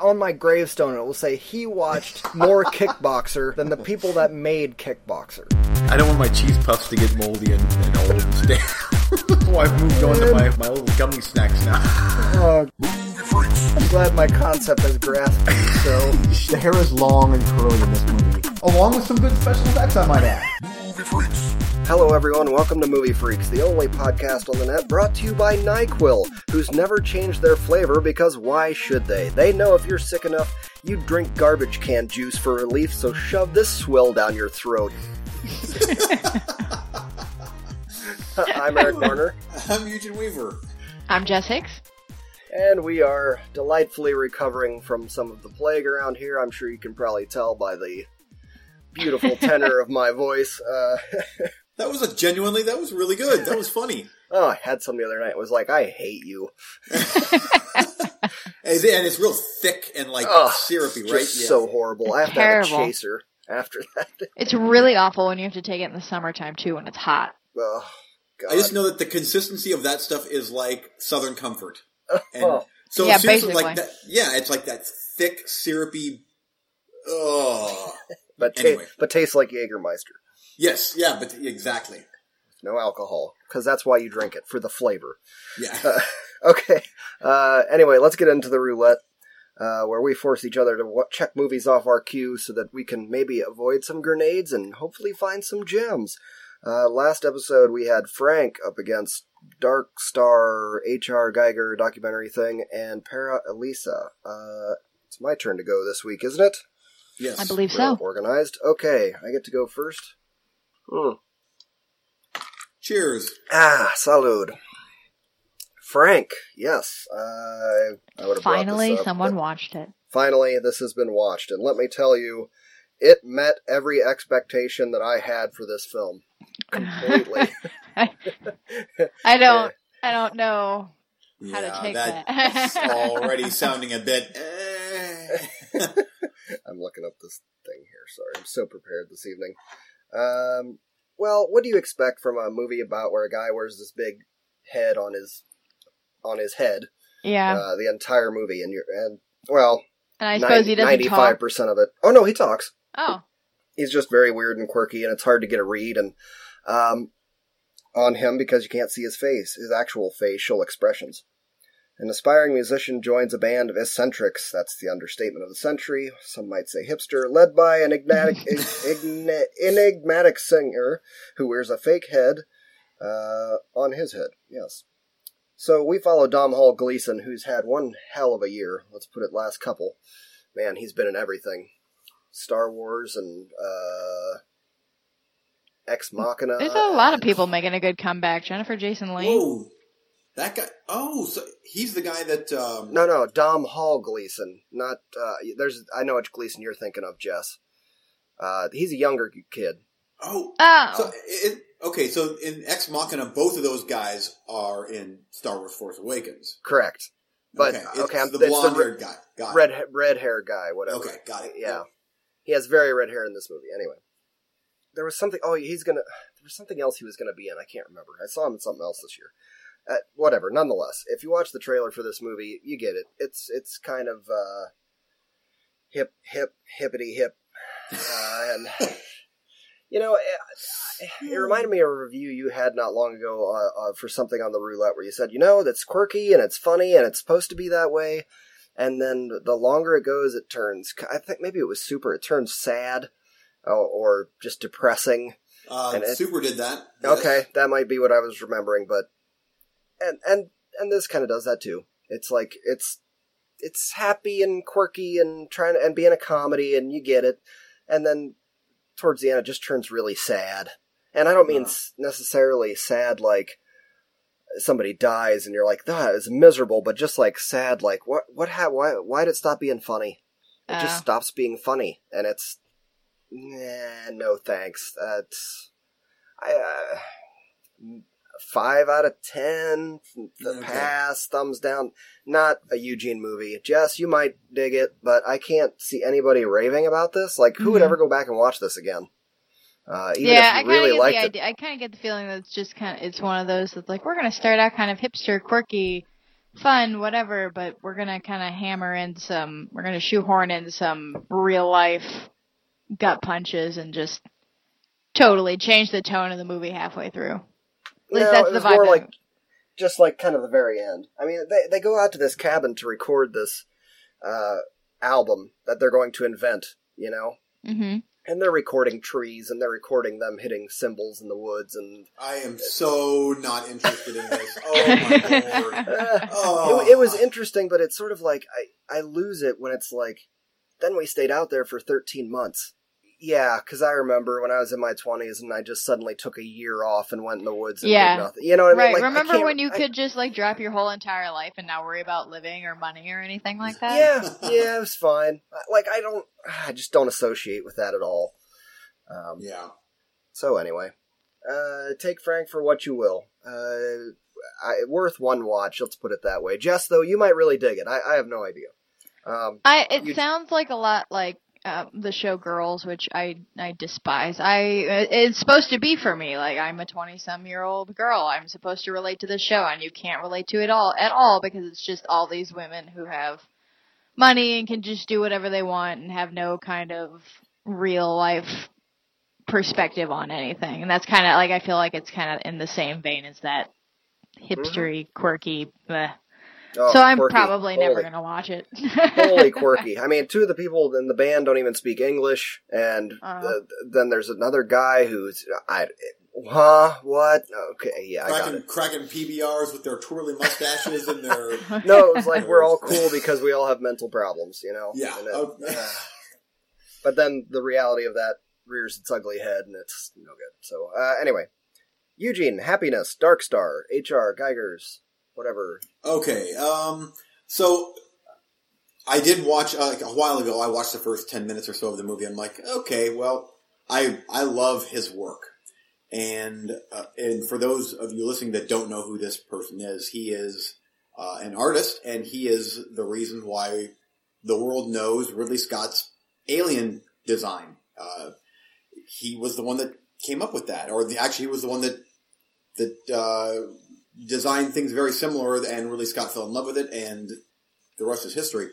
On my gravestone, it will say he watched more Kickboxer than the people that made Kickboxer. I don't want my cheese puffs to get moldy and, and old and stale. so I've moved on to my, my little gummy snacks now. Oh, I'm glad my concept has grasped me, so. The hair is long and curly in this movie, along with some good special effects, I might add. Hello, everyone. Welcome to Movie Freaks, the only podcast on the net brought to you by NyQuil, who's never changed their flavor because why should they? They know if you're sick enough, you drink garbage can juice for relief, so shove this swill down your throat. I'm Eric Warner, I'm Eugene Weaver. I'm Jess Hicks. and we are delightfully recovering from some of the plague around here. I'm sure you can probably tell by the beautiful tenor of my voice. Uh, That was a genuinely, that was really good. That was funny. oh, I had some the other night. It was like, I hate you. And it's- and it's real thick and like Ugh, syrupy, Just right? so horrible. I have to have a chaser after that. It's really awful when you have to take it in the summertime too when it's hot. Oh, God. I just know that the consistency of that stuff is like Southern Comfort. And Oh. so Yeah, seriously, like that, yeah, it's like that thick, syrupy. Oh, but, ta- anyway. but tastes like Jägermeister. Yes, yeah, but exactly, No alcohol. Because that's why you drink it, for the flavor. yeah. Uh, okay. Uh, anyway, let's get into the roulette, uh, where we force each other to w- check movies off our queue so that we can maybe avoid some grenades and hopefully find some gems. Uh, last episode, we had Frank up against Dark Star H.R. Giger documentary thing and Para Elisa. Uh, it's my turn to go this week, isn't it? yes, I believe Real so. Organized. Okay, I get to go first. Hmm. Cheers. Ah, salud. Frank, yes. Uh, I would have Finally, up, someone watched it. Finally, this has been watched, and let me tell you, it met every expectation that I had for this film completely. I don't. I don't know how yeah, to take that's that. already sounding a bit. eh. I'm looking up this thing here. Sorry, I'm so prepared this evening. Um, well, what do you expect from a movie about where a guy wears this big head on his on his head yeah, uh, the entire movie, and you're and well, and I suppose he doesn't ninety-five percent of it. Oh no, he talks. Oh, He's just very weird and quirky, and it's hard to get a read and um, on him because you can't see his face, his actual facial expressions. An aspiring musician joins a band of eccentrics. That's the understatement of the century. Some might say hipster, led by an enigmatic, igna- enigmatic singer who wears a fake head uh, on his head. Yes. So we follow Domhnall Gleeson, who's had one hell of a year. Let's put it last couple. Man, he's been in everything. Star Wars and uh, Ex Machina. there's a lot of people making a good comeback. Jennifer Jason Leigh. Whoa, that guy. Oh, so he's the guy that. Um, No, no, Domhnall Gleeson. Not uh, there's. I know which Gleeson you're thinking of, Jess. Uh, he's a younger kid. Oh, Oh, so it, okay. So in Ex Machina, both of those guys are in Star Wars: Force Awakens. Correct. But okay, okay, I'm- it's the it's the blonde-haired guy. Got it. Red red hair guy, whatever. Okay, got it. Yeah, he has very red hair in this movie. Anyway, there was something. Oh, he's gonna. There was something else he was gonna be in. I can't remember. I saw him in something else this year. Uh, whatever. Nonetheless, if you watch the trailer for this movie, you get it. It's it's kind of uh, hip hip hippity hip, uh, and you know, it, it reminded me of a review you had not long ago uh, uh, for something on the roulette where you said, you know, that's quirky and it's funny and it's supposed to be that way. And then the longer it goes, it turns. I think maybe it was super. It turns sad, or, or just depressing. Uh, And it- Super did that. yes. Okay, that might be what I was remembering, but and and and this kind of does that too. It's like it's it's happy and quirky and trying to, and being a comedy, and you get it. And then towards the end, it just turns really sad. And I don't mean Uh. necessarily sad like somebody dies and you're like, that is miserable, but just like sad, like what what ha- why why did it stop being funny? It just Oh. stops being funny, and it's nah, no thanks. That's I uh, five out of ten. The Okay. pass, thumbs down. Not a Eugene movie. Jess, you might dig it, but I can't see anybody raving about this. Like, who would Mhm. ever go back and watch this again? Uh, even yeah, I if you kind of really get liked the it. idea. I kind of get the feeling that it's just kind of it's one of those that's like we're gonna start out kind of hipster, quirky, fun, whatever, but we're gonna kind of hammer in some, we're gonna shoehorn in some real life gut punches and just totally change the tone of the movie halfway through. At least No, that's it the vibe. more like just like kind of the very end. I mean, they they go out to this cabin to record this uh, album that they're going to invent, you know, Mhm. and they're recording trees and they're recording them hitting cymbals in the woods and I am so not interested in this. Oh my lord. uh, Oh. it, it was interesting, but it's sort of like I I lose it when it's like then we stayed out there for 13 months. Yeah, because I remember when I was in my 20s and I just suddenly took a year off and went in the woods and Yeah. did nothing. You know what I mean? Right. Like, Remember can't- when you I- could just like drop your whole entire life and not worry about living or money or anything like that? Yeah, yeah, it was fine. Like I don't, I just don't associate with that at all. Um, Yeah. So anyway, uh, take Frank for what you will. Uh, I, worth one watch. Let's put it that way. Jess, though, you might really dig it. I, I have no idea. Um, I it You- sounds like a lot like uh, the show Girls, which I I despise. I it's supposed to be for me. Like I'm a 20 some year old girl. I'm supposed to relate to this show, and you can't relate to it all at all because it's just all these women who have money and can just do whatever they want and have no kind of real life perspective on anything. And that's kind of like I feel like it's kind of in the same vein as that hipstery, quirky. bleh. Oh, so I'm quirky. probably never gonna watch it. Holy quirky! I mean, two of the people in the band don't even speak English, and uh, then there's another guy who's I, huh? What? Okay, yeah, I got Cracking, it. cracking PBRs with their twirly mustaches and their. No, it was like we're all cool because we all have mental problems, you know. Yeah. And it- oh, But then the reality of that rears its ugly head, and it's no good. So uh, anyway, Eugene, Happiness, Dark Star, HR, Gigers, whatever. Okay, um, so I did watch uh, like a while ago. I watched the first ten minutes or so of the movie. I'm like, okay, well, I I love his work, and uh, and for those of you listening that don't know who this person is, he is uh, an artist, and he is the reason why the world knows Ridley Scott's Alien design. Uh, he was the one that came up with that, or the, actually, he was the one that that uh, designed things very similar, and Ridley Scott fell in love with it, and the rest is history.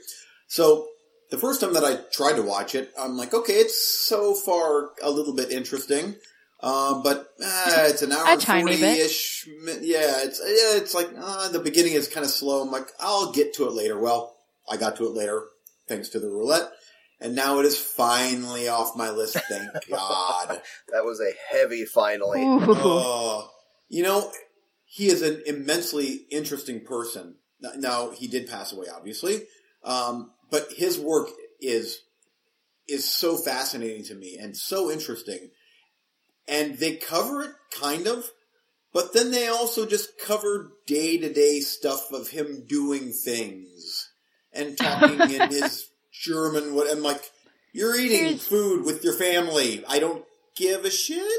So the first time that I tried to watch it, I'm like, okay, it's so far a little bit interesting, uh, but uh, it's an hour A and tiny bit. forty-ish. mi- Yeah, it's yeah, it's like uh, the beginning is kind of slow. I'm like, I'll get to it later. Well, I got to it later thanks to the roulette. And now it is finally off my list, thank God. That was a heavy finally. Ooh. Oh, you know, he is an immensely interesting person. Now- he did pass away, obviously, um, but his work is is so fascinating to me and so interesting. And they cover it kind of, but then they also just cover day to day stuff of him doing things and talking in his German. What I'm like, you're eating Here's- food with your family. I don't give a shit.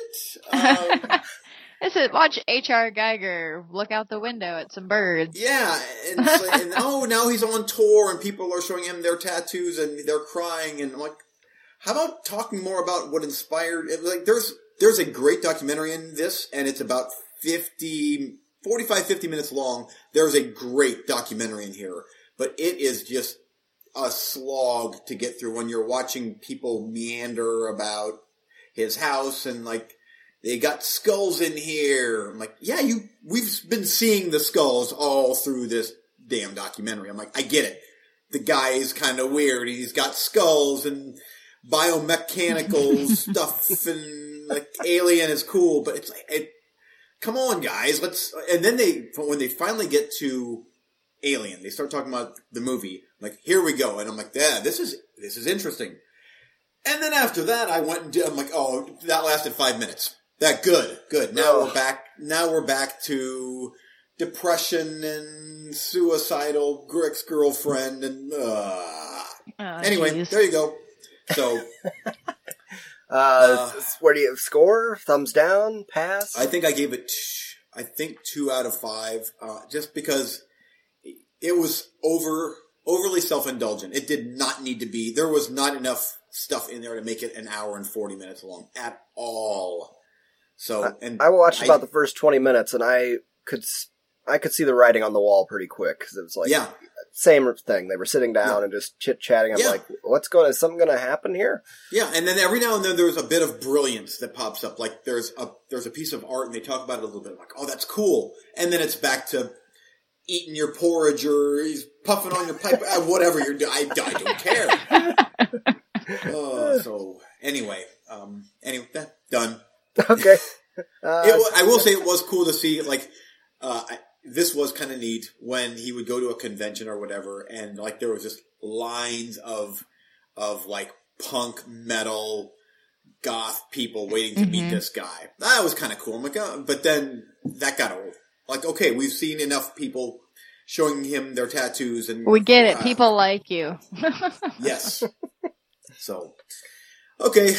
Um, This is watch H.R. Giger look out the window at some birds. Yeah, and, and oh, now he's on tour, and people are showing him their tattoos, and they're crying, and I'm like, how about talking more about what inspired? Like, there's there's a great documentary in this, and it's about 50, 45, 50 minutes long. There's a great documentary in here, but it is just a slog to get through when you're watching people meander about his house and like they got skulls in here. I'm like, yeah, you, we've been seeing the skulls all through this damn documentary. I'm like, I get it. The guy is kind of weird. He's got skulls and biomechanical stuff and like alien is cool, but it's like, it, come on guys, let's, and then they, when they finally get to Alien, they start talking about the movie, like, here we go. And I'm like, yeah, this is, this is interesting. And then after that, I went and did, I'm like, oh, that lasted five minutes. That good, good. Now Ugh. we're back. Now we're back to depression and suicidal ex girlfriend and uh. Oh, anyway. jeez. There you go. So Uh, Uh, where do you score? Thumbs down? Pass? I think I gave it. I think two out of five, uh, just because it was over overly self indulgent. It did not need to be. There was not enough stuff in there to make it an hour and forty minutes long at all. So and I watched I- about the first 20 minutes and I could s- I could see the writing on the wall pretty quick because it was like yeah, same thing. They were sitting down Yeah. and just chit chatting. I'm Yeah. like, what's going? Is something going to happen here? yeah, and then every now and then there's a bit of brilliance that pops up. Like there's a there's a piece of art and they talk about it a little bit. I'm Like, oh, that's cool, and then it's back to eating your porridge or he's puffing on your pipe, uh, whatever you're doing. I, I don't care. oh, so anyway, um, anyway, that, done. okay. Uh, It, wa- I will say it was cool to see like uh, I, this was kind of neat when he would go to a convention or whatever, and like there was just lines of of like punk metal goth people waiting to meet Mhm. this guy. That was kind of cool. I'm like, oh, but then that got old. Like, okay, we've seen enough people showing him their tattoos, and We get it. uh, People like you. yes. so, okay,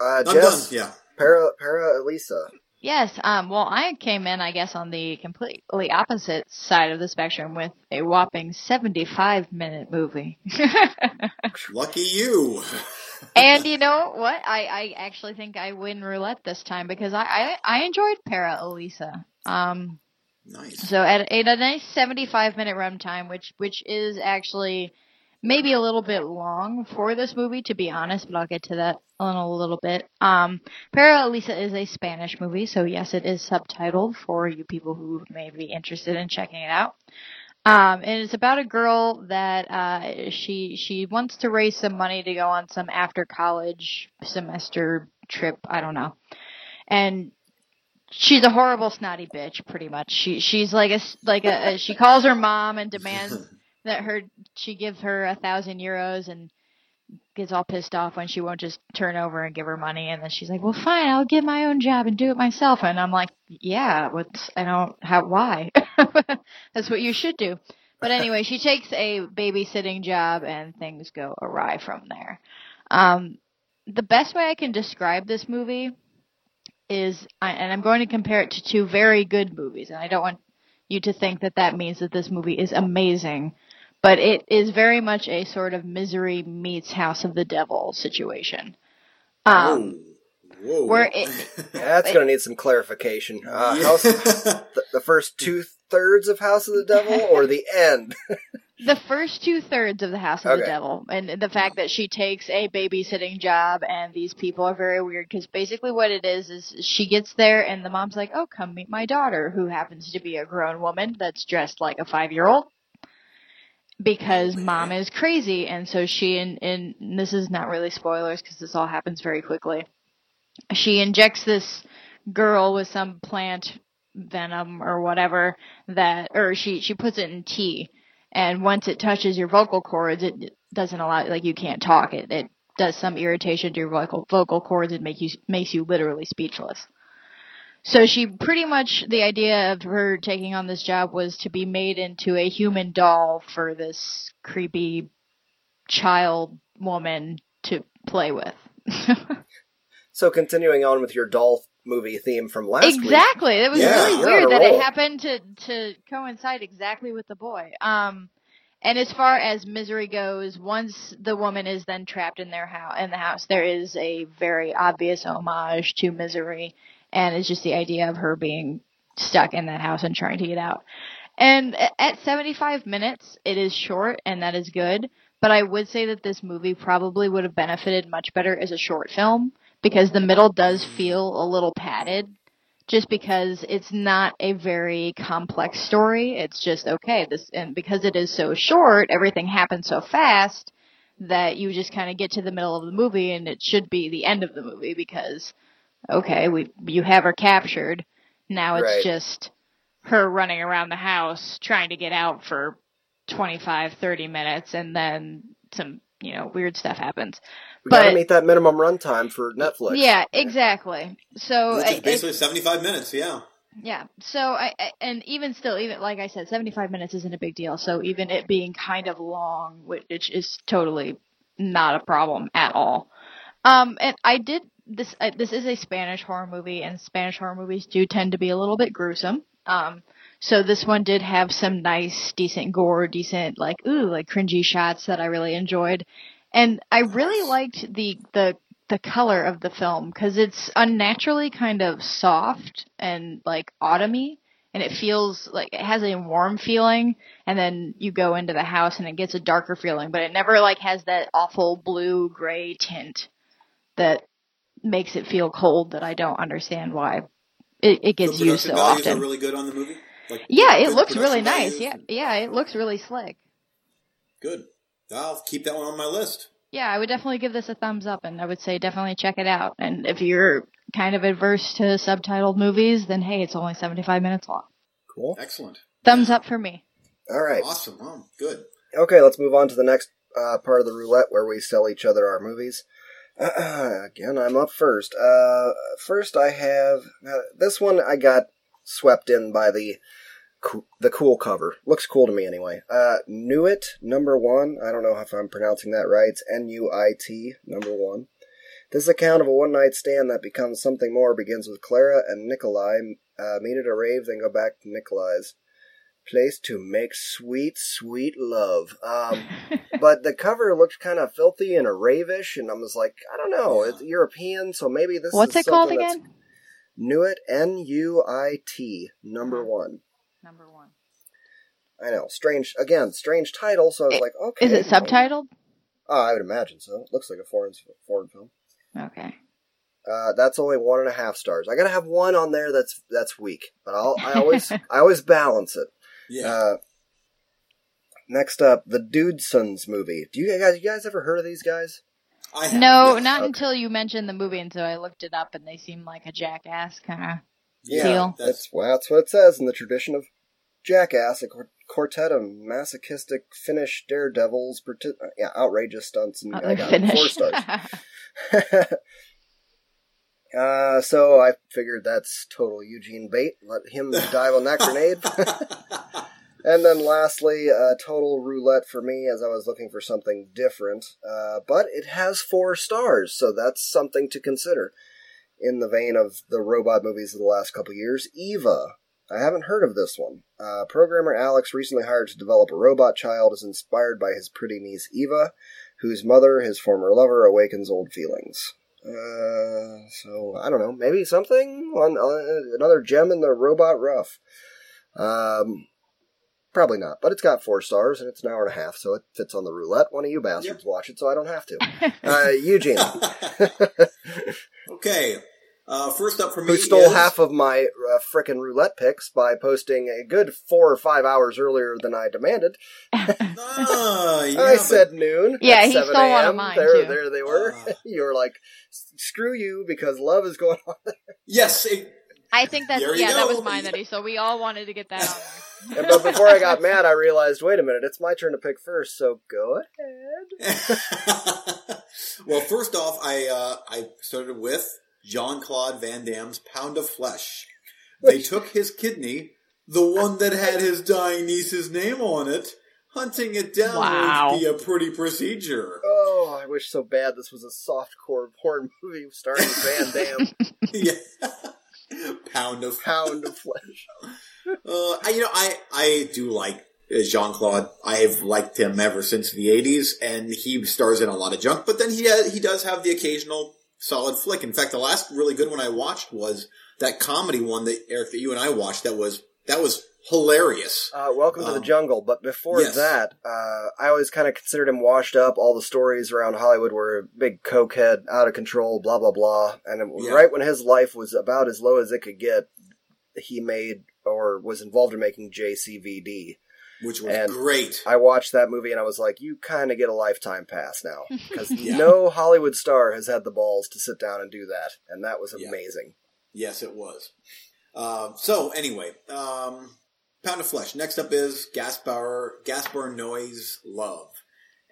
uh, I'm Jess, done. Yeah. Para, Para Elisa. Yes. Um, well, I came in, I guess, on the completely opposite side of the spectrum with a whopping 75 minute movie. Lucky you. and you know what? I, I actually think I win roulette this time because I, I, I enjoyed Para Elisa. Um, nice. so at, at a nice 75 minute runtime, which, which is actually maybe a little bit long for this movie, to be honest, but I'll get to that in a little bit. Um, Para Elisa is a Spanish movie, so yes, it is subtitled for you people who may be interested in checking it out. Um, and it's about a girl that uh, she she wants to raise some money to go on some after college semester trip. I don't know, and she's a horrible snotty bitch. Pretty much, she she's like a like a she calls her mom and demands that her she gives her a thousand euros and gets all pissed off when she won't just turn over and give her money. And then she's like well fine i'll get my own job and do it myself. And i'm like yeah what's i don't how why? That's what you should do. But anyway she takes a babysitting job and things go awry from there. Um the best way i can describe this movie is and i'm going to compare it to two very good movies and i don't want you to think that that means that this movie is amazing but it is very much a sort of misery meets House of the Devil situation. Um, Whoa. Whoa. where it- That's going to need some clarification. Uh, House, the, the first two thirds of House of the Devil or the end? the first two thirds of the House of the Devil, and the fact that she takes a babysitting job, and these people are very weird because basically what it is is she gets there, and the mom's like, "Oh, come meet my daughter, who happens to be a grown woman that's dressed like a five year old." Because mom is crazy, and so she and, and this is not really spoilers because this all happens very quickly. She injects this girl with some plant venom or whatever that, or she she puts it in tea, and once it touches your vocal cords, it doesn't allow like you can't talk. It it does some irritation to your vocal vocal cords and make you makes you literally speechless. So she pretty much the idea of her taking on this job was to be made into a human doll for this creepy child woman to play with. So continuing on with your doll movie theme from last week. exactly. It was Yeah, really you're on a weird that it happened to to coincide exactly with the boy. Um, and as far as misery goes, once the woman is then trapped in their house, in the house, there is a very obvious homage to misery, and it's just the idea of her being stuck in that house and trying to get out. And at 75 minutes, it is short, and that is good. But I would say that this movie probably would have benefited much better as a short film because the middle does feel a little padded just because it's not a very complex story. It's just okay, this and because it is so short, everything happens so fast that you just kind of get to the middle of the movie and it should be the end of the movie because okay, we you have her captured. Now it's Right. just her running around the house trying to get out for 25 30 minutes and then some, you know, weird stuff happens. We got to meet that minimum runtime for Netflix. Yeah, exactly. So Which I- is I- basically 75 minutes, yeah. Yeah. So I, I and even still, even like I said, seventy five minutes isn't a big deal. So even it being kind of long, which is totally not a problem at all. Um, and I did this. Uh, this is a Spanish horror movie, and Spanish horror movies do tend to be a little bit gruesome. Um, so this one did have some nice, decent gore, decent like ooh, like cringy shots that I really enjoyed, and I really liked the the the color of the film because it's unnaturally kind of soft and like autumny and it feels like it has a warm feeling and then you go into the house and it gets a darker feeling, but it never like has that awful blue gray tint that makes it feel cold that I don't understand why it, it gets The used so production values often. are really good on the movie. Like, yeah, it looks really nice. values? Yeah, yeah, it looks really slick. Good. I'll keep that one on my list. Yeah, I would definitely give this a thumbs up, and I would say definitely check it out. And if you're kind of adverse to subtitled movies, then hey, it's only 75 minutes long. Cool. Excellent. Thumbs up for me. All right. Awesome. Oh, good. Okay, let's move on to the next uh, part of the roulette where we sell each other our movies. again, I'm up first. Uh, first, I have uh, this one. I got swept in by the co- the cool cover. Looks cool to me anyway. Uh, Nuit number one. I don't know if I'm pronouncing that right. It's N U I T number one. This account of a one night stand that becomes something more begins with Clara and Nikolai uh, meet at a rave, then go back to Nikolai's place to make sweet, sweet love. Um, but the cover looked kind of filthy and a ravish, and I was like, I don't know, it's European, so maybe this. Is What's it called again? Nuit, N U I T, number one. Number one. I know, strange. Again, strange title. So I was I- like, okay. Is it well, subtitled? Oh, I would imagine so. It looks like a foreign foreign film. Okay. Uh, that's only one and a half stars. I gotta have one on there that's that's weak, but I'll I always I always balance it. Yeah. Uh, next up, the Dudesons movie. Do you guys you guys ever heard of these guys? I have, No, yes. not Okay. until you mentioned the movie, and so I looked it up, and they seem like a jackass kind of. Yeah, Deal. that's That's well, that's what it says in the tradition of Jackass, a quartet of masochistic Finnish daredevils, uh, yeah, outrageous stunts, and Oh, I four stars. uh, so I figured that's total Eugene bait. Let him dive on that grenade. and then lastly, uh, total roulette for me as I was looking for something different. Uh, but it has four stars, so that's something to consider. In the vein of the robot movies of the last couple years, Eva. I haven't heard of this one. Uh, programmer Alex, recently hired to develop a robot child, is inspired by his pretty niece Eva, whose mother, his former lover, awakens old feelings. Uh, so I don't know, maybe something on uh, another gem in the robot rough. Um, probably not, but it's got four stars and it's an hour and a half, so it fits on the roulette. One of you bastards watch it, so I don't have to. Uh, Eugene, okay. Uh, first up for me who stole is, half of my uh, frickin' roulette picks by posting a good four or five hours earlier than I demanded. Ah, yeah, I but- said noon. Yeah, at he 7 stole one of a.m.. mine, There, too. there they were. Ah. you were like, "Screw you," because love is going on. There. yes. it- I think that's There you yeah, that was mine that he. So we all wanted to get that on there. And, but before I got mad, I realized, wait a minute, it's my turn to pick first. So go ahead. well, first off, I uh, I started with Jean Claude Van Damme's Pound of Flesh. They took his kidney, the one that had his dying niece's name on it. Hunting it down Wow. would be a pretty procedure. Oh, I wish so bad this was a softcore porn movie starring Van Damme. yeah. Pound of Pound of flesh. Uh, I, you know, I I do like Jean Claude. I have liked him ever since the '80s, and he stars in a lot of junk. But then he has, he does have the occasional solid flick. In fact, the last really good one I watched was that comedy one that Eric that you and I watched. That was that was hilarious. Uh, welcome to the Um, jungle. But before yes. that, uh, I always kind of considered him washed up. All the stories around Hollywood were a big cokehead, out of control, blah blah blah. And Yeah. right when his life was about as low as it could get, he made or was involved in making JCVD. Which was And great. I watched that movie and I was like, you kind of get a lifetime pass now because Yeah. no Hollywood star has had the balls to sit down and do that, and that was Yeah. amazing. Yes, it was. Um, so anyway, um, Pound of Flesh. Next up is Gaspar Gaspar Noé's Love,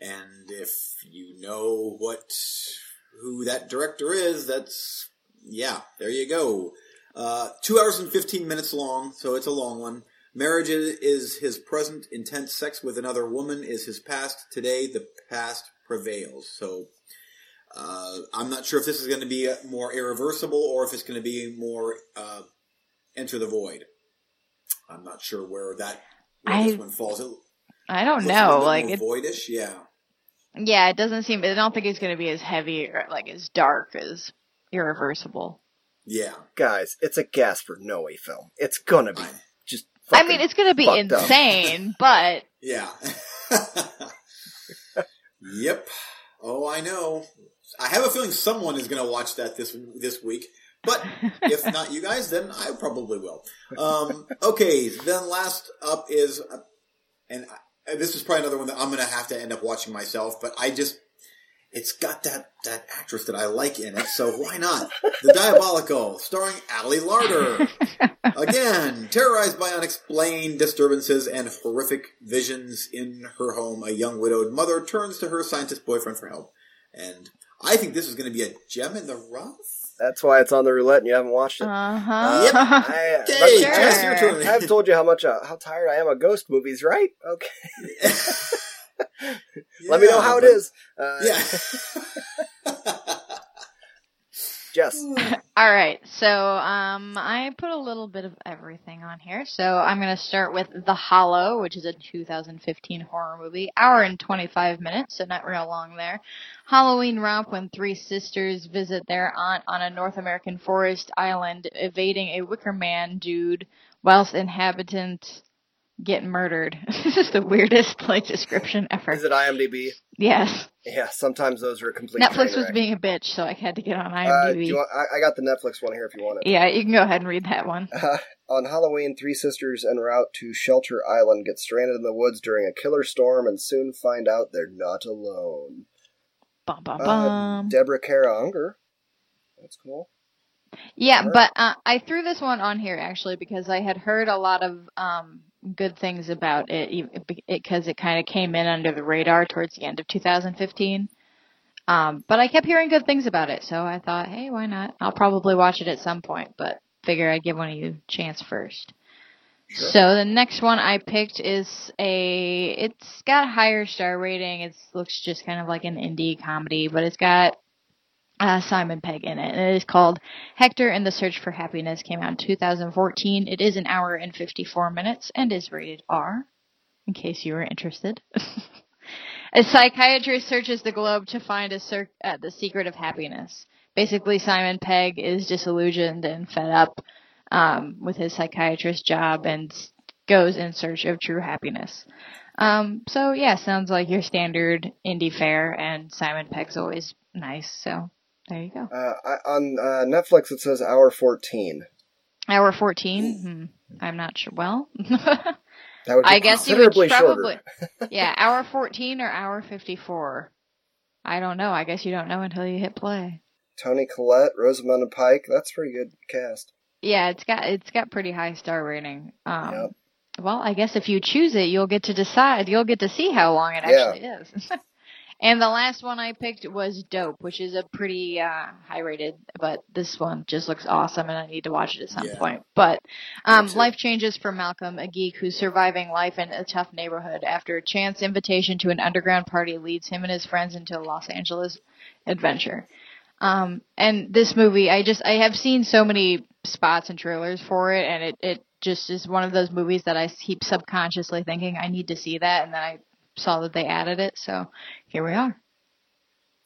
and if you know what who that director is, that's yeah. There you go. Uh, two hours and fifteen minutes long, so it's a long one. Marriage is, is his present. Intense sex with another woman is his past. Today, the past prevails. So uh, I'm not sure if this is going to be uh, more irreversible or if it's going to be more uh, enter the void. I'm not sure where that where I- this one falls. It I don't know. Like more it, voidish, yeah. yeah, it doesn't seem. I don't think it's going to be as heavy or like as dark as Irreversible. Yeah. Guys, it's a Gaspar Noé film. It's gonna be I- just I mean, it's gonna be insane, but Yeah. yep. Oh, I know. I have a feeling someone is going to watch that this this week. But if not you guys, then I probably will. Um, okay, then last up is, and this is probably another one that I'm going to have to end up watching myself. But I just, it's got that that actress that I like in it, so why not? The Diabolical, starring Ali Larter. Again, terrorized by unexplained disturbances and horrific visions in her home, a young widowed mother turns to her scientist boyfriend for help. And I think this is going to be a gem in the rough. That's why it's on the roulette and you haven't watched it. uh huh. Uh, Yep. I, Okay, but- Jess, your turn. I've told you how much uh, how tired I am of ghost movies, right? Okay, let me know how it is. Uh, Yeah. Jess. All right, so um, I put a little bit of everything on here. So I'm going to start with The Hollow, which is a 2015 horror movie, hour and 25 minutes, so not real long there. Halloween romp when three sisters visit their aunt on a North American forest island, evading a Wicker Man dude, whilst inhabitants get murdered. this is the weirdest like description ever. Is it IMDb? Yes, Yeah, sometimes those are complete. Netflix was being a bitch, so I had to get on Uh, IMDb. you want, I, I got the Netflix one here if you want it. yeah, you can go ahead and read that one. Uh, on Halloween, three sisters en route to Shelter Island get stranded in the woods during a killer storm and soon find out they're not alone. Bum bum Uh. Deborah Kara Unger. That's cool. Yeah, but uh, I threw this one on here actually because I had heard a lot of um, good things about it because it, kind of came in under the radar towards the end of 2015. Um, but I kept hearing good things about it, so I thought, hey, why not? I'll probably watch it at some point, but figure I'd give one of you a chance first. Sure. So the next one I picked is a. It's got a higher star rating. It looks just kind of like an indie comedy, but it's got uh, Simon Pegg in it. And it is called Hector and the Search for Happiness. Came out in 2014. It is an hour and 54 minutes and is rated R. In case you were interested. a psychiatrist searches the globe to find a uh, the secret of happiness. Basically, Simon Pegg is disillusioned and fed up um, with his psychiatrist job and goes in search of true happiness. Um, so yeah, sounds like your standard indie fare, and Simon Pegg's always nice. So there you go. Uh, I, on uh, Netflix, it says hour 14. Hour fourteen. Hmm. I'm not sure. Well, That would be I guess you would probably. yeah, hour fourteen or hour fifty-four. I don't know. I guess you don't know until you hit play. Toni Collette, Rosamund Pike. That's a pretty good cast. Yeah, it's got it's got pretty high star rating. Um, Yep. Well, I guess if you choose it, you'll get to decide. You'll get to see how long it Yeah. actually is. and the last one I picked was Dope, which is a pretty uh, high rated, but this one just looks awesome, and I need to watch it at some Yeah. point. But um, life changes for Malcolm, a geek who's surviving life in a tough neighborhood after a chance invitation to an underground party leads him and his friends into a Los Angeles adventure. Um, and this movie, I just, I have seen so many spots and trailers for it, and it, it just is one of those movies that I keep subconsciously thinking I need to see that, and then I saw that they added it, so here we are.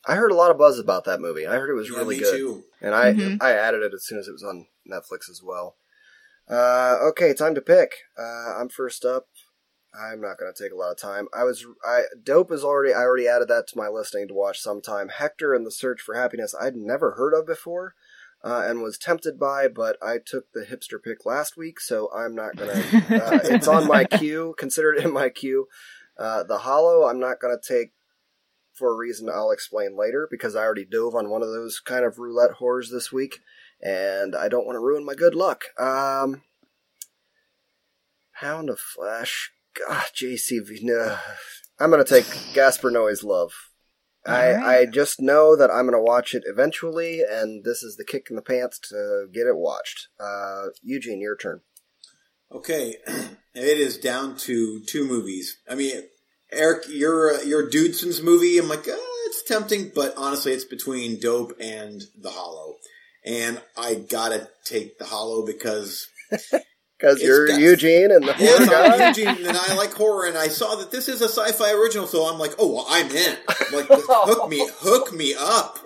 I heard a lot of buzz about that movie. I heard it was Yeah, really me good. too. And I Mhm. I added it as soon as it was on Netflix as well. Uh, okay, time to pick. Uh, I'm first up. I'm not going to take a lot of time. I was I dope is already I already added that to my listing to watch sometime. Hector and the Search for Happiness I'd never heard of before. Uh, and was tempted by, but I took the hipster pick last week, so I'm not gonna. Uh, it's on my queue. Consider it in my queue. Uh, the Hollow, I'm not gonna take for a reason I'll explain later because I already dove on one of those kind of roulette horrors this week, and I don't want to ruin my good luck. Um, Hound of Flesh, God, JCV, no. I'm gonna take Gaspar Noé's Love. I, Alright. I just know that I'm gonna watch it eventually, and this is the kick in the pants to get it watched. Uh, Eugene, your turn. Okay, it is down to two movies. I mean, Eric, your uh, your Dudeson's movie. I'm like, uh, it's tempting, but honestly, it's between Dope and The Hollow, and I gotta take The Hollow because Because you're got- Eugene and the yes, horror I'm guy. Eugene, and I like horror, and I saw that this is a sci-fi original, so I'm like, oh, well, I'm in. Like, hook me, hook me up.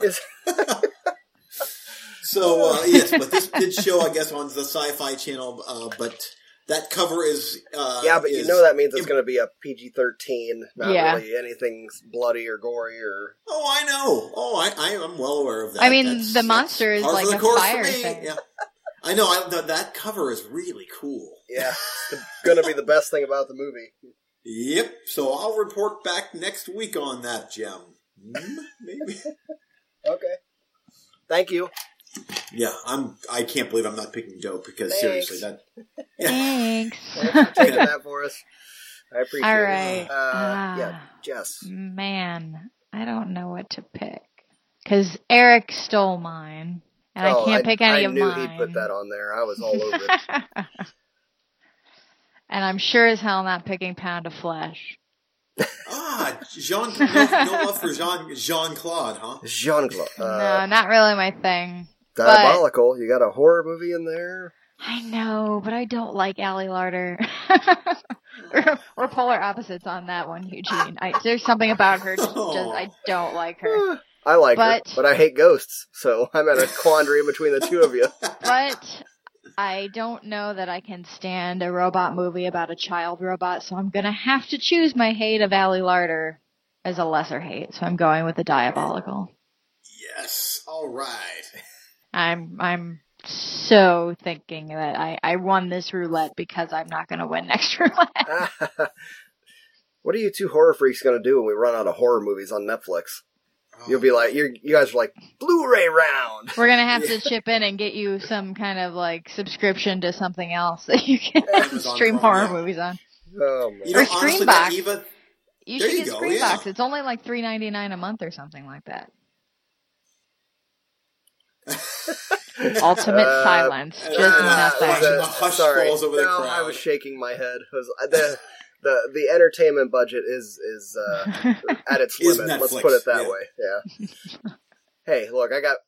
So uh, yes, but this did show, I guess, on the Sci-Fi Channel. Uh, but that cover is. Uh, yeah, but you know that means it's going to be a PG thirteen, not Yeah. really anything bloody or gory or. Oh, I know. Oh, I, I am well aware of that. I mean, That's- the monster is like the a fire thing. Yeah. I know. I, th- that cover is really cool. Yeah, it's going to be the best thing about the movie. Yep. So I'll report back next week on that gem. Hmm, Maybe. Okay. Thank you. Yeah, I'm. I can't believe I'm not picking dope because Thanks. seriously, that. Thanks. Thanks for taking that for us. I appreciate All it. right. Uh, yeah, Ah. Jess. Man, I don't know what to pick because Eric stole mine, and Oh, I can't pick any I of knew he'd put that on there. I was all over it. and I'm sure as hell not picking Pound of Flesh. Ah, Jean. No, no love for Jean Jean Claude, huh? Jean Claude. Uh, no, not really my thing. Diabolical. You got a horror movie in there. I know, but I don't like Ali Larter. we're, we're polar opposites on that one, Eugene. I, there's something about her just, just I oh. don't like her. I like But- her, but I hate ghosts, so I'm at a quandary between the two of you. But I don't know that I can stand a robot movie about a child robot, so I'm gonna have to choose my hate of Ali Larter as a lesser hate. So I'm going with the diabolical. Yes. All right. I'm I'm so thinking that I, I won this roulette because I'm not gonna win next roulette. what are you two horror freaks going to do when we run out of horror movies on Netflix? You'll be like, you're, you guys are like, Blu-ray round. We're gonna have to chip in and get you some kind of like subscription to something else that you can Amazon stream horror yeah. movies on. Oh man. You know, Or honestly, Screambox. Eva. You should you get go, Screambox. yeah. It's only like three ninety nine a month or something like that. Ultimate Uh, silence, uh, just uh, nothing. watching the hush sorry, falls over the no, crowd. I was shaking my head. 'cause the the the entertainment budget is is uh, at its Is limit. Let's put it that yeah. way. Yeah. hey, look, I got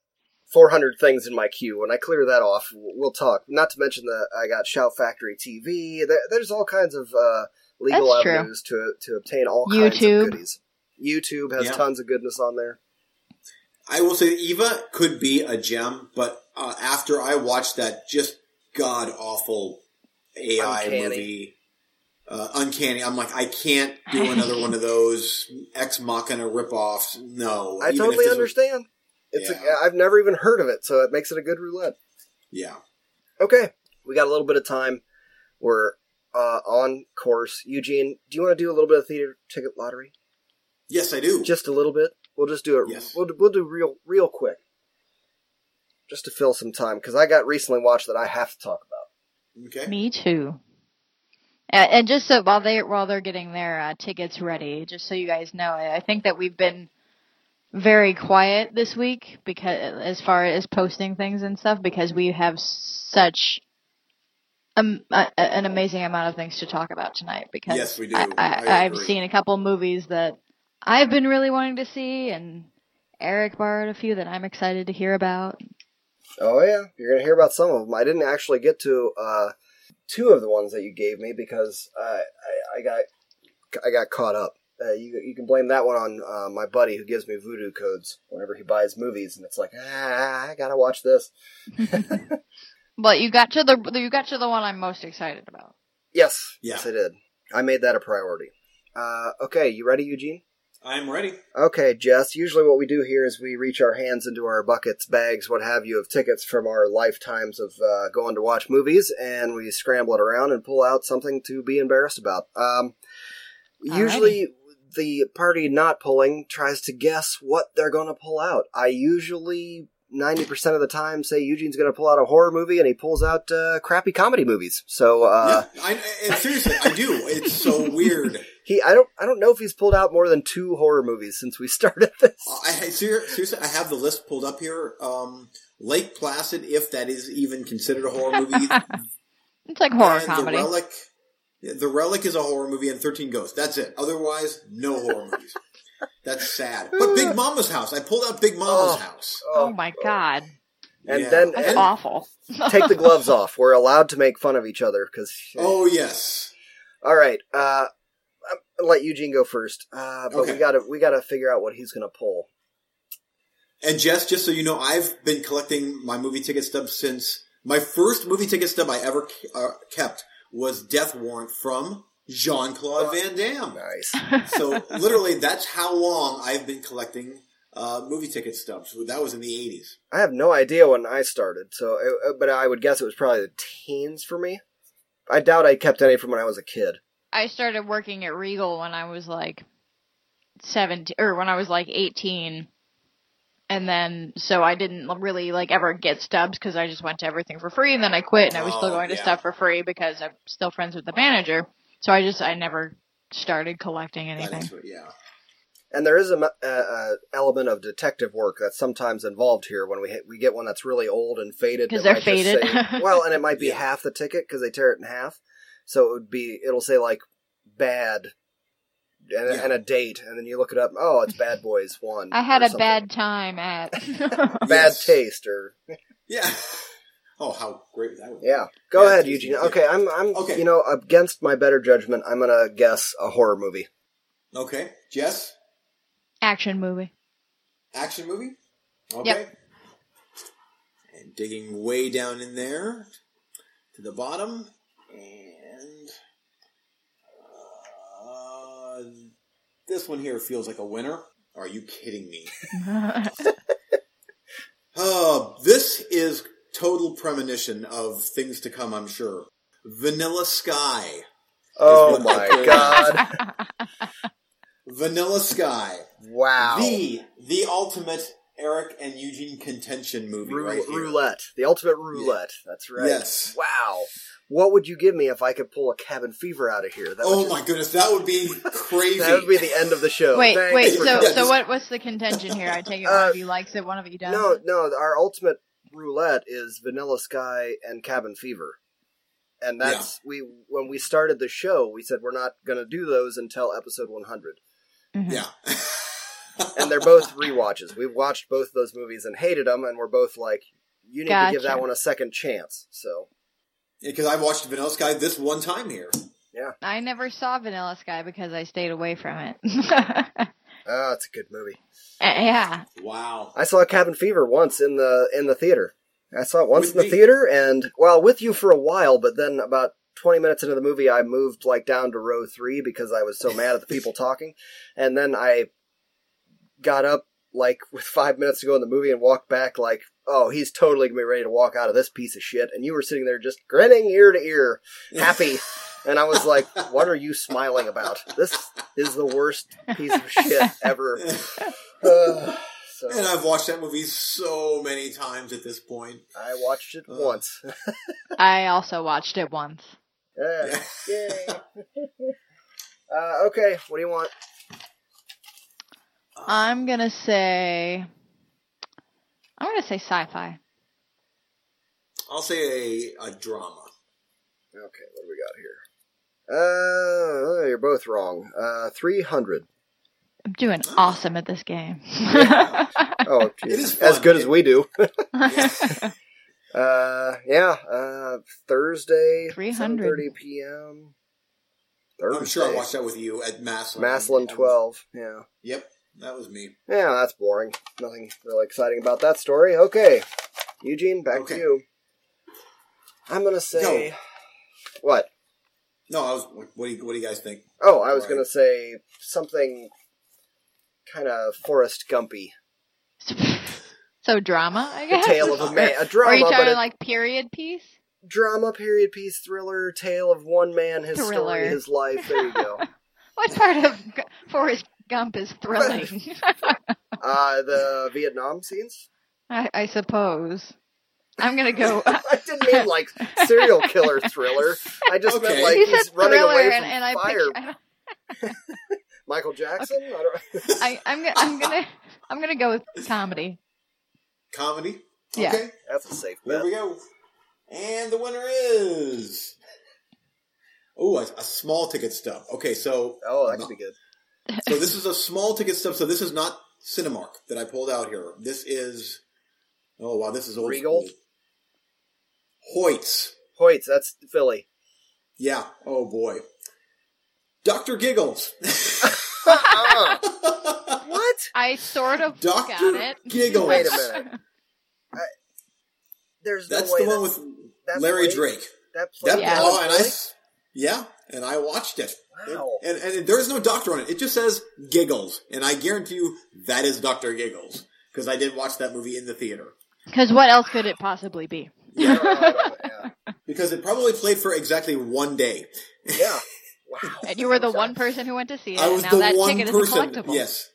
400 things in my queue. When I clear that off, we'll talk. Not to mention that I got Shout Factory TV. There, there's all kinds of uh, legal That's true. avenues to to obtain all kinds of goodies. YouTube has Yeah. tons of goodness on there. I will say Eva could be a gem, but uh, after I watched that just god awful AI Uncanny. movie, uh, uncanny, I'm like, I can't do another one of those Ex Machina ripoffs. No, I even totally this was- understand. It's Yeah. a, I've never even heard of it, so it makes it a good roulette. yeah, Okay, we got a little bit of time. We're uh, on course. Eugene, do you want to do a little bit of theater ticket lottery? yes, I do. Just a little bit. We'll just do it. Yes. We'll we'll do real real quick, just to fill some time because I got recently watched that I have to talk about. okay, Me too. And, and just so while they while they're getting their uh, tickets ready, just so you guys know, I I think that we've been very quiet this week because as far as posting things and stuff because we have such um, a, a- an amazing amount of things to talk about tonight because Yes, we do. I, I I, I've agree. seen a couple movies that I've been really wanting to see and Eric borrowed a few that I'm excited to hear about. Oh yeah, you're gonna hear about some of them. I didn't actually get to uh, two of the ones that you gave me because I, I, I got I got caught up. Uh, you you can blame that one on uh, my buddy who gives me Vudu codes whenever he buys movies, and it's like ah, I gotta watch this. But you got to the you got to the one I'm most excited about. Yes, Yeah. yes, I did. I made that a priority. Uh, okay, you ready, Eugene? I'm ready. Okay, Jess. Usually, what we do here is we reach our hands into our buckets, bags, what have you, of tickets from our lifetimes of uh, going to watch movies, and we scramble it around and pull out something to be embarrassed about. Um, usually, the party not pulling tries to guess what they're going to pull out. I usually. 90% of the time say Eugene's going to pull out a horror movie and he pulls out uh, crappy comedy movies. So uh, yeah, I, and seriously, I do. It's so weird. he I don't I don't know if he's pulled out more than two horror movies since we started this. I, I seriously, I have the list pulled up here. Um, Lake Placid, if that is even considered a horror movie, It's like horror and comedy. The Relic, the Relic is a horror movie, and Thirteen Ghosts. That's it. Otherwise, no horror movies. That's sad. But Big Mama's house. I pulled out Big Mama's Oh. house. oh my god, And Yeah. then that's and awful. take the gloves off. We're allowed to make fun of each other because. Oh yes. All right. Uh, I'll let Eugene go first. Uh, but Okay. we gotta we gotta figure out what he's gonna pull. And Jess, just so you know, I've been collecting my movie ticket stubs since my first movie ticket stub I ever uh, kept was Death Warrant from Jean Claude Van Damme. Nice. So literally, that's how long I've been collecting uh, movie ticket stubs. That was in the eighties. I have no idea when I started, so uh, but I would guess it was probably the teens for me. I doubt I kept any from when I was a kid. I started working at Regal when I was like 17 or when I was like 18. And then so I didn't really like ever get stubs cuz I just went to everything for free and then I quit and I was still Oh, going to yeah. stuff for free because I'm still friends with the manager. So I just I never started collecting anything. is what- yeah. And there is a element of detective work that's sometimes involved here when we hit, we get one that's really old and faded 'Cause that they're faded. say- well, and it might be Yeah. half the ticket because they tear it in half. So it would be it'll say like bad and, Yeah. and a date, and then you look it up. Oh, it's Bad Boys One. I had a something. bad time at bad Yes. taste, or Yeah. Oh, how great that would be. yeah. Go Bad ahead, Eugene. yeah. Okay, I'm I'm Okay. you know against my better judgment, I'm gonna guess a horror movie. Okay. Jess, action movie. action movie? Okay. Yep. And digging way down in there to the bottom. And uh, this one here feels like a winner. Are you kidding me? Oh, this is total premonition of things to come, I'm sure. Vanilla Sky. Oh my they- god! Vanilla Sky. Wow. The the ultimate Eric and Eugene contention movie Rou- right here. roulette, the ultimate roulette. That's right. Yes. Wow. What would you give me if I could pull a cabin fever out of here? That Oh would my goodness, that would be crazy. That would be the end of the show. wait, Thanks wait. So, coming. so what? What's the contention here? I take it one Uh, of you likes it, one of you doesn't. No, no. Our ultimate roulette is Vanilla Sky and Cabin Fever, and that's we. When we started the show, we said we're not going to do those until episode 100, Mhm. yeah. and they're both rewatches. We've watched both those movies and hated them, and we're both like, you need to give that one a second chance. So Because I've watched Vanilla Sky this one time here. Yeah, I never saw Vanilla Sky because I stayed away from it. Oh, it's a good movie. Uh, yeah. Wow. I saw Cabin Fever once in the in the theater. I saw it once With in the me. theater, and well, with you for a while. But then about twenty minutes into the movie, I moved like down to row three because I was so mad at the people talking, and then I got up like with five minutes to go in the movie and walked back like, oh, he's totally gonna be ready to walk out of this piece of shit, and you were sitting there just grinning ear to ear, happy. And I was like, "What are you smiling about? This is the worst piece of shit ever." Uh, so And I've watched that movie so many times at this point. I watched it Uh. once. I also watched it once. Yeah. Yay. uh, okay, what do you want? I'm gonna say. I'm gonna say sci-fi. I'll say a, a drama. Okay, what do we got here? Uh, you're both wrong. Uh, 300. I'm doing awesome at this game. Oh, It is geez. fun. as good as we do. Uh, yeah, uh, Thursday, 300. p.m. Thursday. I'm sure I watched that with you at Maslin. Maslin 12, yeah. Yep, that was me. Yeah, that's boring. Nothing really exciting about that story. Okay, Eugene, back Okay. to you. I'm gonna say Go. what? No, I was. What do you, what do you guys think? Oh, I was Right. gonna say something kind of Forrest Gumpy. so drama, I The guess. tale of a man, a drama, are you but talking like period piece? drama, period piece, thriller, tale of one man, his Thriller. story, his life. There you go. What part of Gu- Forrest Gump is thrilling? uh, the Vietnam scenes. I, I suppose. I'm gonna go. I didn't mean like serial killer thriller. I just meant like you he's running away from and, and I fire. picture. I, Michael Jackson. I don't. I, I'm gonna, I'm gonna, I'm gonna go with comedy. Comedy. Yeah. Okay, That's a safe there we go. And the winner is. Oh, a, a small ticket stub. Okay, so Oh, that could be good. So this is a small ticket stub. So this is not Cinemark that I pulled out here. This is. Oh wow, this is old Regal? school. Hoyts. Hoyts, that's Philly. Yeah. Oh boy. Doctor Giggles. Uh-uh. what? I sort of Doctor got it. Giggles. Wait a minute. There's That's no way the one that, with that Larry played- Drake. That played That Yeah. oh, and I, Yeah, and I watched it. Wow. And, and, there is no doctor on it. It just says Giggles, and I guarantee you that is Doctor Giggles because I did watch that movie in the theater. Because what else could it possibly be? Yeah, I don't yeah. Because it probably played for exactly one day. Yeah. Wow. And you were the one person who went to see it. I was now the that one ticket person. is a collectible. Yes.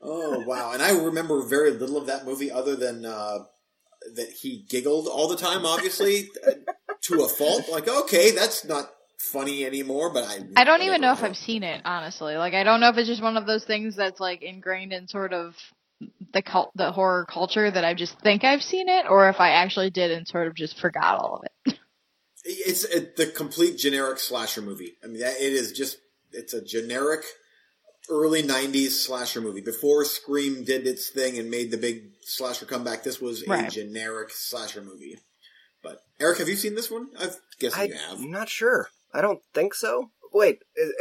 Oh wow! And I remember very little of that movie, other than uh, that he giggled all the time. Obviously, uh, to a fault. Like, okay, that's not funny anymore. But I, I don't even know if. I've seen it, honestly. Like, I don't know if it's just one of those things that's like ingrained in sort of the cult, the horror culture that I just think I've seen it, or if I actually did and sort of just forgot all of it. It's a, the complete generic slasher movie. I mean, that- it is just it's a generic early '90s slasher movie. Before Scream did its thing and made the big slasher comeback, this was a generic slasher movie. But Eric, have you seen this one? I guess I, you have. I'm not sure. I don't think so. Wait. Is,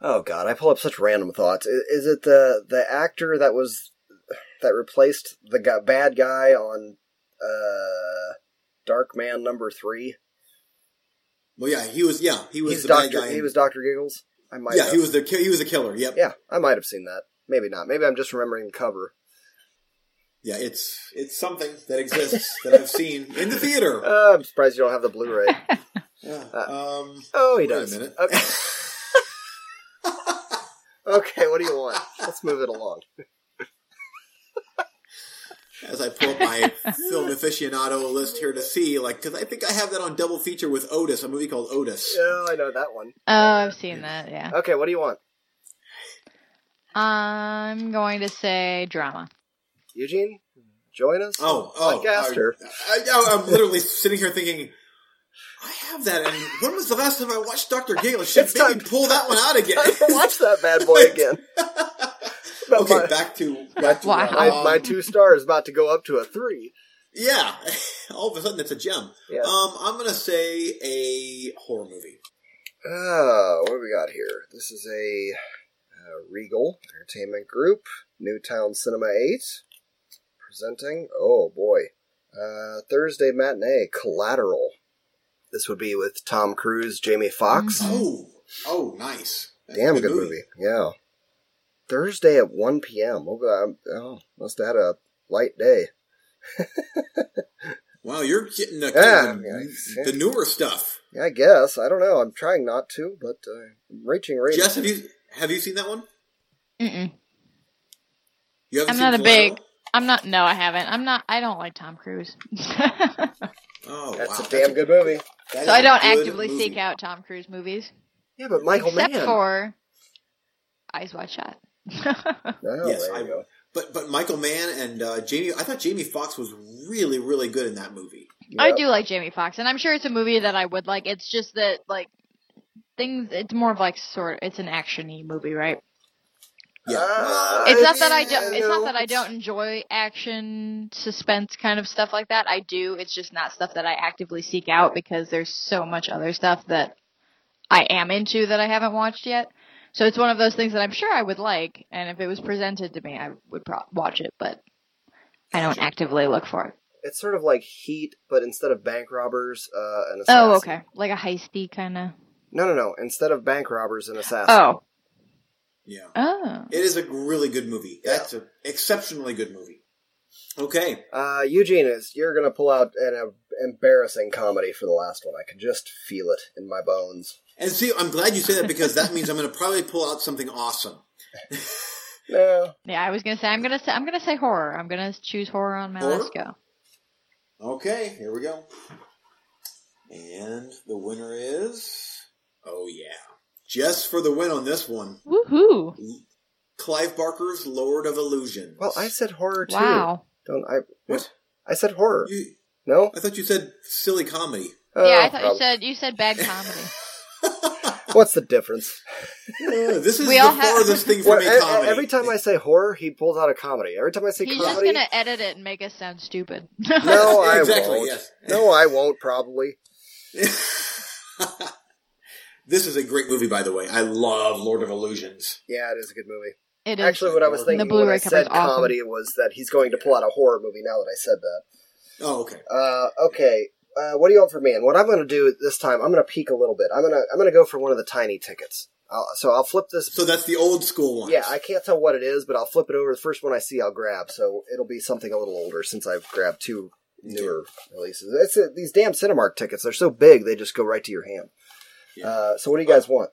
oh God, I pull up such random thoughts. Is, is it the the actor that was that replaced the guy, bad guy on uh, Darkman number three? Well, yeah, he was. Yeah, he was He's the bad Doctor. guy. He was Doctor Giggles. I might. yeah, have. he was the he was the killer. Yep. Yeah, I might have seen that. Maybe not. Maybe I'm just remembering the cover. Yeah, it's it's something that exists that I've seen in the theater. Uh, I'm surprised you don't have the Blu-ray. Yeah. Um, Oh, he Wait a does. minute. Okay. okay, what do you want? Let's move it along. as I pull up my film aficionado list here to see, like, because I think I have that on double feature with Otis, a movie called Otis. Oh, I know that one. Oh, I've seen that, yeah. Okay, what do you want? I'm going to say drama. Eugene, join us. Oh, oh, Like Gaster. I, I, I'm literally sitting here thinking, I have that. And when was the last time I watched Doctor Gale? Should It's maybe time- pull that one out again. Watch that bad boy again. Okay, my, back to back to Wow. my, um, my two stars about to go up to a three. Yeah, all of a sudden it's a gem. Yeah. Um, I'm gonna say a horror movie. Oh, what do we got here? This is a uh, Regal Entertainment Group, Newtown Cinema 8, presenting, oh boy, uh, Thursday matinee, Collateral. This would be with Tom Cruise, Jamie Foxx. Oh, oh, nice. That's Damn good movie. Yeah. Thursday at 1 p.m. Oh, oh, must have had a light day. Wow, you're getting the, Yeah, kind of yeah. the newer stuff. Yeah, I guess. I don't know. I'm trying not to, but uh, I'm reaching ratings. Jess, have you have you seen that one? Mm-mm. You haven't I'm seen not a Collateral? big. I'm not. No, I haven't. I'm not. I don't like Tom Cruise. Oh, That's wow. a damn good movie. that is so I don't actively movie. seek out Tom Cruise movies, Yeah, but Michael except Mann. for Eyes Wide Shut. Oh, Yes, I you go. But but Michael Mann and uh, Jamie, I thought Jamie Foxx was really really good in that movie. I do like Jamie Foxx, and I'm sure it's a movie that I would like. It's just that like things. It's more of like sort. It's an actiony movie, right? Yeah, Uh, It's not that I don't. It's not that I don't enjoy action, suspense kind of stuff like that. I do. It's just not stuff that I actively seek out because there's so much other stuff that I am into that I haven't watched yet. So it's one of those things that I'm sure I would like, and if it was presented to me, I would pro- watch it. But I don't actively look for it. It's sort of like Heat, but instead of bank robbers, uh, an assassin. Oh, okay, like a heisty kind of. No, no, no. Instead of bank robbers, an assassin. Oh, yeah. oh. It is a really good movie. That's an exceptionally good movie. Okay, Uh, Eugene, is you're gonna pull out an uh, embarrassing comedy for the last one. I can just feel it in my bones. and see, I'm glad you say that because that means I'm going to probably pull out something awesome. No, Yeah, I was gonna say I'm gonna say I'm gonna say horror. I'm gonna choose horror on my Horror? last go. Okay, here we go. And the winner is, oh yeah, just for the win on this one, Woohoo! Clive Barker's Lord of Illusion. well, I said horror too. Wow. Don't I? What? I said horror. You, No. I thought you said silly comedy. Oh, yeah, I thought you said you said bad comedy. What's the difference? Uh, this is We the all have- thing from Well, a comedy. every time I say horror, he pulls out a comedy. Every time I say comedy. He's just gonna edit it and make us sound stupid. no, I Exactly, won't. yes. No, I won't. Probably. this is a great movie, by the way. I love Lord of Illusions. Yeah, it is a good movie. It is. Actually, what I was The thinking when Blu-ray I cover is said awesome. comedy was that he's going to pull out a horror movie. Now that I said that, Oh, okay. uh, okay. uh, what do you want from me? And what I'm going to do this time, I'm going to peek a little bit. I'm going to I'm going to go for one of the tiny tickets. I'll, so I'll flip this. So that's the old school one. Yeah, I can't tell what it is, but I'll flip it over. The first one I see, I'll grab. So it'll be something a little older since I've grabbed two newer releases. It's uh, these damn Cinemark tickets. They're so big, they just go right to your hand. Yeah. Uh, so what do you guys want?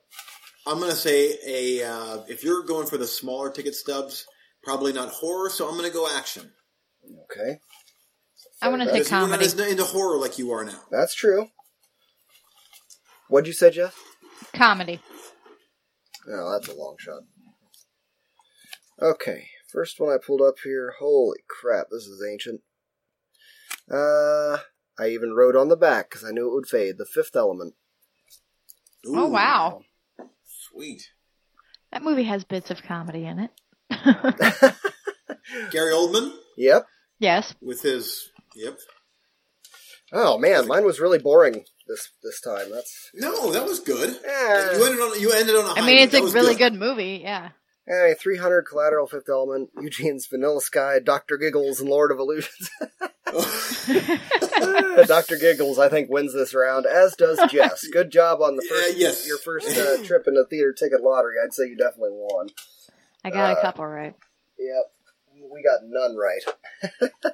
I'm gonna say a uh, if you're going for the smaller ticket stubs, probably not horror. So I'm gonna go action. Okay, I want to take Because you're not comedy. into horror like you are now. that's true. What'd you say, Jeff? Comedy. No, that's a long shot. Okay, first one I pulled up here. Holy crap, this is ancient. Uh, I even wrote on the back because I knew it would fade. The Fifth Element. Oh wow, sweet. that movie has bits of comedy in it. Gary Oldman Yep. yes. with his yep. Oh man, mine was really boring this this time. That's No, that was good. Eh. You ended on you ended on a high. I mean, it's That a was really good movie. Yeah. Eh, 300 Collateral, Fifth Element, Eugene's Vanilla Sky, Doctor Giggles, and Lord of Illusions. Doctor Giggles, I think, wins this round, as does Jess. Good job on the Yeah, first yes. your first uh, trip in the theater ticket lottery. I'd say you definitely won. I got Uh, a couple right. Yep, we got none right.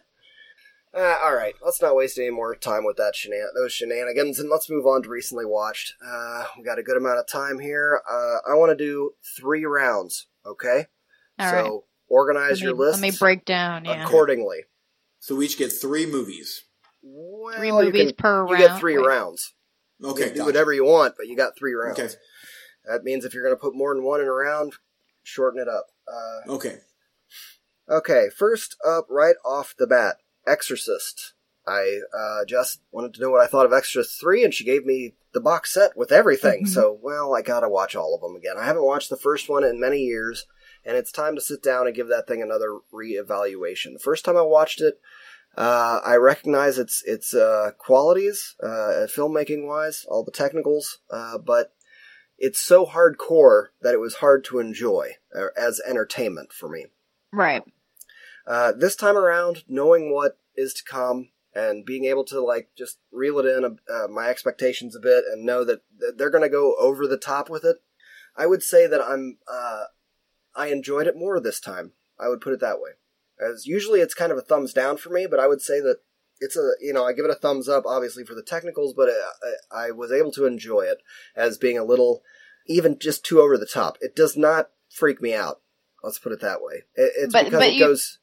uh, all right, let's not waste any more time with that shenan- those shenanigans, and let's move on to recently watched. Uh, we got a good amount of time here. Uh, I want to do three rounds. Okay, All so right. organize Let your list let me break down. Yeah. accordingly. So we each get three movies. Well, Three movies can- per You round. get three Wait. rounds. Okay, you can do whatever you want, but you got three rounds. Okay, That means if you're going to put more than one in a round, shorten it up. Uh, okay. Okay, first up, right off the bat, Exorcist. I uh, just wanted to know what I thought of Exorcist 3, and she gave me the box set with everything. Mhm. So, well, I gotta watch all of them again. I haven't watched the first one in many years, and it's time to sit down and give that thing another re-evaluation. The first time I watched it, uh, I recognize its its uh, qualities, uh, filmmaking wise, all the technicals, uh, but it's so hardcore that it was hard to enjoy uh, as entertainment for me. Right. Uh, this time around, knowing what is to come and being able to like just reel it in uh, my expectations a bit and know that they're going to go over the top with it, I would say that I'm uh, I enjoyed it more this time. I would put it that way. As usually it's kind of a thumbs down for me, but I would say that it's a you know I give it a thumbs up obviously for the technicals, but I, I was able to enjoy it as being a little even just too over the top. It does not freak me out. Let's put it that way. It, it's But- because but it you- goes.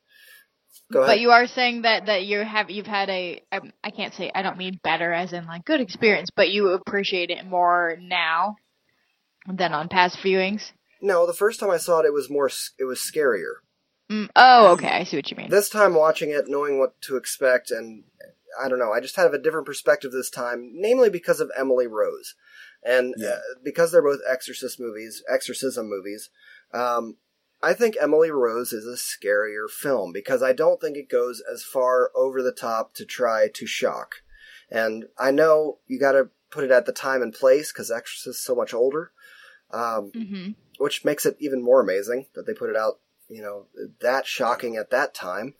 Go ahead. But you are saying that that you have you've had a I, I can't say I don't mean better as in like good experience, but you appreciate it more now than on past viewings. No, the first time I saw it, it was more. It was scarier. Mm, oh, okay, I see what you mean. This time, watching it, knowing what to expect, and I don't know, I just have a different perspective this time, namely because of Emily Rose, and Yeah. uh, because they're both Exorcist movies, exorcism movies. Um, I think Emily Rose is a scarier film because I don't think it goes as far over the top to try to shock. And I know you got to put it at the time and place because Exorcist is so much older. Um, hmm which makes it even more amazing that they put it out, you know, that shocking at that time.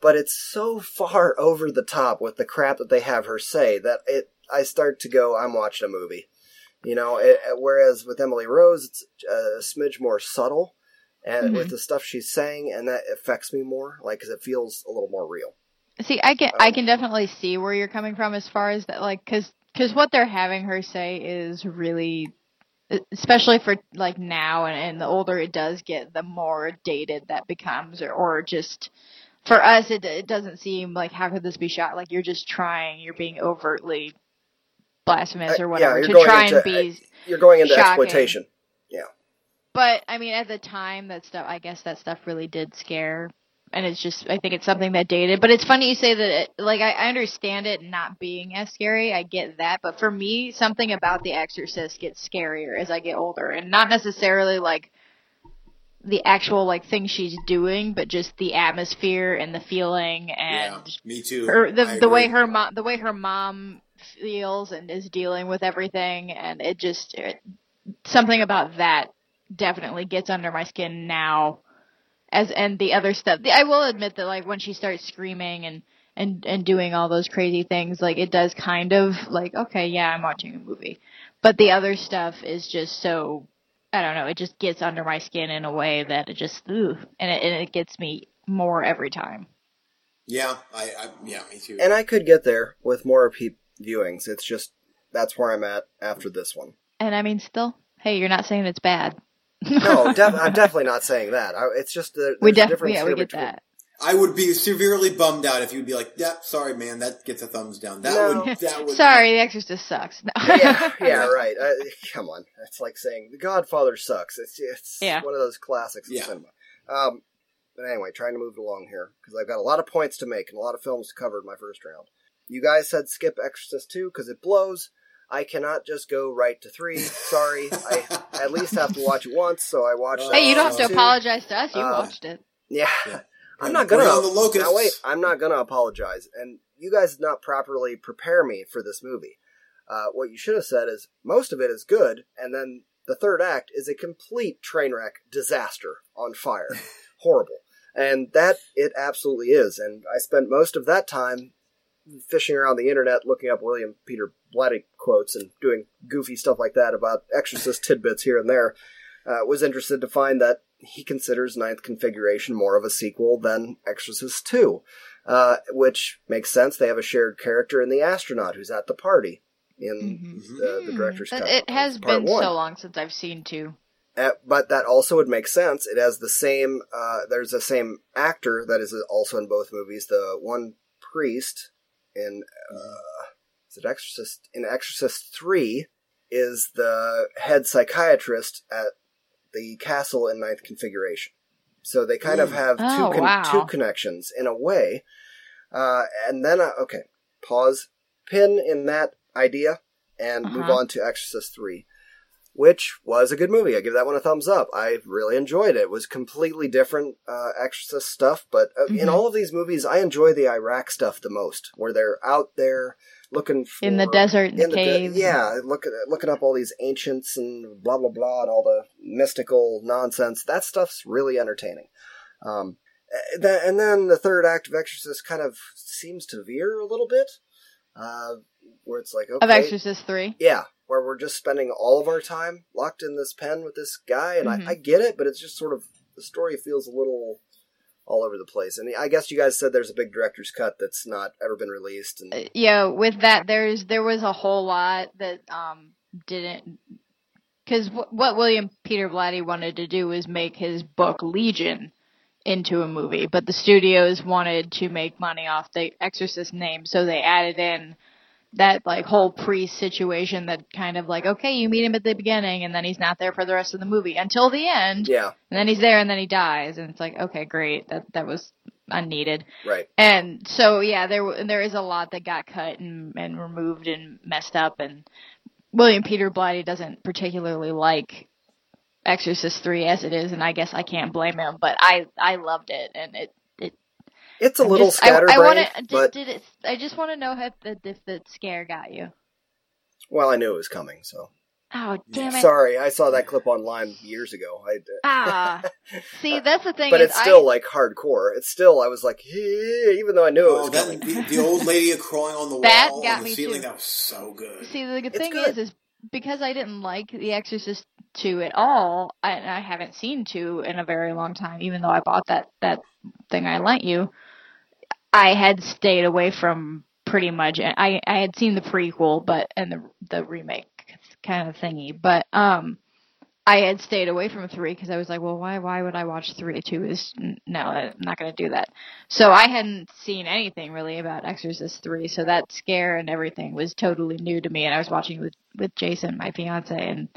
But it's so far over the top with the crap that they have her say that it, I start to go, I'm watching a movie. You know, it, whereas with Emily Rose, it's a smidge more subtle and Mhm. with the stuff she's saying, and that affects me more, like, cause it feels a little more real. See, I can I can definitely see where you're coming from as far as that, like, because because what they're having her say is really, especially for like now and, and the older it does get, the more dated that becomes, or or just for us, it it doesn't seem like how could this be shot? Like you're just trying, you're being overtly blasphemous Uh, or whatever you're to try into- and be. You're going into Shocking. exploitation. But I mean, at the time, that stuff, I guess that stuff really did scare, and it's just, I think it's something that dated. But it's funny you say that, it, like, I, I understand it not being as scary. I get that, but for me, something about The Exorcist gets scarier as I get older, and not necessarily like the actual like thing she's doing, but just the atmosphere and the feeling and yeah, me too. her the I the way her mom the way her mom feels and is dealing with everything and it just it, something about that definitely gets under my skin now as and the other stuff the, I will admit that like when she starts screaming and and and doing all those crazy things, like it does kind of like okay, yeah, I'm watching a movie. But the other stuff is just so I don't know, it just gets under my skin in a way that it just ooh, and it, and it gets me more every time. Yeah, I, I yeah, me too. And I could get there with more repeat viewings. It's just that's where I'm at after this one. And I mean, still, hey, you're not saying it's bad. No, def- I'm definitely not saying that. I, it's just that we definitely difference yeah, we get between- that. I would be severely bummed out if you'd be like, "Yeah, sorry, man, that gets a thumbs down." That No. would that would Sorry, The Exorcist sucks. No. yeah, yeah, right. Uh, come on, it's like saying The Godfather sucks. It's it's Yeah. one of those classics Yeah. of cinema. Um, but anyway, trying to move it along here because I've got a lot of points to make and a lot of films to cover in my first round. You guys said skip Exorcist two because it blows. I cannot just go right to three. Sorry, I at least have to watch it once, so I watched. Hey, you don't have to 2. apologize to us. You Um, watched it. Yeah. Yeah. I'm not gonna. On the locusts. Now wait, I'm not gonna apologize. And you guys did not properly prepare me for this movie. Uh, what you should have said is most of it is good, and then the third act is a complete train wreck, disaster, on fire, horrible, and that it absolutely is. And I spent most of that time fishing around the internet, looking up William Peter Blatty quotes and doing goofy stuff like that about Exorcist tidbits here and there. Uh, was interested to find that he considers Ninth Configuration more of a sequel than Exorcist 2, uh, which makes sense. They have a shared character in the astronaut who's at the party in Mhm. the, the director's That- cut. It has been one. so long since I've seen two. Uh, but that also would make sense. It has the same. Uh, there's the same actor that is also in both movies. The one priest in uh, is it Exorcist in Exorcist three is the head psychiatrist at the castle in Ninth Configuration. So they kind of Mm. have Oh, two con- wow. two connections in a way. Uh, and then uh, okay, pause, pin in that idea, and move Uh-huh. on to Exorcist three which was a good movie. I give that one a thumbs up. I really enjoyed it. It was completely different uh, Exorcist stuff, but uh, in Mhm. all of these movies, I enjoy the Iraq stuff the most, where they're out there looking for, In the desert, in the de- caves. yeah, looking looking up all these ancients and blah blah blah and all the mystical nonsense. That stuff's really entertaining. Um, uh, and then the third act of Exorcist kind of seems to veer a little bit, uh, where it's like okay, Of Exorcist 3. yeah, where we're just spending all of our time locked in this pen with this guy, and Mhm. I, I get it, but it's just sort of the story feels a little all over the place. And I guess you guys said there's a big director's cut that's not ever been released, and Uh, yeah, with that, there's there was a whole lot that um didn't because w- what William Peter Blatty wanted to do was make his book Legion into a movie, but the studios wanted to make money off the Exorcist name, so they added in that like whole priest situation that kind of like okay you meet him at the beginning and then he's not there for the rest of the movie until the end. Yeah, and then he's there and then he dies and it's like okay great that that was unneeded. Right, and so yeah, there there is a lot that got cut and and removed and messed up, and William Peter Blatty doesn't particularly like Exorcist three as it is, and I guess I can't blame him. But I I loved it, and it it's a I'm little just- I, I wanna, but did it? I just want to know if the if the scare got you. well, I knew it was coming, so Oh damn it! sorry. I saw that clip online years ago. I, Ah, see that's the thing. but is it's still I, like hardcore. It's still I was like, "Yeah," even though I knew it Oh, was that coming. the, the old lady crawling on the That wall got on the me ceiling. too. That was so good. See, the good It's thing good. is, is because I didn't like The Exorcist two at all, I, and I haven't seen two in a very long time. Even though I bought that that thing I lent you, I had stayed away from pretty much. I I had seen the prequel, but and the the remake kind of thingy, but um. I had stayed away from three because I was like, well, why? Why would I watch three? Two is no, I'm not going to do that. So I hadn't seen anything really about Exorcist three, so that scare and everything was totally new to me. And I was watching with with Jason, my fiance, and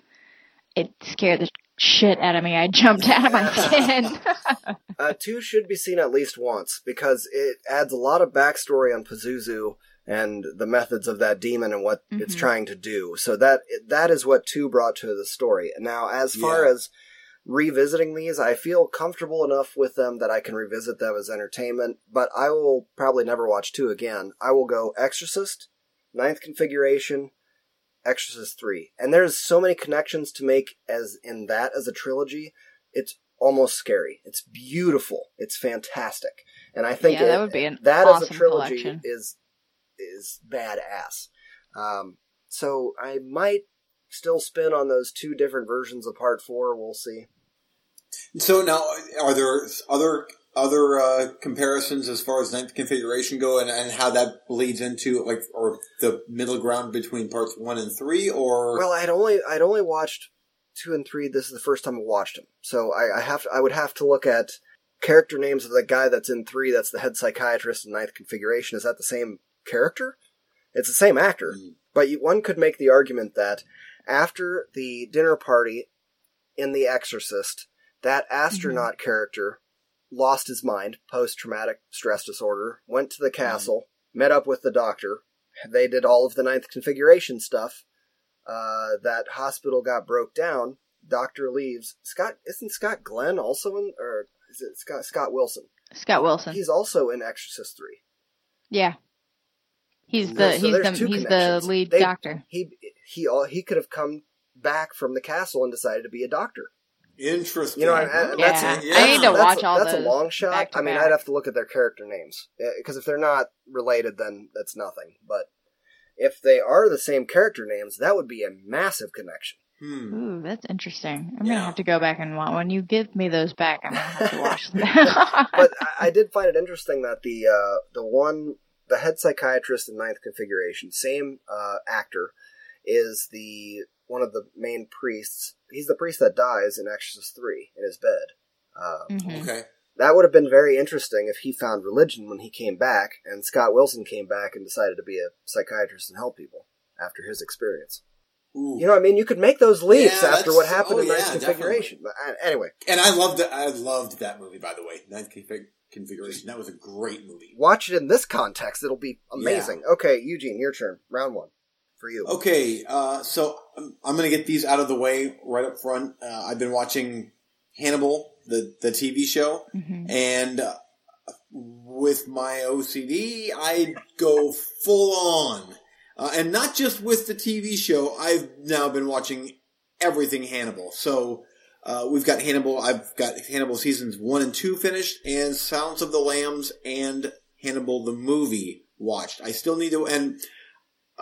it scared the shit out of me. I jumped out of my skin. Uh, two should be seen at least once because it adds a lot of backstory on Pazuzu and the methods of that demon and what it's Mhm. trying to do. So that that is what two brought to the story. Now, as far Yeah. as revisiting these, I feel comfortable enough with them that I can revisit them as entertainment. But I will probably never watch two again. I will go Exorcist, Ninth Configuration, Exorcist three, and there's so many connections to make as in that as a trilogy. It's almost scary. It's beautiful. It's fantastic. and I think Yeah, it- that would be an that as a trilogy collection. is is badass. Um, so I might still spin on those two different versions of Part Four. We'll see. So now, are there other other uh, comparisons as far as ninth configuration go, and, and how that bleeds into like or the middle ground between parts one and three, or Well, I'd only I'd only watched two and three. This is the first time I watched them, so I, I have to, I would have to look at character names of the guy that's in three. That's the head psychiatrist in ninth configuration. Is that the same character? It's the same actor, Mm. but you, one could make the argument that after the dinner party in The Exorcist, that astronaut character lost his mind, post traumatic stress disorder, went to the castle, met up with the doctor. They did all of the ninth configuration stuff. Uh, that hospital got broke down. Doctor leaves. Scott isn't Scott Glenn also in, or is it Scott Scott Wilson? Scott Wilson. He's also in Exorcist Three. yeah. He's So the he's the he's the lead They- doctor. He he he could have come back from the castle and decided to be a doctor. Interesting? You know, I, I, Yeah. that's, I need to that's- watch all That's a long shot. back to I mean, back. I'd have to look at their character names because if they're not related, then that's nothing. But if they are the same character names, that would be a massive connection. Hmm. Ooh, that's interesting. I'm Yeah. gonna have to go back and watch. When you give me those back, I'm gonna have to watch them. but I, I did find it interesting that the uh, the one the head psychiatrist in ninth configuration, same uh, actor, is the one of the main priests. He's the priest that dies in Exorcist three in his bed. Uh, Mhm. Okay. That would have been very interesting if he found religion when he came back, and Scott Wilson came back and decided to be a psychiatrist and help people after his experience. Ooh. You know, what I mean, you could make those leaps Yeah, after what happened oh, in yeah, ninth definitely. configuration. But uh, anyway, and I loved it. I loved that movie, by the way. Ninth config- configuration. That was a great movie. watch it in this context; it'll be amazing. Okay, Eugene, your turn. Round one for you. Okay, uh, so I'm, I'm going to get these out of the way right up front. Uh, I've been watching Hannibal, the the TV show, Mhm. and uh, with my OCD, I go full on, uh, and not just with the TV show. I've now been watching everything Hannibal. So uh, we've got Hannibal. I've got Hannibal seasons one and two finished, and Silence of the Lambs and Hannibal the movie watched. I still need to and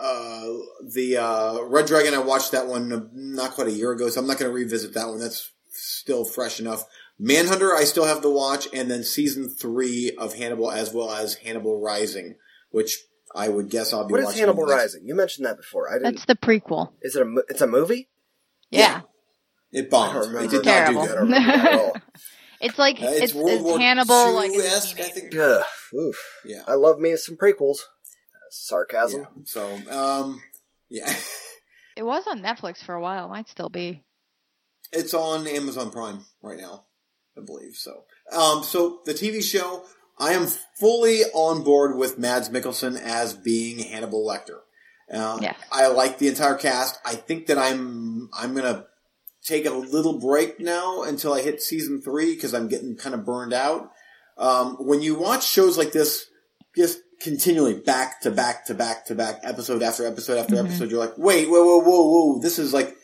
uh, the uh, Red Dragon. I watched that one uh, not quite a year ago, so I'm not going to revisit that one. That's still fresh enough. Manhunter, I still have to watch, and then season three of Hannibal, as well as Hannibal Rising, which I would guess I'll be What is watching. Hannibal next- Rising? You mentioned that before. I didn't. That's the prequel. Is it a? It's a movie? Yeah. It bombed. It did Terrible. not do good. don't remember that at all. It's like Uh, it's it's, World it's War Hannibal like a II-esque, I think. Ugh, oof. Yeah. I love me some prequels. Sarcasm. Yeah. So, um, yeah, It was on Netflix for a while. It might still be. it's on Amazon Prime right now, I believe. So, um, so the TV show, I am fully on board with Mads Mikkelsen as being Hannibal Lecter. Uh, Yes. I like the entire cast. I think that I'm I'm gonna take a little break now until I hit season three because I'm getting kind of burned out. Um, when you watch shows like this, just continually back to back to back to back, episode after episode after Mhm. episode, you're like, wait, whoa, whoa, whoa, whoa, this is like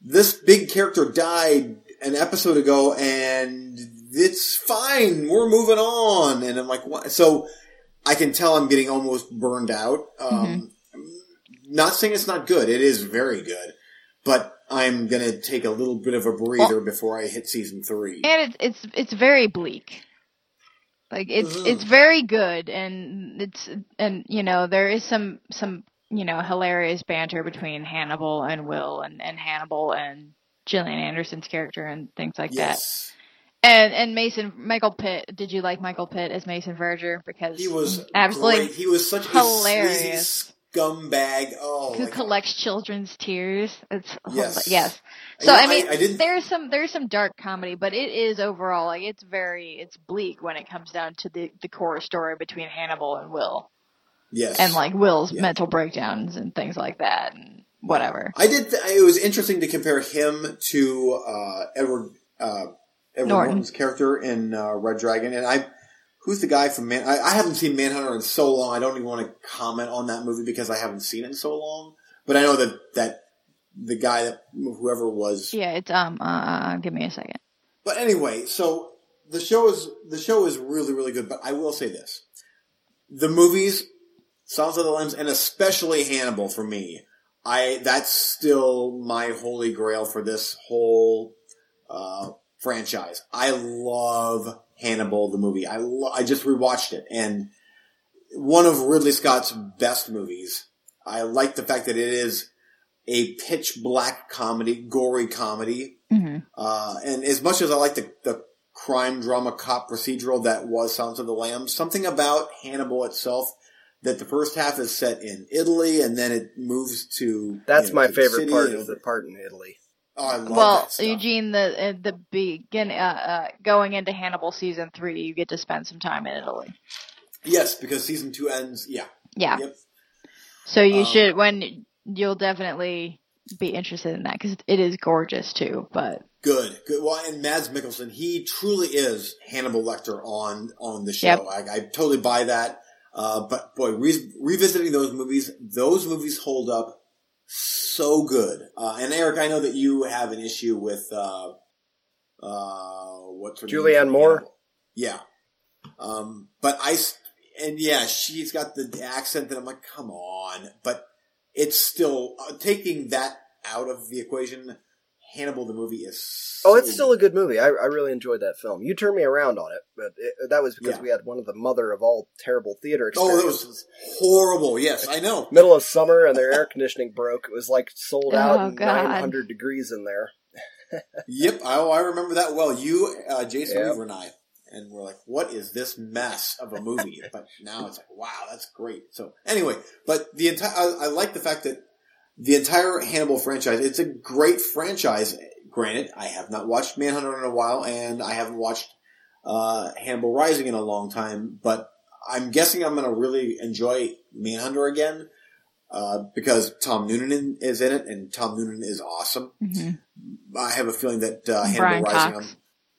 this big character died an episode ago, and it's fine. We're moving on, and I'm like, what? So I can tell I'm getting almost burned out. Um, Not saying it's not good; it is very good, but I'm gonna take a little bit of a breather before I hit season three. And it's it's it's very bleak. Like it's it's very good and it's and you know there is some some you know hilarious banter between Hannibal and Will and and Hannibal and Gillian Anderson's character and things like that. And and Mason Michael Pitt. Did you like Michael Pitt as Mason Verger because he was absolutely Great. He was such hilarious. a sleazy scumbag. Oh, who my God. collects children's tears. It's Yes. yes. So Yeah, I mean, I there's some there's some dark comedy, but it is overall like it's very it's bleak when it comes down to the the core story between Hannibal and Will, Yes, and like Will's Yeah. mental breakdowns and things like that, and whatever. I did. Th- it was interesting to compare him to uh, Edward uh, Edward Norton. Norton's character in uh, Red Dragon, and I. Who's the guy from Man? I, I haven't seen Manhunter in so long. I don't even want to comment on that movie because I haven't seen it in so long. But I know that that the guy that whoever was. Yeah, it's um uh, uh give me a second. But anyway, so the show is the show is really really good. But I will say this: the movies, Silence of the Lambs, and especially Hannibal for me, I that's still my holy grail for this whole uh, franchise. I love Hannibal the movie. I lo- I just rewatched it and one of Ridley Scott's best movies. I like the fact that it is a pitch black comedy, gory comedy. hmm Uh, and as much as I like the, the crime drama cop procedural that was Silence of the Lambs, something about Hannibal itself that the first half is set in Italy and then it moves to That's you know, my to favorite part and- is the part in Italy. Oh, I love Well. Eugene, the uh, the begin uh, uh, going into Hannibal season three, you get to spend some time in Italy. Yes, because season two ends. Yeah. Yeah. Yep. So you Um, should when you'll definitely be interested in that because it is gorgeous too. But Good, good. Well, and Mads Mikkelsen, he truly is Hannibal Lecter on on the show. Yep. I, I totally buy that. Uh, but boy, re- revisiting those movies, those movies hold up so good. Uh, and Eric, I know that you have an issue with uh, uh, what's her name? Julianne Moore? Yeah. Um, but I and yeah, she's got the accent that I'm like, come on. But it's still uh, taking that out of the equation. Hannibal the movie is. Oh, it's so still a good movie. I, I really enjoyed that film. You turned me around on it, but it, that was because Yeah. we had one of the mother of all terrible theater Oh, that experiences. was horrible. Yes, I know. Middle of summer and their air conditioning broke. It was like sold out Oh, and God. 900 degrees in there. Yep, I, oh, I remember that well. You, uh, Jason Yep. Weaver, and I, and we're like, "What is this mess of a movie?" but now it's like, "Wow, that's great." So anyway, but the entire I, I like the fact that the entire Hannibal franchise. It's a great franchise. Granted, I have not watched Manhunter in a while, and I haven't watched uh, Hannibal Rising in a long time. But I'm guessing I'm going to really enjoy Manhunter again. Uh, because Tom Noonan is in it, and Tom Noonan is awesome. mhm. I have a feeling that uh, Hannibal Brian Rising,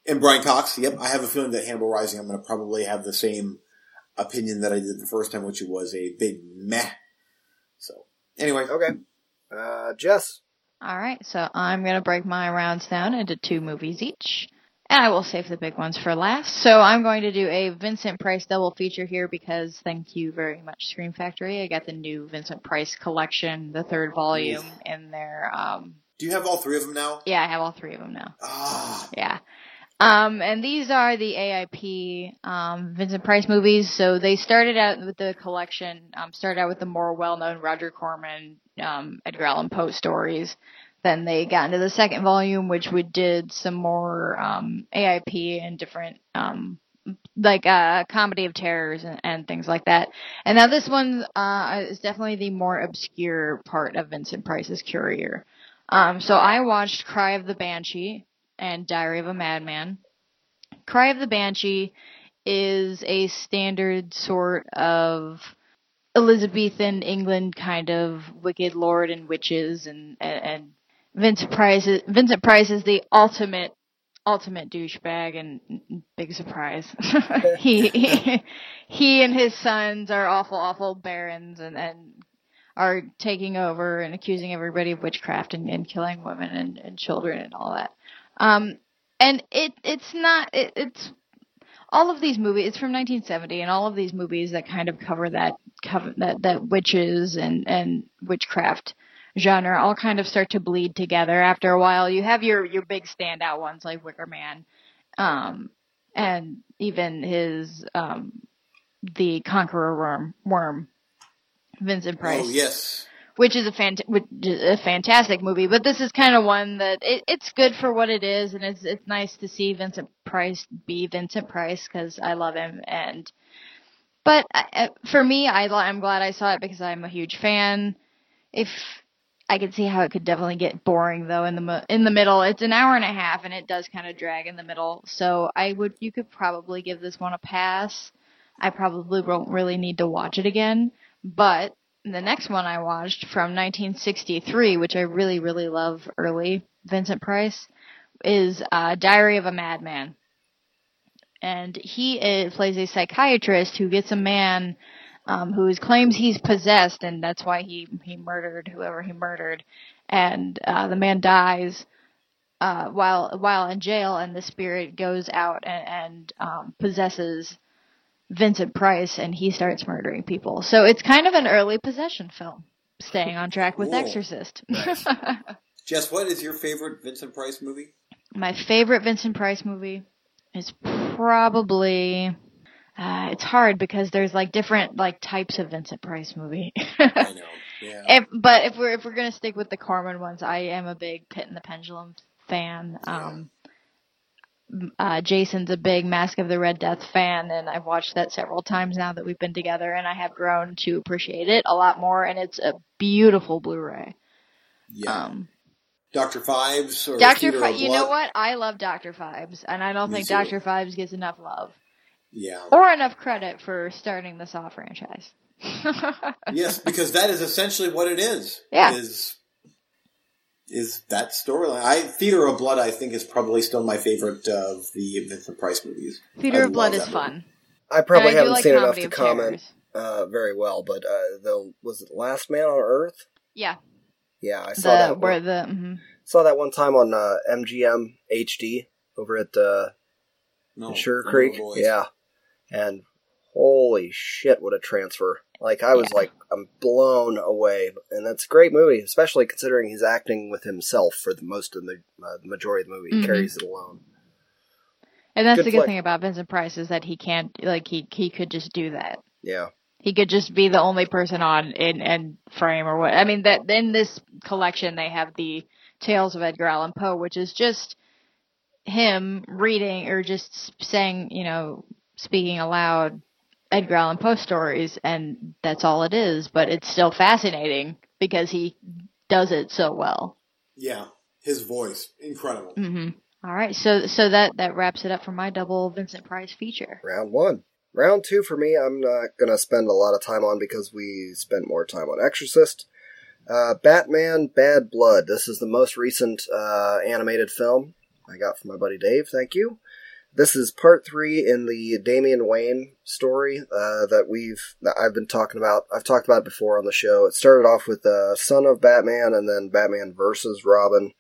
and Brian Cox. Yep, I have a feeling that Hannibal Rising, I'm going to probably have the same opinion that I did the first time, which was a big meh. So anyway, Okay. Uh, Jess. All right, so I'm going to break my rounds down into two movies each. And I will save the big ones for last. So I'm going to do a Vincent Price double feature here because thank you very much, Scream Factory. I got the new Vincent Price collection, the third volume in there. Um, do you have all three of them now? yeah, I have all three of them now. Ah, Yeah. Um, and these are the AIP um, Vincent Price movies. So they started out with the collection, um, started out with the more well known Roger Corman, um, Edgar Allan Poe stories. Then they got into the second volume, which we did some more um, AIP and different, um, like uh, comedy of terrors and, and things like that. And now this one uh, is definitely the more obscure part of Vincent Price's career. So I watched Cry of the Banshee and Diary of a Madman. Cry of the Banshee is a standard sort of Elizabethan England kind of wicked lord and witches and and, and Vincent Price is, Vincent Price is the ultimate ultimate douchebag and big surprise. he, he he and his sons are awful awful barons and and are taking over and accusing everybody of witchcraft and, and killing women and, and children and all that. Um, and it it's not it, it's all of these movies. It's from 1970, and all of these movies that kind of cover that cover that that witches and and witchcraft genre all kind of start to bleed together after a while. You have your your big standout ones like Wicker Man, um, and even his um, the Conqueror Worm, Worm, Vincent Price oh yes, which is a fant- which is a fantastic movie. But this is kind of one that it, it's good for what it is, and it's it's nice to see Vincent Price be Vincent Price because I love him. And but I, for me, I I'm glad I saw it because I'm a huge fan. If I could see how it could definitely get boring though in the in the middle. It's an hour and a half, and it does kind of drag in the middle. So I would you could probably give this one a pass. I probably won't really need to watch it again. But the next one I watched from 1963, which I really, really love early Vincent Price, is uh, Diary of a Madman. And he is, plays a psychiatrist who gets a man um, who is, claims he's possessed, and that's why he, he murdered whoever he murdered. And uh, the man dies. uh, while while in jail, and the spirit goes out and, and um, possesses Vincent Price, and he starts murdering people. So it's kind of an early possession film, staying on track with Cool. Exorcist. Jess, what is your favorite Vincent Price movie? My favorite Vincent Price movie is probably. Uh, it's hard because there's like different like types of Vincent Price movie. I know. Yeah. If, but if we're if we're gonna stick with the Corman ones, I am a big Pit and the Pendulum fan. Um, uh, Jason's a big Mask of the Red Death fan, and I've watched that several times now that we've been together, and I have grown to appreciate it a lot more. And it's a beautiful Blu-ray. yeah. Um, Doctor Phibes or Doctor, Theater Fi- of you know what? I love Doctor Phibes, and I don't Me think. Doctor Phibes gets enough love Yeah. or enough credit for starting the Saw franchise. yes, because that is essentially what it is. Yeah. Is is that storyline? I Theater of Blood, I think, is probably still my favorite of the Vincent Price movies. Theater I of Blood is that fun. I probably And I haven't like seen enough to comment uh, very well, but uh, the was it Last Man on Earth? Yeah, Yeah, I saw the that. where One. the mhm. Saw that one time on uh, MGM HD over at uh, No, Sugar Creek. the. Yeah, and holy shit, what a transfer! Like I was Yeah. like, I'm blown away, and that's a great movie, especially considering he's acting with himself for the most of the, uh, the majority of the movie. He Mhm. carries it alone. And that's Good the good thing about Vincent Price is that he can't like he he could just do that. Yeah, He could just be the only person on in in frame or what. I mean that in this collection they have the Tales of Edgar Allan Poe, which is just him reading or just saying, you know, speaking aloud Edgar Allan Poe stories, and that's all it is. But it's still fascinating because he does it so well. yeah, his voice incredible. hmm All right, so so that that wraps it up for my double Vincent Price feature. round one. Round two for me, I'm not gonna spend a lot of time on because we spent more time on Exorcist. Uh, Batman Bad Blood. This is the most recent uh, animated film I got from my buddy Dave. Thank you. This is part three in the Damian Wayne story uh, that we've that I've been talking about. I've talked about before on the show. It started off with uh, Son of Batman and then Batman versus Robin,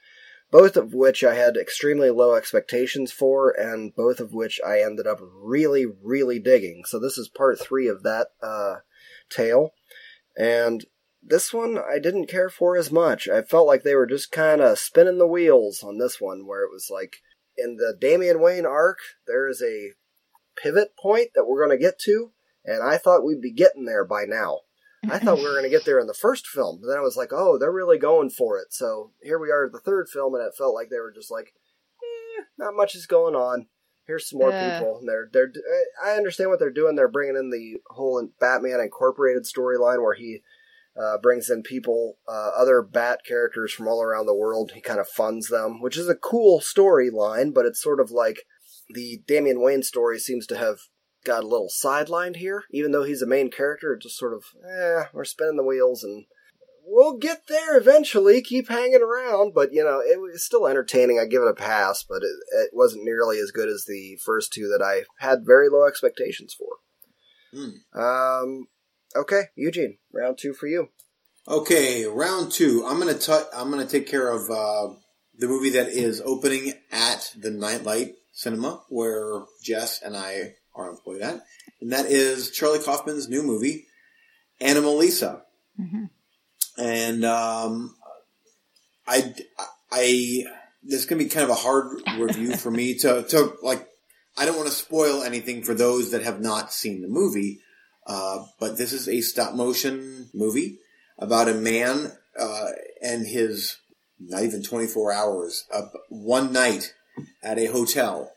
both of which I had extremely low expectations for, and both of which I ended up really, really digging. So this is part three of that uh, tale, and this one I didn't care for as much. I felt like they were just kind of spinning the wheels on this one, where it was like in the Damian Wayne arc, there is a pivot point that we're going to get to, and I thought we'd be getting there by now. I thought we were going to get there in the first film, but then I was like, oh, they're really going for it. So here we are at the third film, and it felt like they were just like, eh, not much is going on. Here's some more Yeah. people, and they're they're. I understand what they're doing. They're bringing in the whole Batman Incorporated storyline where he uh, brings in people, uh, other Bat characters from all around the world. He kind of funds them, which is a cool storyline, but it's sort of like the Damian Wayne story seems to have got a little sidelined here. Even though he's a main character, just sort of, eh, we're spinning the wheels and we'll get there eventually. Keep hanging around, but you know, it was still entertaining. I give it a pass, but it, it wasn't nearly as good as the first two that I had very low expectations for. Hmm. Um, okay, Eugene, round two for you. Okay, round two. I'm gonna i I'm gonna take care of uh, the movie that is opening at the Nightlight Cinema, where Jess and I are employed at, and that is Charlie Kaufman's new movie, Anomalisa. Mhm. And um, I, I, this is gonna be kind of a hard review for me to to like. I don't want to spoil anything for those that have not seen the movie, uh, but this is a stop motion movie about a man uh, and his not even 24 hours uh, one night at a hotel.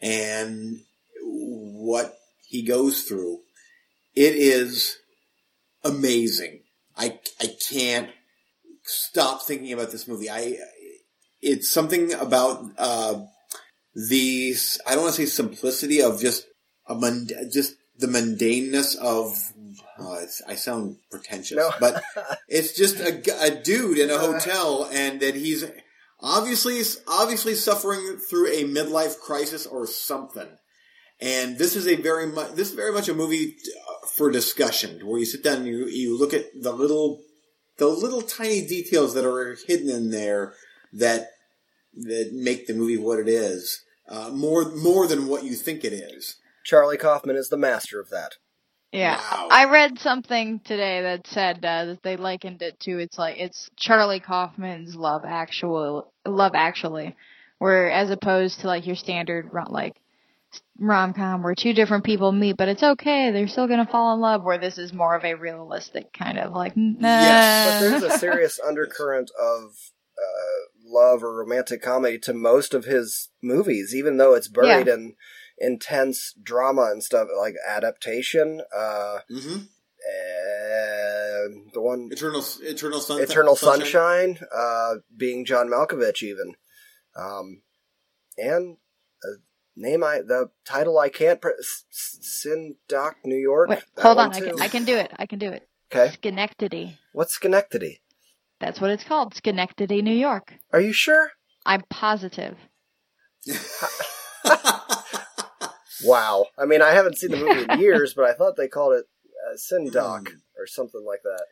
And what he goes through it is amazing. I i can't stop thinking about this movie. I it's something about uh the i don't want to say simplicity of just a mund- just the mundaneness of uh, I sound pretentious, No. but it's just a dude in a hotel, and that he's obviously obviously suffering through a midlife crisis or something. And this is a very much this is very much a movie uh, for discussion, where you sit down and you you look at the little the little tiny details that are hidden in there that that make the movie what it is. Uh, more more than what you think it is. Charlie Kaufman is the master of that. Yeah, Wow. I read something today that said uh, that they likened it to it's like it's Charlie Kaufman's Love Actual, Love Actually, where as opposed to like your standard rom- like rom com where two different people meet, but it's okay, they're still gonna fall in love. Where this is more of a realistic kind of like nah. Yes, But there's a serious undercurrent of uh, love or romantic comedy to most of his movies, even though it's buried in intense drama and stuff like adaptation. Uh, hmm and the one Eternal Eternal Sun Eternal Sunshine, uh, being John Malkovich, even, um, and uh, name I the title I can't pre- S- S- Sindoc, New York. Wait, hold on, I can I can do it. I can do it. Okay, Schenectady. what's Schenectady? That's what it's called. Schenectady, New York. Are you sure? I'm positive. Wow. I mean, I haven't seen the movie in years, but I thought they called it uh, Sindoc Hmm. or something like that.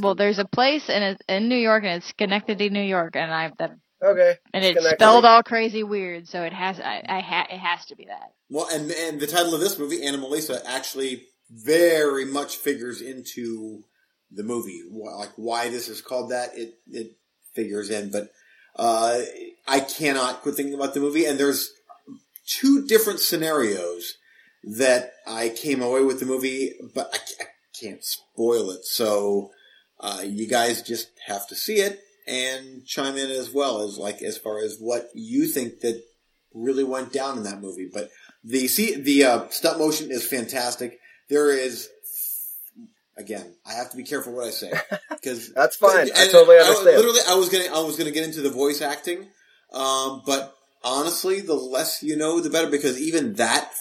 Well, there's a place in it in New York, and it's Schenectady, New York, and I've that Okay. and it's spelled all crazy weird, so it has I, I ha, it has to be that. Well, and and the title of this movie, Anomalisa, actually very much figures into the movie. Like why this is called that, it it figures in. But uh, I cannot quit thinking about the movie. And there's two different scenarios that I came away with the movie, but I, I can't spoil it. So uh, you guys just have to see it and chime in as well as like as far as what you think that really went down in that movie. But the see the uh, stop motion is fantastic. There is again, I have to be careful what I say because That's fine. I totally understand. literally, I was gonna I was gonna get into the voice acting, um, but honestly, the less you know, the better because even that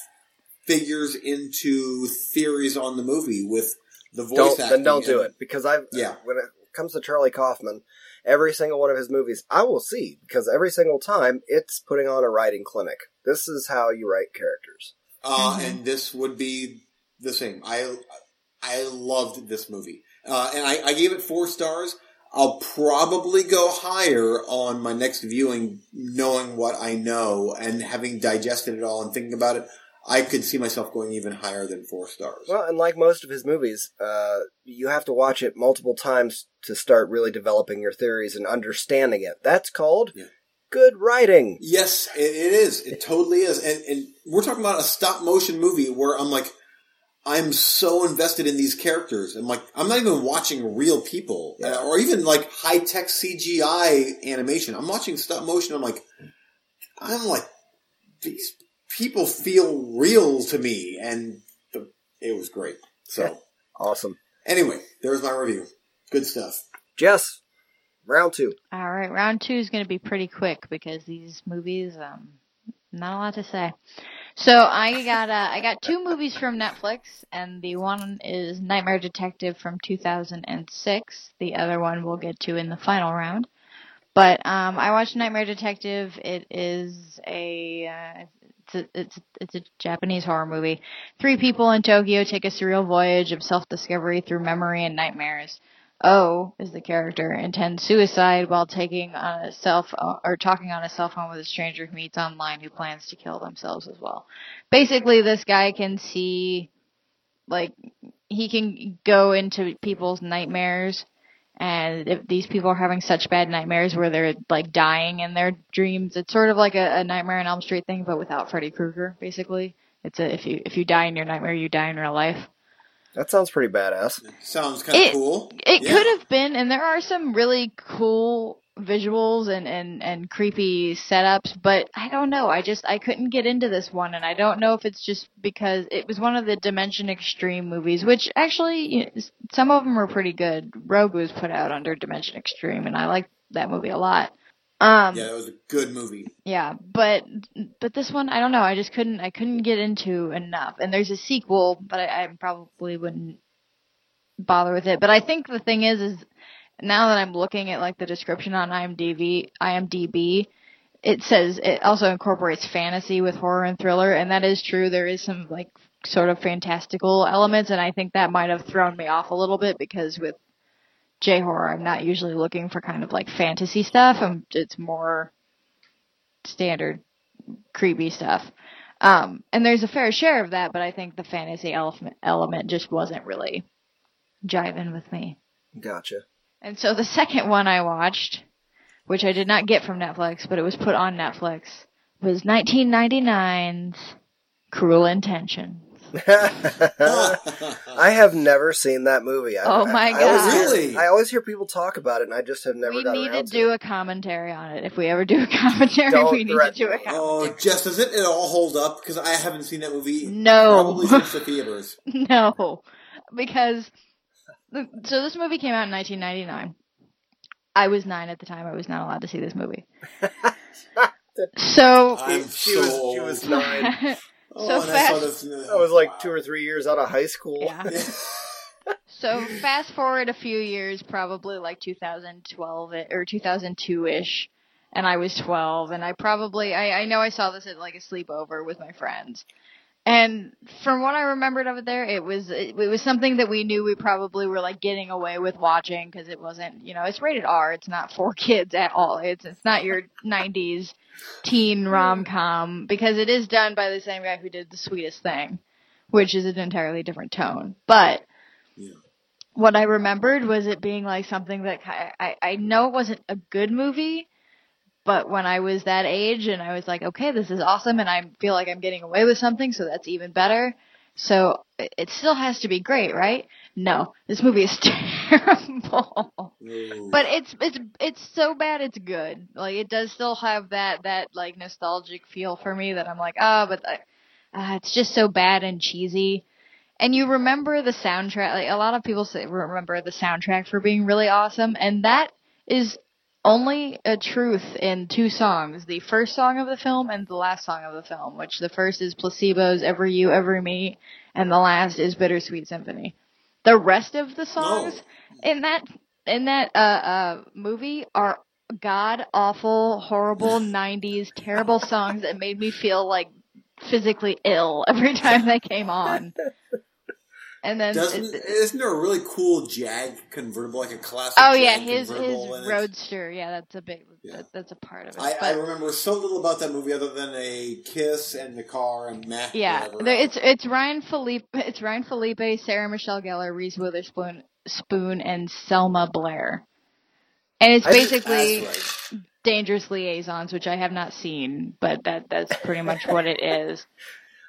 figures into theories on the movie with the voice Don't acting. then don't do it because I've Yeah. when it comes to Charlie Kaufman, every single one of his movies I will see because every single time it's putting on a writing clinic. This is how you write characters. Uh, Mhm. and this would be the same. I I loved this movie, uh, and I, I gave it four stars. I'll probably go higher on my next viewing, knowing what I know and having digested it all and thinking about it. I could see myself going even higher than four stars. Well, and like most of his movies, uh, you have to watch it multiple times to start really developing your theories and understanding it. That's called Yeah. good writing. Yes, it, it is. It totally is. And, and we're talking about a stop motion movie where I'm like, I'm so invested in these characters. I'm like, I'm not even watching real people Yeah. uh, or even like high tech CGI animation. I'm watching stop motion. I'm like, I'm like, these people feel real to me. And the, it was great. So Awesome. anyway, there's my review. Good stuff. Jess, round two. All right, round two is going to be pretty quick because these movies, um, not a lot to say. So I got uh, I got two movies from Netflix, and the one is Nightmare Detective from 2006. The other one we'll get to in the final round. But um, I watched Nightmare Detective. It is a uh, it's a, it's it's a Japanese horror movie. Three people in Tokyo take a surreal voyage of self-discovery through memory and nightmares. O is the character intends suicide while taking on a cell phone or talking on a cell phone with a stranger who meets online who plans to kill themselves as well. Basically, this guy can see, like, he can go into people's nightmares, and if these people are having such bad nightmares where they're like dying in their dreams, it's sort of like a, a Nightmare on Elm Street thing, but without Freddy Krueger. Basically, it's a if you if you die in your nightmare, you die in real life. That sounds pretty badass. Sounds kind of It- cool. It Yeah. could have been, and there are some really cool visuals and, and, and creepy setups, but I don't know. I just I couldn't get into this one, and I don't know if it's just because it was one of the Dimension Extreme movies, which actually you know, some of them are pretty good. Rogue was put out under Dimension Extreme, and I like that movie a lot. Um, Yeah, it was a good movie. yeah, but but this one I don't know. I just couldn't I couldn't get into enough. And there's a sequel, but I, I probably wouldn't bother with it. But I think the thing is, is now that I'm looking at like the description on IMDb, IMDb, it says it also incorporates fantasy with horror and thriller, and that is true. There is some like sort of fantastical elements, and I think that might have thrown me off a little bit because with J horror, I'm not usually looking for kind of like fantasy stuff. I'm it's more standard creepy stuff. Um, and there's a fair share of that, but I think the fantasy element element just wasn't really jiving with me. Gotcha. And so the second one I watched, which I did not get from Netflix, but it was put on Netflix, was 1999's Cruel Intentions. I have never seen that movie. I, Oh my I, I always God. hear- Really? I always hear people talk about it, and I just have never we gotten need to do it. a commentary on it. If we ever do a commentary, Don't we need to do a commentary. Oh, Jess, does it at all hold up? Because I haven't seen that movie No. probably since the theaters. No, because the, so this movie came out in 1999. I was nine at the time. I was not allowed to see this movie. so I'm she so was- she was nine. Oh, so and I fast- this uh, in I was like two or three years out of high school. yeah. So fast forward a few years, probably like 2012 eh, or 2002 ish, and I was 12, and I probably I, I know I saw this at like a sleepover with my friends, and from what I remembered of it, there it was it, it was something that we knew we probably were like getting away with watching because it wasn't you know it's rated R, it's not for kids at all, it's it's not your 90s teen rom com because it is done by the same guy who did the sweetest thing, which is an entirely different tone, but what I remembered was it being like something that ki- I I know it wasn't a good movie, but when I was that age and I was like, okay, this is awesome, and I feel like I'm getting away with something, so that's even better. So it still has to be great, right? No, this movie is terrible. But it's it's it's so bad it's good. Like it does still have that that like nostalgic feel for me that I'm like, ah, but uh, uh, it's just so bad and cheesy. And you remember the soundtrack. Like a lot of people say, remember the soundtrack for being really awesome, and that is only a truth in two songs: the first song of the film and the last song of the film. Which the first is Placebo's "Every You, Every Me," and the last is "Bittersweet Symphony." The rest of the songs in that in that uh uh movie are god awful horrible 90s terrible songs that made me feel like physically ill every time they came on and then Doesn't it- isn't there a really cool Jag convertible, like a classic? oh yeah Jag his his roadster yeah that's a big Yeah. that, that's a part of it I, I remember so little about that movie other than a kiss and the car and meh. yeah there, it's it's ryan phillippe it's ryan phillippe sarah michelle gellar reese witherspoon spoon and selma blair and it's basically right. dangerous liaisons, which I have not seen, but that that's pretty much what it is.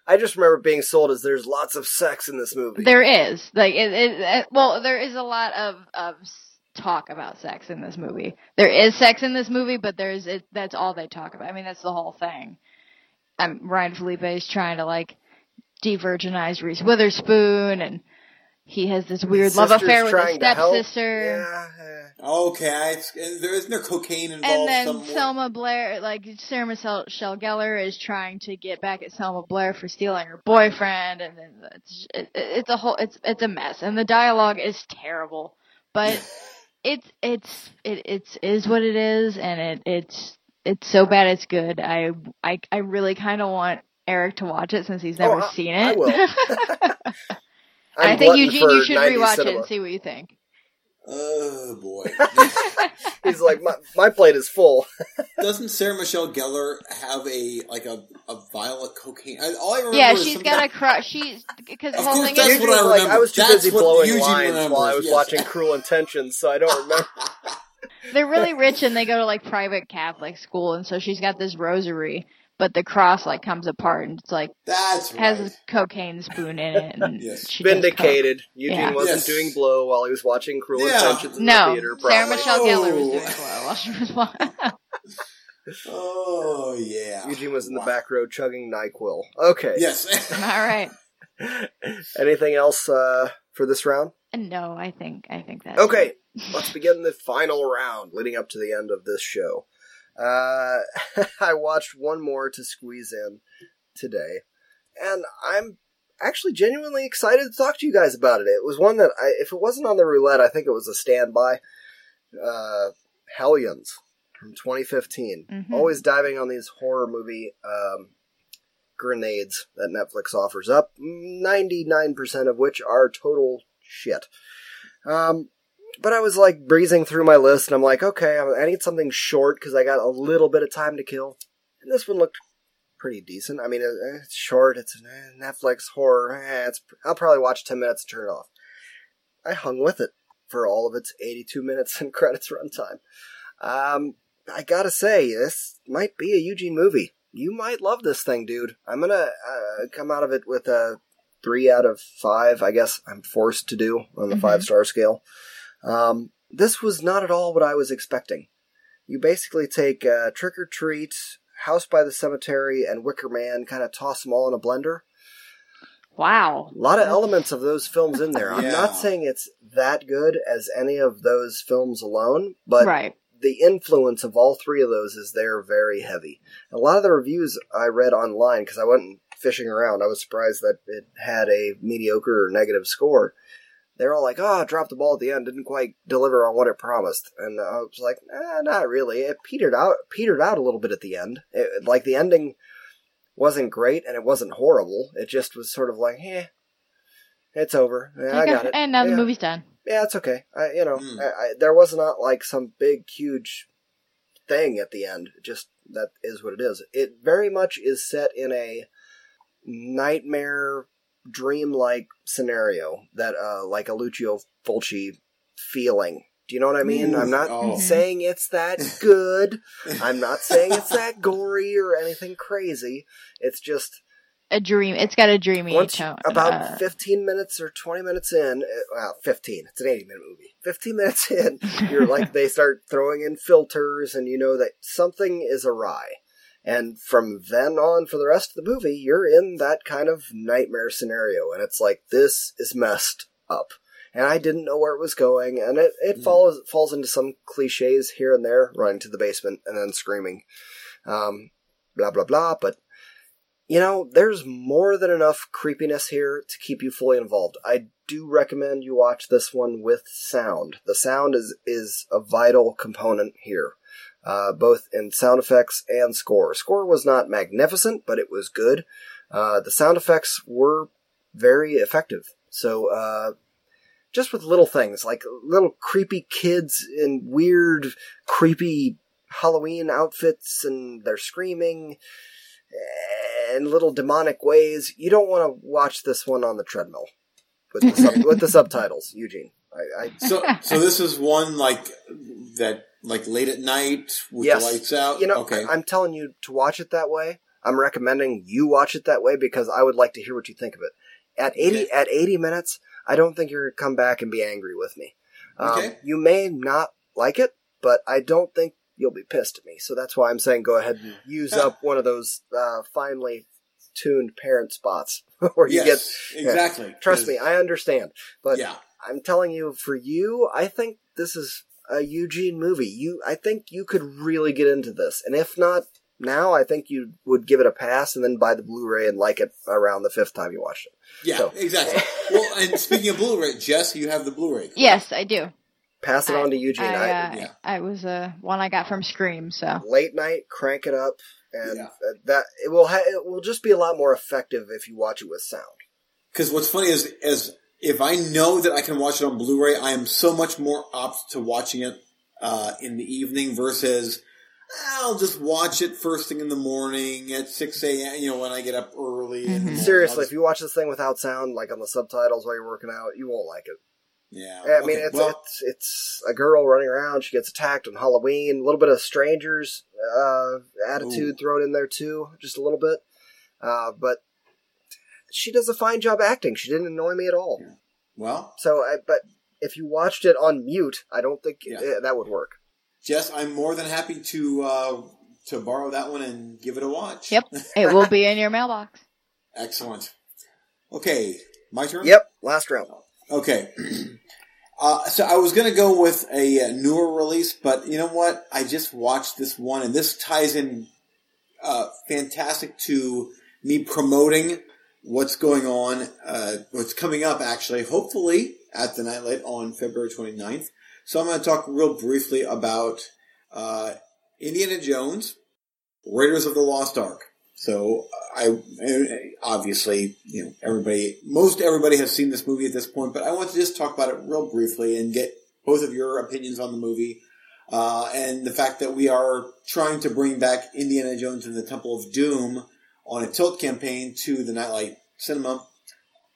I just remember being sold as there's lots of sex in this movie. There is like it, it, it well, there is a lot of of talk about sex in this movie. There is sex in this movie, but there's it, that's all they talk about. I mean, that's the whole thing. Um, Ryan Phillippe is trying to like de-virginize Reese Witherspoon, and he has this weird love affair with his trying to help. stepsister. Yeah, eh. Okay, I, there isn't there cocaine involved And then somewhere? Selma Blair, like Sarah Michelle Gellar, is trying to get back at Selma Blair for stealing her boyfriend, and then it's it, it's a whole it's it's a mess, and the dialogue is terrible, but it's it's it it's is what it is, and it it's it's so bad it's good. I I I really kind of want Eric to watch it since he's never Oh, I- seen I it. I I'm think Eugene, you should 90s rewatch it and see what you think. Oh boy! He's like, my, my plate is full. Doesn't Sarah Michelle Gellar have a like a, a vial of cocaine? I, all I remember Yeah, is she's some got guy- a crush. She's because the whole thing that's is what I Eugene's like. I was too That's busy blowing lines remembers, while I was yes. watching Cruel Intentions, so I don't remember. they're really rich and they go to like private Catholic school, and so she's got this rosary, but the cross like comes apart and it's like That's right. has a cocaine spoon in it. And Yes. she. Vindicated. Eugene Yeah. wasn't Yes. doing blow while he was watching Cruel Yeah. Intentions in the No, theater. Sarah Probably. Michelle Gellar was Oh. doing blow while she was watching. Oh yeah. Eugene was in the Wow. back row chugging Nyquil. Okay. Yes. All right. Anything else uh, for this round? No, I think I think that's Okay, let's begin the final round leading up to the end of this show. Uh, I watched one more to squeeze in today, and I'm actually genuinely excited to talk to you guys about it. It was one that, I, if it wasn't on the roulette, I think it was a standby. Uh, Hellions from 2015. Mhm. Always diving on these horror movie um, grenades that Netflix offers up, 99% of which are total shit. Um, but I was like breezing through my list, and I'm like, okay, I need something short because I got a little bit of time to kill. and this one looked pretty decent. I mean, it's short. It's a Netflix horror. Eh, it's I'll probably watch ten minutes and turn it off. I hung with it for all of its eighty-two minutes and credits runtime. Um, I gotta say, this might be a Eugene movie. You might love this thing, dude. I'm gonna uh, come out of it with a three out of five. I guess I'm forced to do on the Mhm. five star scale. Um, this was not at all what I was expecting. You basically take uh, Trick or Treat, House by the Cemetery, and Wicker Man, kind of toss them all in a blender. Wow. A lot of elements of those films in there. I'm Yeah. not saying it's that good as any of those films alone, but right. the influence of all three of those is there very heavy. A lot of the reviews I read online, because I went fishing around, I was surprised that it had a mediocre or negative score. They're all like, oh, dropped the ball at the end, didn't quite deliver on what it promised. And I was like, eh, not really. It petered out, petered out a little bit at the end. It, like the ending wasn't great and it wasn't horrible. It just was sort of like, eh, it's over. Yeah, I got it. And now Yeah the movie's done. yeah, it's okay. I, you know, Hmm. I, I, there was not like some big, huge thing at the end. Just that is what it is. It very much is set in a nightmare, dream-like scenario that, uh, like a Lucio Fulci feeling. Do you know what I mean? Ooh, I'm not oh. Mhm. saying it's that good. I'm not saying it's that gory or anything crazy. It's just A dream. It's got a dreamy once tone. about uh, 15 minutes or 20 minutes in, uh, well, 15, it's an 80 minute movie. 15 minutes in, you're like, they start throwing in filters and you know that something is awry. And from then on, for the rest of the movie, you're in that kind of nightmare scenario. And it's like, this is messed up. And I didn't know where it was going. And it, it Mm. falls, falls into some cliches here and there, running to the basement and then screaming. Um, blah, blah, blah. But you know, there's more than enough creepiness here to keep you fully involved. I do recommend you watch this one with sound. The sound is is a vital component here, uh, both in sound effects and score. Score was not magnificent, but it was good. Uh, the sound effects were very effective. So, uh, just with little things like little creepy kids in weird, creepy Halloween outfits, and they're screaming and little demonic ways. You don't want to watch this one on the treadmill with the, sub- with the subtitles, Eugene. I, I So, so this is one like that, like late at night with Yes. the lights out. you know, okay. I, am telling you to watch it that way. I'm recommending you watch it that way because I would like to hear what you think of it. At 80 Okay. at 80 minutes, I don't think you're going to come back and be angry with me. Um, Okay. You may not like it, but I don't think you'll be pissed at me. So that's why I'm saying go ahead and use up one of those uh, finely tuned parent spots where you yes, get. exactly. Trust me, I understand. But yeah, I'm telling you, for you, I think this is a Eugene movie. You, I think you could really get into this, and if not now, I think you would give it a pass and then buy the Blu-ray and like it around the fifth time you watched it. yeah, So- exactly. well, and speaking of Blu-ray, Jess, you have the Bluray. yes, I do. Pass it on to Eugene. I, I, uh, yeah. I was uh, one I got from Scream. So late night, crank it up, and Yeah. uh, that it will ha- it will just be a lot more effective if you watch it with sound. Because what's funny is, is if I know that I can watch it on Blu-ray, I am so much more apt to watching it uh, in the evening versus I'll just watch it first thing in the morning at six a.m. You know, when I get up early. And Mhm. Seriously, I'll if you watch this thing without sound, like on the subtitles while you're working out, you won't like it. yeah, I mean, okay, it's well, it's it's a girl running around. She gets attacked on Halloween. A little bit of strangers uh, attitude Ooh. thrown in there too, just a little bit. Uh, but she does a fine job acting. She didn't annoy me at all. well, So, I, but if you watched it on mute, I don't think Yeah. eh, that would work. Jess, I'm more than happy to uh, to borrow that one and give it a watch. Yep. it will be in your mailbox. Excellent. Okay, my turn. Yep, last round. Okay. Uh, so I was going to go with a, uh newer release, but you know what? I just watched this one, and this ties in uh, fantastic to me promoting what's going on, uh, what's coming up actually, hopefully at the Nightlight on February 29th. So I'm going to talk real briefly about uh, Indiana Jones, Raiders of the Lost Ark. So I obviously, you know, everybody, most everybody has seen this movie at this point, but I want to just talk about it real briefly and get both of your opinions on the movie. uh, and the fact that we are trying to bring back Indiana Jones and the Temple of Doom on a tilt campaign to the Nightlight Cinema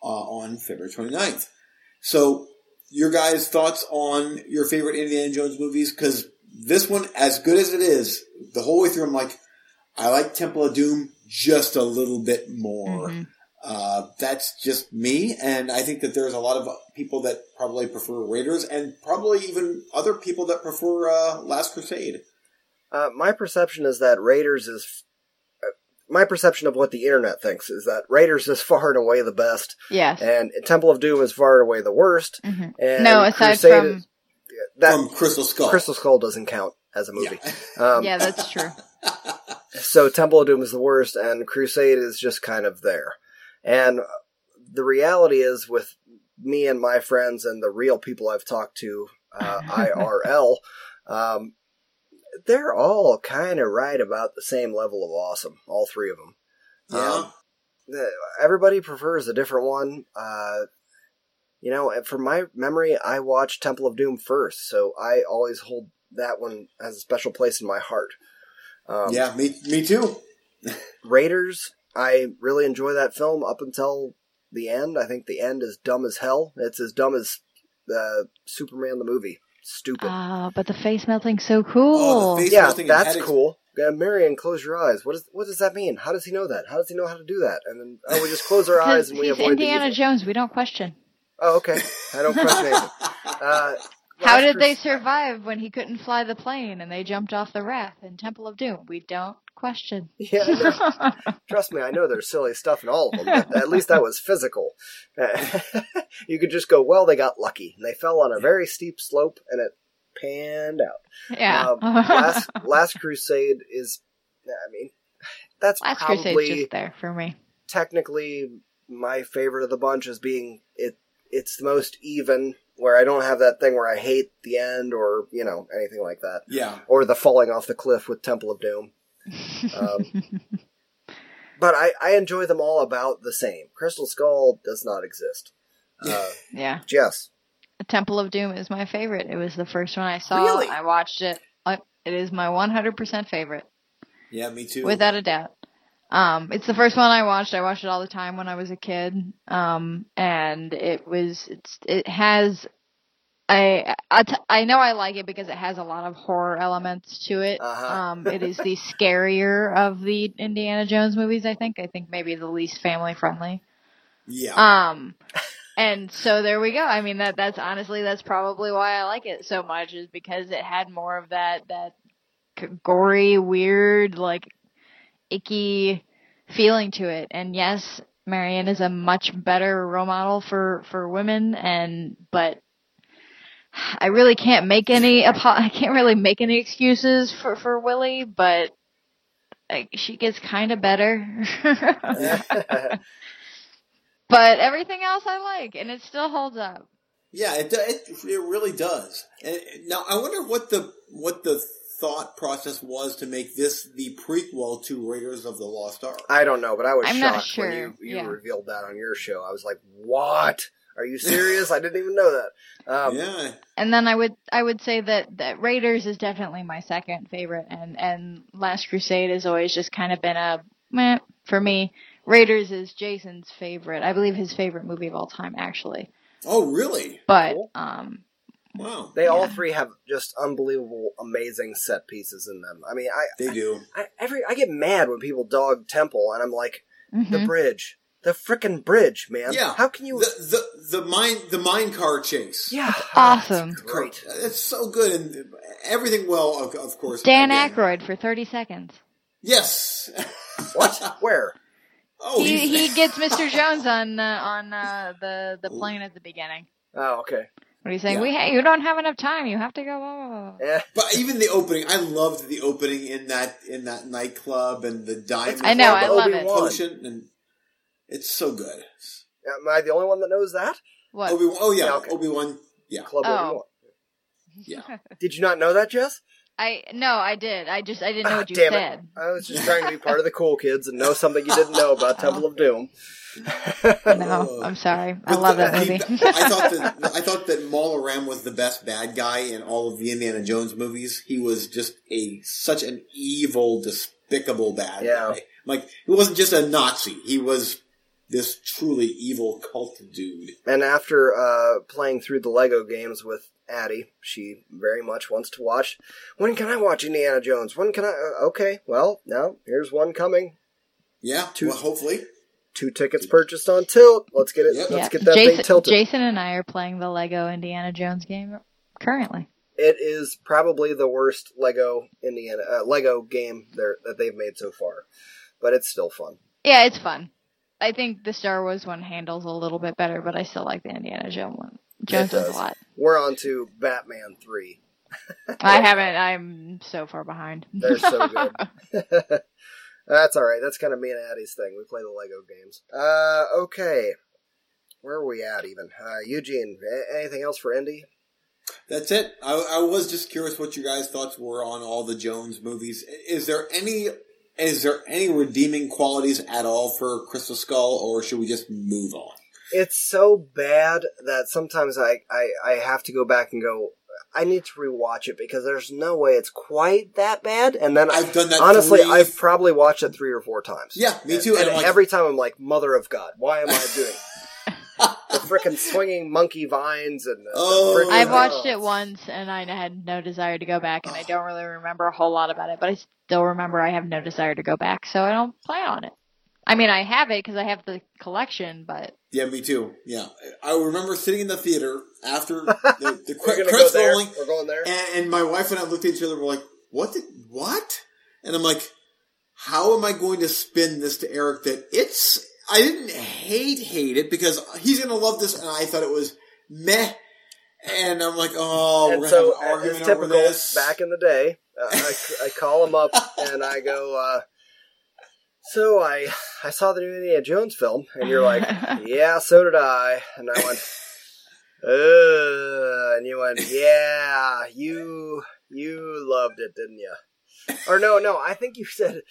uh, on February 29th. So, your guys' thoughts on your favorite Indiana Jones movies? Because this one, as good as it is, the whole way through, I'm like, I like Temple of Doom just a little bit more. Mhm. Uh, that's just me, and I think that there's a lot of people that probably prefer Raiders, and probably even other people that prefer uh, Last Crusade. Uh, my perception is that Raiders is. My perception of what the internet thinks is that Raiders is far and away the best, Yes. and Temple of Doom is far and away the worst. Mhm. And No, aside Crusade from is- that From Crystal Skull. Crystal Skull doesn't count as a movie. Yeah. Um, yeah, that's true. So Temple of Doom is the worst, and Crusade is just kind of there. And the reality is, with me and my friends and the real people I've talked to, uh, IRL, um, they're all kind of right about the same level of awesome. All three of them. yeah. Um, the- everybody prefers a different one. Uh, you know, from my memory, I watched Temple of Doom first, so I always hold that one as a special place in my heart. Um, yeah, me, me too. Raiders, I really enjoy that film up until the end. I think the end is dumb as hell. It's as dumb as uh, Superman the movie. Stupid. Ah, but the face melting's so cool. Oh, the face- yeah, melting and that's cool. Yeah, Marion, close your eyes. What is what does that mean? How does he know that? How does he know how to do that? And then oh, we just close our eyes and we he's avoid Indiana the evil. Jones. We don't question. Oh, okay. I don't question anything. Uh, How did they survive when he couldn't fly the plane and they jumped off the raft in Temple of Doom? We don't question. Yeah, Trust me, I know there's silly stuff in all of them, but at least that was physical. you could just go, well, they got lucky. And they fell on a very steep slope and it panned out. yeah. Um, Last, Last Crusade is, I mean, that's Last probably Crusade's just there for me. technically my favorite of the bunch is being it. It's the most even, where I don't have that thing where I hate the end or you know anything like that, Yeah. or the falling off the cliff with Temple of Doom. Um, but I, I enjoy them all about the same. Crystal Skull does not exist. Uh, yeah. Jess, Temple of Doom is my favorite. It was the first one I saw. Really? I watched it. It is my 100% favorite, Yeah, me too. without a doubt. Um, it's the first one I watched. I watched it all the time when I was a kid. Um, and it was, it's, it has, I, I, t- I know I like it because it has a lot of horror elements to it. Uh-huh. Um, it is the scarier of the Indiana Jones movies, I think. I think maybe the least family friendly. yeah. Um, and so there we go. I mean, that that's honestly that's probably why I like it so much is because it had more of that that gory, weird, like icky feeling to it. And yes, Marion is a much better role model for for women, and but. I really can't make any I can't really make any excuses for for Willie, but like she gets kind of better. but everything else I like, and it still holds up. Yeah, it, it it really does. And now I wonder what the what the thought process was to make this the prequel to Raiders of the Lost Ark. I don't know, but I was I'm not shocked when you, you yeah. revealed that on your show. I was like, "What? Are you serious? I didn't even know that." Um, yeah, And then I would I would say that that Raiders is definitely my second favorite, and and Last Crusade has always just kind of been a meh for me. Raiders is Jason's favorite. I believe his favorite movie of all time, actually. Oh, really? But Cool. um, Wow, They all Yeah. three have just unbelievable, amazing set pieces in them. I mean, I, they do. I every I get mad when people dog Temple, and I'm like, the mhm. bridge, the frickin' bridge, man. Yeah. How can you? The the the mine the mine car chase. yeah, awesome. great. It's so good and everything well, of, of course. Dan again. Aykroyd for thirty seconds. Yes. What? Where? Oh, he he gets Mr. Jones on uh, on uh, the the plane at the beginning. Oh, okay. What are you saying? Yeah. We ha- you don't have enough time. You have to go. Blah, blah, blah. Yeah. But even the opening, I loved the opening in that in that nightclub and the diamond I know, I called love it. Obi-Wan. potion, and it's so good. Am I the only one that knows that? What? Obi oh yeah, Yeah, okay. Obi Wan. Yeah, Club Oh. Obi-Wan. yeah. Did you not know that, Jess? I no, I did. I just I didn't know Ah, what you damn said. it. I was just trying to be part of the cool kids and know something you didn't know about Temple of Doom. No, I'm sorry. I But love the- that movie. I thought that I thought that Mola Ram was the best bad guy in all of the Indiana Jones movies. He was just a such an evil, despicable bad Yeah. guy. Like he wasn't just a Nazi. He was this truly evil cult dude. And after uh, playing through the Lego games with Addie, she very much wants to watch. When can I watch Indiana Jones? When can I? Uh, okay, well, now here's one coming. Yeah. Two- well, hopefully. Two tickets purchased on tilt. Let's get it. Yep. Let's Yeah. get that Jason, thing tilted. Jason and I are playing the Lego Indiana Jones game currently. It is probably the worst Lego Indiana uh, Lego game there that they've made so far, but it's still fun. Yeah, it's fun. I think the Star Wars one handles a little bit better, but I still like the Indiana Jones one. Jones a lot. We're on to Batman three. I haven't. I'm so far behind. They're so good. That's all right. That's kind of me and Addie's thing. We play the Lego games. Uh, okay. Where are we at even? Uh, Eugene, a- anything else for Indy? That's it. I, I was just curious what you guys' thoughts were on all the Jones movies. Is there any is there any redeeming qualities at all for Crystal Skull, or should we just move on? It's so bad that sometimes I, I, I have to go back and go, I need to rewatch it because there's no way it's quite that bad. And then I've done that. honestly, three- I've probably watched it three or four times. Yeah, me too. And, And I'm like- every time I'm like, Mother of God, why am I doing the freaking swinging monkey vines and the, Oh. the I've watched it once, and I had no desire to go back, and I don't really remember a whole lot about it. But I still remember I have no desire to go back, so I don't plan on it. I mean, I have it because I have the collection, but Yeah, me too. Yeah, I remember sitting in the theater after the, the We're cre- gonna go rolling, We're going there. and, and my wife and I looked at each other. We're like, "What? Did, what?" And I'm like, "How am I going to spin this to Eric that it's?" I didn't hate hate it because he's going to love this, and I thought it was meh. And I'm like, "Oh, and we're so, going to have an as argument over this." back in the day, uh, I, I call him up and I go, uh, "So I I saw the new Indiana Jones film," and you're like, "Yeah, so did I." And I went, "Uh," and you went, "Yeah, you you loved it, didn't you?" Or no, no, I think you said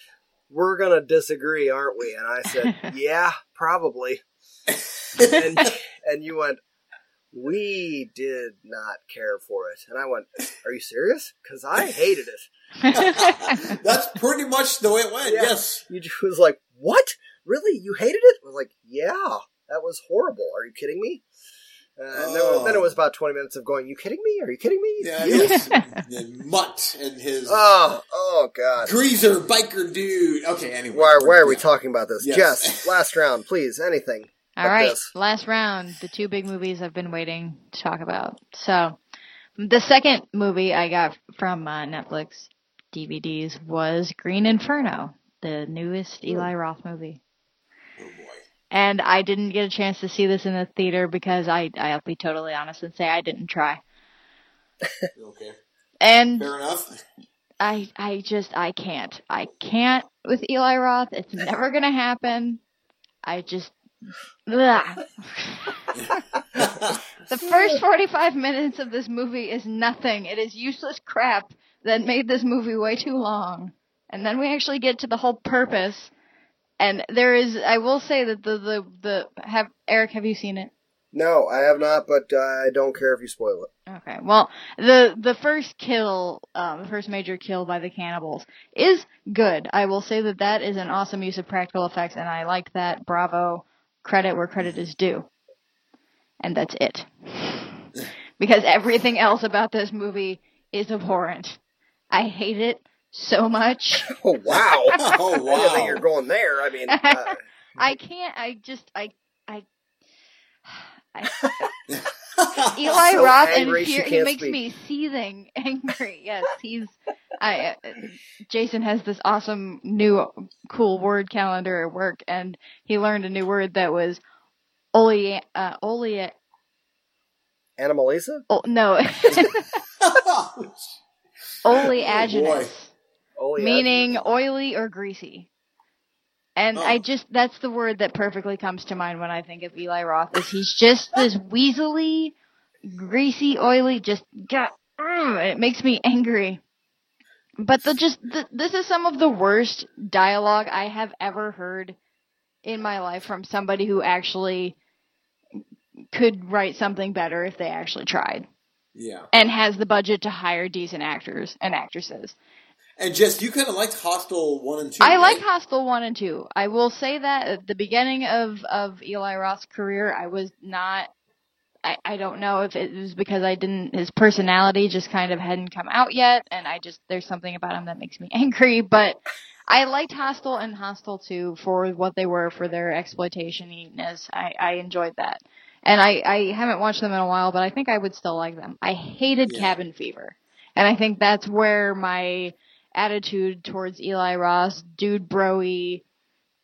we're gonna disagree, aren't we? And I said, "Yeah, probably." and and you went, we did not care for it. And I went, Are you serious? Because I hated it. That's pretty much the way it went. Yeah. Yes. You was like, What? Really? You hated it? I was like, Yeah, that was horrible. Are you kidding me? Uh, and then, Oh. then it was about 20 minutes of going, You kidding me? Are you kidding me? Yeah, You- yes. and Mutt and his Oh, oh, God. greaser biker dude. Okay, anyway. Why, why are we Yeah. talking about this? Yes. Jess, last round, please. Anything. All Fuck right, this. last round. The two big movies I've been waiting to talk about. So, the second movie I got from uh, Netflix DVDs was Green Inferno, the newest Eli Roth movie. Oh. And I didn't get a chance to see this in the theater because I, I'll be totally honest and say I didn't try. Okay. And Fair enough. I, I just, I can't. I can't with Eli Roth. It's never gonna happen. I just. The first 45 minutes of this movie is nothing. It is useless crap that made this movie way too long. And then we actually get to the whole purpose. And there is, I will say that the, the, the, have, Eric, have you seen it? No, I have not, but uh, I don't care if you spoil it. Okay. Well, the the first kill, um, the first major kill by the cannibals is good. I will say that that is an awesome use of practical effects, and I like that. Bravo, credit where credit is due. And that's it. because everything else about this movie is abhorrent. I hate it so much. Oh, wow. Oh I didn't think wow. you're going there. I mean, uh, I can't. I just. I. I. I Eli So Roth angry and fear, he makes speak. me seething angry. Yes, he's. I. Uh, Jason has this awesome new cool word calendar at work, and he learned a new word that was ole. Uh, ole. Animalisa? Oh, no, oleaginous, Oh, meaning oily or greasy. And Oh. I just that's the word that perfectly comes to mind when I think of Eli Roth. Is he's just this weaselly, greasy, oily, just got. Mm, it makes me angry. But the just the, this is some of the worst dialogue I have ever heard in my life from somebody who actually could write something better if they actually tried Yeah. and has the budget to hire decent actors and actresses. And Jess, you kind of liked Hostel 1 and 2. I right? like Hostel 1 and 2. I will say that at the beginning of, of Eli Roth's career, I was not. I, I don't know if it was because I didn't. His personality just kind of hadn't come out yet, and I just. There's something about him that makes me angry, but. I liked Hostel and Hostel 2 for what they were for their exploitation-ness. I, I enjoyed that. And I, I haven't watched them in a while, but I think I would still like them. I hated Yeah. Cabin Fever. And I think that's where my attitude towards Eli Roth, dude broy,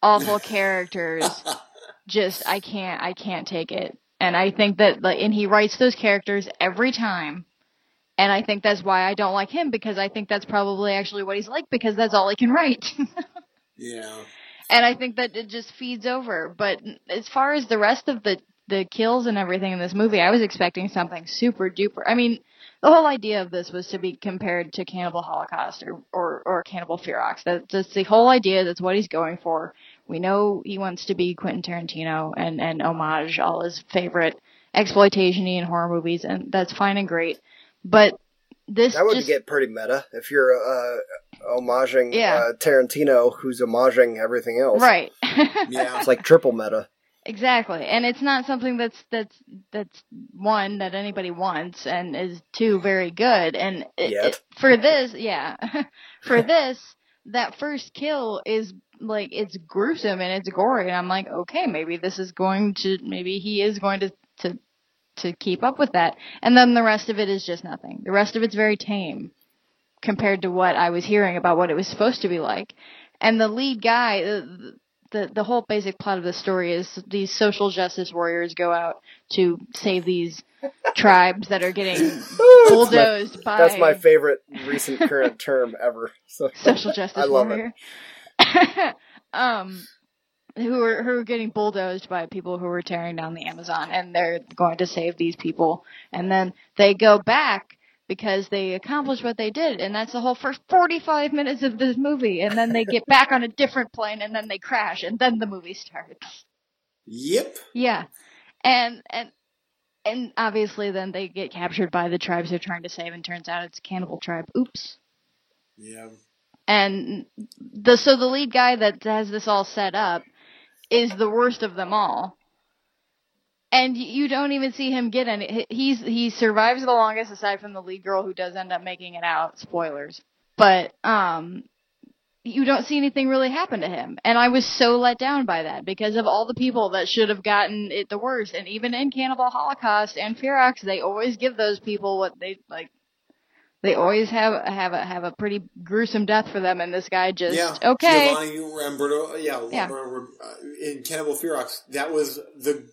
awful characters, just I can't I can't take it. And I think that like and he writes those characters every time. And I think that's why I don't like him because I think that's probably actually what he's like because that's all he can write. Yeah. and I think that it just feeds over. But as far as the rest of the the kills and everything in this movie, I was expecting something super duper. I mean, the whole idea of this was to be compared to Cannibal Holocaust or or, or Cannibal Ferox. That, that's the whole idea. That's what he's going for. We know he wants to be Quentin Tarantino and and homage all his favorite exploitation-y and horror movies, and that's fine and great. But this That would just get pretty meta if you're uh, homaging Yeah. uh, Tarantino, who's homaging everything else. right. Yeah. It's like triple meta. Exactly, and it's not something that's that's that's one that anybody wants, and is two very good. And it, Yet. it- for this, yeah, for this, that first kill is like it's gruesome and it's gory, and I'm like, okay, maybe this is going to, maybe he is going to to to keep up with that, and then the rest of it is just nothing. The rest of it's very tame compared to what I was hearing about what it was supposed to be like. And the lead guy, the, the the whole basic plot of the story is these social justice warriors go out to save these tribes that are getting bulldozed by That's my favorite recent current term ever. So social justice I love warrior. um, who are who are getting bulldozed by people who are tearing down the Amazon, and they're going to save these people, and then they go back because they accomplished what they did, and that's the whole first forty-five minutes of this movie, and then they get back on a different plane, and then they crash, and then the movie starts. Yep. Yeah, and and. And obviously, then they get captured by the tribes they're trying to save, and turns out it's a cannibal tribe. Oops Yeah. and the so the lead guy that has this all set up is the worst of them all and you don't even see him get any he- he's he survives the longest aside from the lead girl who does end up making it out spoilers but um you don't see anything really happen to him and i was so let down by that because of all the people that should have gotten it the worst and even in cannibal holocaust and ferox they always give those people what they like they always have have a have a pretty gruesome death for them, and this guy just yeah. okay. Giovanni Ramberto, yeah, Yeah. Uh, in Cannibal Ferox, that was the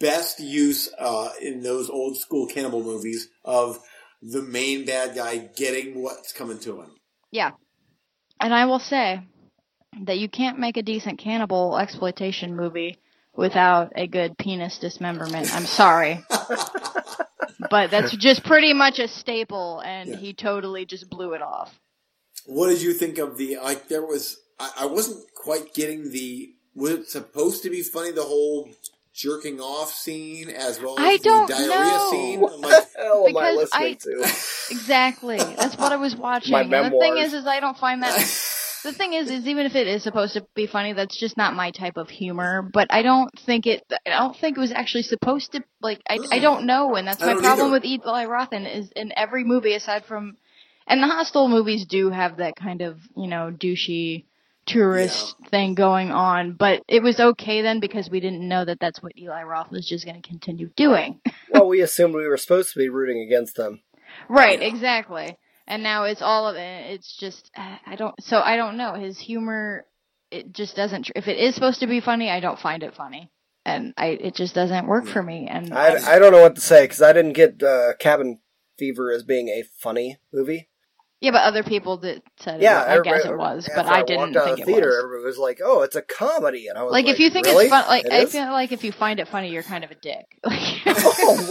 best use uh, in those old school cannibal movies of the main bad guy getting what's coming to him. Yeah, and I will say that you can't make a decent cannibal exploitation movie without a good penis dismemberment. I'm sorry, but that's just pretty much a staple, and Yeah. he totally just blew it off. What did you think of the like? There was I, I wasn't quite getting the. Was it supposed to be funny? The whole jerking off scene as well as I don't the diarrhea know. scene. what I'm the hell am I Because I- listening to? Exactly, that's what I was watching. My and the thing is, is I don't find that the thing is, is even if it is supposed to be funny, that's just not my type of humor. But I don't think it. I don't think it was actually supposed to. Like, I, I don't know, and that's my problem either. with Eli Roth. And is in every movie aside from, and the Hostel movies do have that kind of you know douchey tourist thing going on. But it was okay then because we didn't know that that's what Eli Roth was just going to continue doing. well, we assumed we were supposed to be rooting against them. Right, exactly. And now it's all of it. It's just I don't. So I don't know his humor. It just doesn't. If it is supposed to be funny, I don't find it funny, and I it just doesn't work for me. And I, I don't know what to say because I didn't get uh, Cabin Fever as being a funny movie. Yeah, but other people that said Yeah, it. I guess it was, but I walked didn't out of think the it theater, was. Everybody was like, "Oh, it's a comedy," and I was Like, like, if you think really? it's fun, like It I is? feel like if you find it funny, you're kind of a dick. oh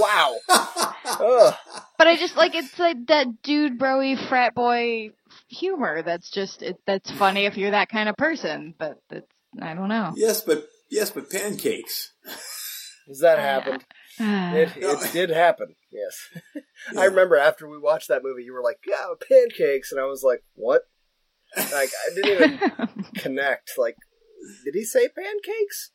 wow! But I just like it's like that dude broy frat boy humor. That's just it, that's funny if you're that kind of person. But that's I don't know. yes, but Yes, but pancakes. Does that happen? It, it did happen. Yes, Yeah. I remember after we watched that movie, you were like, "Yeah, pancakes," and I was like, "What?" Like I didn't even connect. Like, did he say pancakes?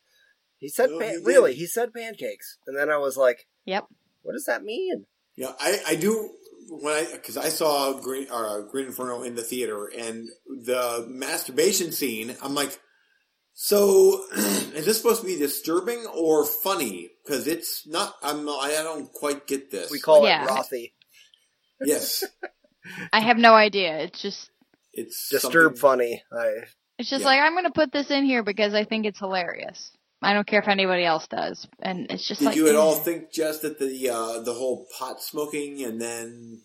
He said No, pan- he really. He said pancakes, and then I was like, Yep. "What does that mean?" Yeah, I, I do when I because I saw Green uh, Green Inferno in the theater and the masturbation scene. I'm like, so is this supposed to be disturbing or funny? Because it's not. I'm. I don't quite get this. We call Yeah. it Rothy. yes. I have no idea. It's just It's Disturb something- funny. I it's just Yeah. like I'm gonna put this in here because I think it's hilarious. I don't care if anybody else does, and it's just Did like you at all think just that the uh, the whole pot smoking and then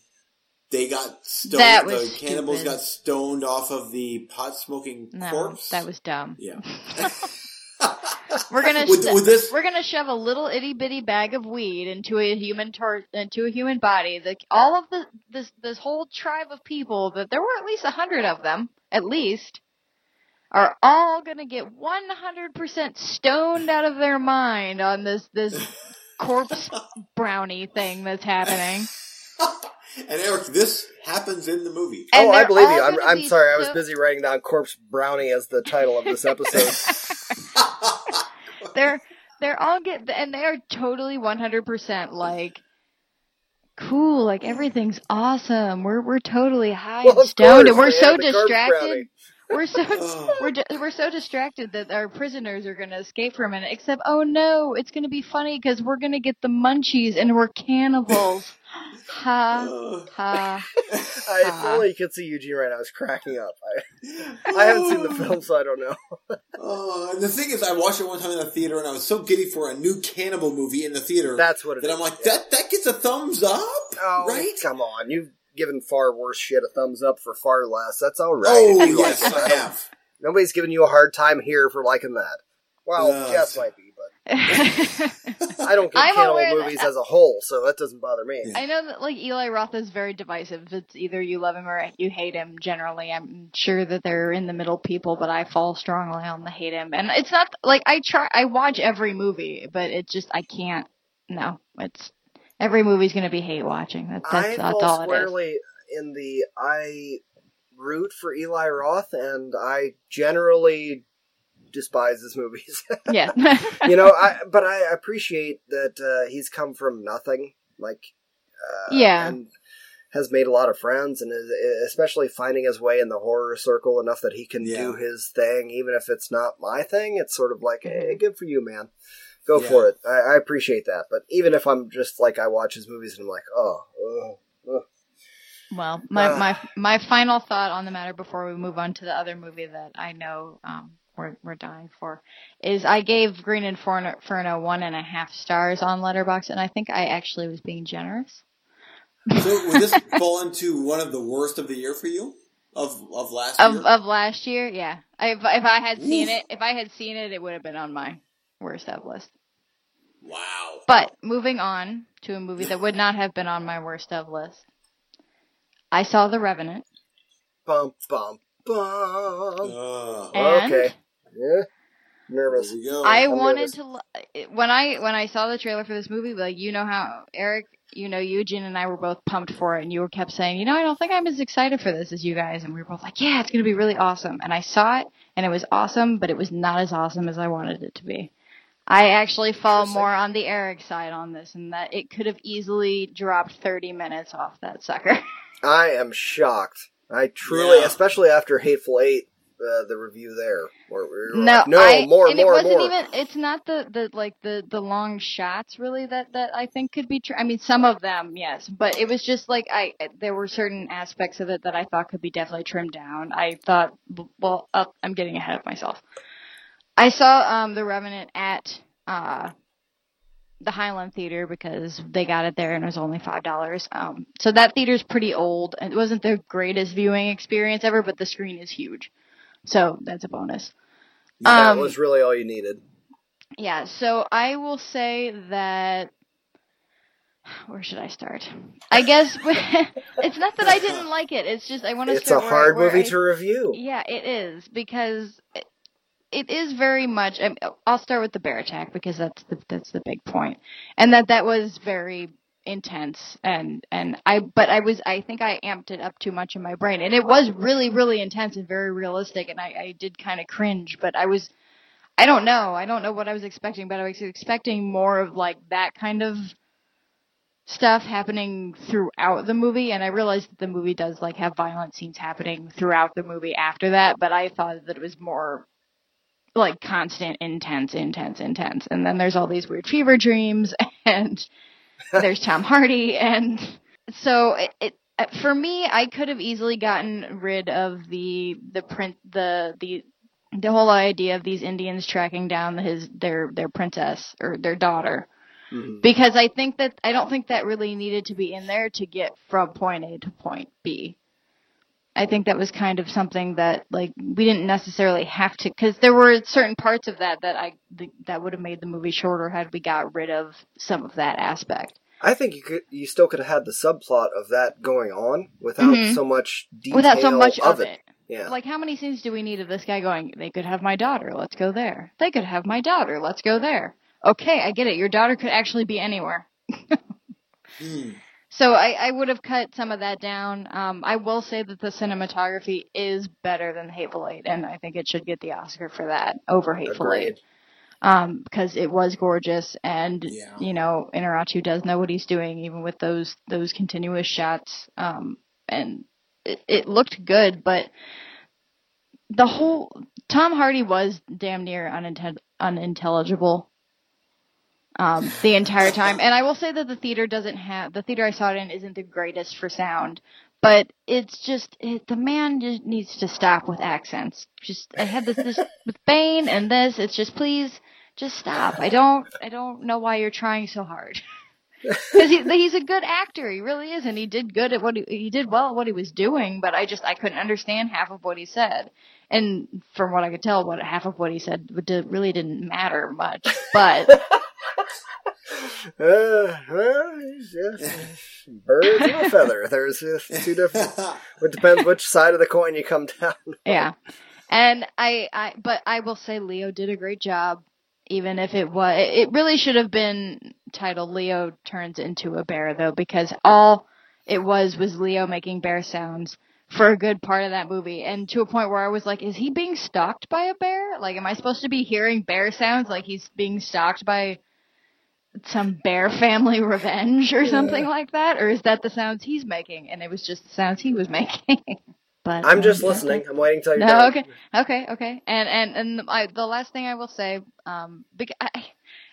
they got stoned? That the cannibals stupid. got stoned off of the pot smoking No, corpse. that was dumb. yeah. We're gonna with, sh- with this. we're gonna shove a little itty bitty bag of weed into a human tor- into a human body. The, all of the this this whole tribe of people that there were at least a hundred of them at least are all gonna get one hundred percent stoned out of their mind on this this corpse brownie thing that's happening. and Eric, this happens in the movie. Oh, and oh, I believe you. I'm, I'm be sorry. I was busy writing down "corpse brownie" as the title of this episode. they're they're all get and they are totally 100% like cool like everything's awesome we're we're totally high Well, and of stoned and we're so had the corpse distracted brownie. We're so Oh. we're di- we're so distracted that our prisoners are going to escape for a minute except oh no it's going to be funny cuz we're going to get the munchies and we're cannibals ha ha I, if only you could see Eugene right now. I was cracking up. I, I haven't seen the film, so I don't know. Uh, the thing is, I watched it one time in the theater, and I was so giddy for a new cannibal movie in the theater That's what it that is. I'm like, that that gets a thumbs up, Oh, right? come on. You've given far worse shit a thumbs up for far less. That's all right. Oh yes. I have. Nobody's giving you a hard time here for liking that. Well, Uh, Jess might be, but I don't get I'm cannibal aware that- movies as a whole, so that doesn't bother me. I know that like Eli Roth is very divisive. It's either you love him or you hate him. Generally, I'm sure that they're in the middle people, but I fall strongly on the hate him. And it's not like I try. I watch every movie, but it just I can't. No, it's every movie's gonna be hate watching. That, that's, I that's fall all it is. squarely in the I root for Eli Roth, and I generally despise his movies. Yeah. you know, I but I appreciate that uh, he's come from nothing, like uh, Yeah. and has made a lot of friends, and is, especially finding his way in the horror circle enough that he can Yeah. do his thing, even if it's not my thing. It's sort of like, Mm-hmm. hey, good for you, man. Go Yeah. for it. I, I appreciate that. But even if I'm just like I watch his movies and I'm like, oh, ugh, ugh. Well, my, Ah. my my final thought on the matter before we move on to the other movie that I know um, we're we're dying for is I gave Green Inferno, Inferno one and a half stars on Letterboxd, and I think I actually was being generous. So would this fall into one of the worst of the year for you of of last year? Of of last year, yeah. I, if if I had seen it, if I had seen it, it would have been on my worst of list. wow. But moving on to a movie that would not have been on my worst of list, I saw The Revenant, bum bum bum. Uh, and okay, yeah, nervous. there. I I'm wanted nervous. to when I when I saw the trailer for this movie, like you know how Eric, you know Eugene and I were both pumped for it, and you were kept saying, you know, I don't think I'm as excited for this as you guys, and we were both like, yeah, it's gonna be really awesome. And I saw it, and it was awesome, but it was not as awesome as I wanted it to be. I actually fall more on the Eric side on this, and that it could have easily dropped 30 minutes off that sucker. I am shocked. I truly, Yeah. especially after Hateful Eight, uh, the review there, where we were No, no, I, more, and more, it wasn't more. even. It's not the the like the the long shots really that that I think could be. Tr- I mean, some of them, yes, but it was just like I there were certain aspects of it that I thought could be definitely trimmed down. I thought, well, uh, I'm getting ahead of myself. I saw um the Revenant at uh the Highland Theater because they got it there and it was only five dollars. Um, so that theater's pretty old. It wasn't the greatest viewing experience ever, but the screen is huge, so that's a bonus. that um, was really all you needed. Yeah, so I will say that. Where should I start? I guess it's not that I didn't like it. It's just I want to It's a hard movie I- to review. Yeah, it is because it- is very much. I mean, I'll start with the bear attack because that's the that's the big point, and that that was very intense and and I but I was I think I amped it up too much in my brain and it was really really intense and very realistic and I I did kind of cringe but I was I don't know I don't know what I was expecting but I was expecting more of like that kind of stuff happening throughout the movie and I realized that the movie does like have violent scenes happening throughout the movie after that but I thought that it was more like constant intense intense intense and then there's all these weird fever dreams and there's Tom Hardy, and so it, it for me, I could have easily gotten rid of the the print the the the whole idea of these Indians tracking down his their their princess or their daughter. Mhm. Because I think that I don't think that really needed to be in there to get from point A to point B. I think that was kind of something that like we didn't necessarily have to because there were certain parts of that that I th- that would have made the movie shorter had we got rid of some of that aspect. I think you could, you still could have had the subplot of that going on without Mhm. so much detail Without so much of of it. Yeah. Like how many scenes do we need of this guy going, they could have my daughter, let's go there. They could have my daughter, let's go there. Okay, I get it. Your daughter could actually be anywhere. Hmm. So I, I would have cut some of that down. Um, I will say that the cinematography is better than Hateful Eight, and I think it should get the Oscar for that over Hateful Agreed. Eight. Um, because it was gorgeous, and Yeah. you know Inarritu does know what he's doing, even with those those continuous shots. Um, and it, it looked good, but the whole Tom Hardy was damn near unintel- unintelligible um, the entire time. And I will say that the theater doesn't have the theater I saw it in isn't the greatest for sound, but it's just it, the man just needs to stop with accents. Just I had this this with Bane and this. It's just please just stop. I don't I don't know why you're trying so hard. Because he, he's a good actor, he really is, and he did good at what he, he did well at what he was doing. But I just I couldn't understand half of what he said, and from what I could tell, what half of what he said would- really didn't matter much. But Uh, well, birds of a feather. There's just two different. It depends which side of the coin you come down. yeah, and I I but I will say Leo did a great job. Even if it was, it really should have been titled Leo turns into a bear though, because all it was was Leo making bear sounds for a good part of that movie, and to a point where I was like, is he being stalked by a bear? Like, am I supposed to be hearing bear sounds like he's being stalked by some bear family revenge or something like that, or is that the sounds he's making? And it was just the sounds he was making. but I'm just um, listening. I'm waiting till you're no, done. okay, okay, okay. And and and I, the last thing I will say, um, bec- I,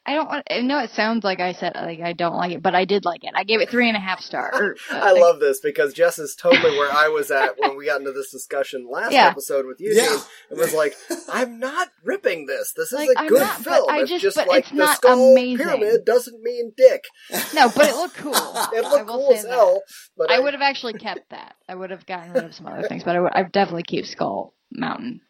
I don't want. I know it sounds like I said like I don't like it, but I did like it. I gave it three and a half stars. or, uh, I love this because Jess is totally where I was at when we got into this discussion last Yeah. episode with you. Yeah. James. It was like, I'm not ripping this. This is Like, a I'm good not, but film. I it's just- just but like it's the not skull amazing. pyramid doesn't mean dick. No, but it looked cool. It looked cool as hell. But I would have actually kept that. I would have gotten rid of some other things, but I would. I'd definitely keep Skull Mountain.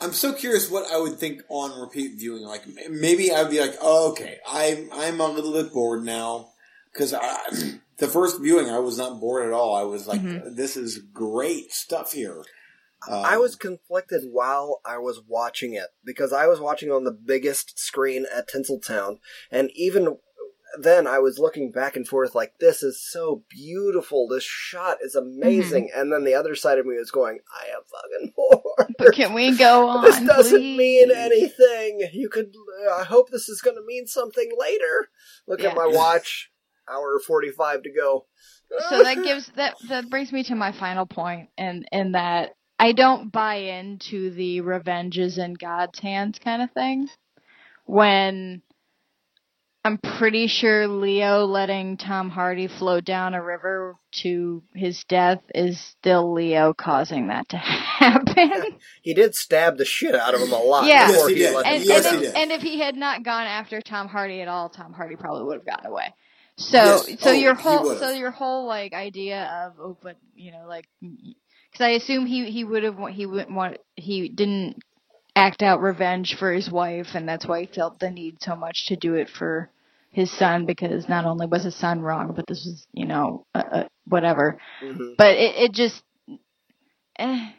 I'm so curious what I would think on repeat viewing. Like maybe I'd be like, oh, okay, I'm I'm a little bit bored now because the first viewing I was not bored at all. I was like, Mhm. this is great stuff here. Um, I was conflicted while I was watching it because I was watching on the biggest screen at Tinseltown, and even then I was looking back and forth like, "This is so beautiful. This shot is amazing." Mm-hmm. And then the other side of me was going, "I am fucking bored. But can we go on? this doesn't please? mean anything. You could. I hope this is going to mean something later. Look Yeah. at my watch. Hour forty-five to go. so that gives that that brings me to my final point and and that I don't buy into the revenge is in God's hands kind of thing. When I'm pretty sure Leo letting Tom Hardy float down a river to his death is still Leo causing that to happen. He did stab the shit out of him a lot. Yeah. before Yes, he did. let him and, go Yes, and, if, and if he had not gone after Tom Hardy at all, Tom Hardy probably would have gotten away. So, Yes. so Oh, your whole, so your whole like idea of, oh, but you know, like, because I assume he he would have he wouldn't want he didn't act out revenge for his wife, and that's why he felt the need so much to do it for his son because not only was his son wrong, but this was you know uh, uh, whatever. Mhm. But it it just, eh,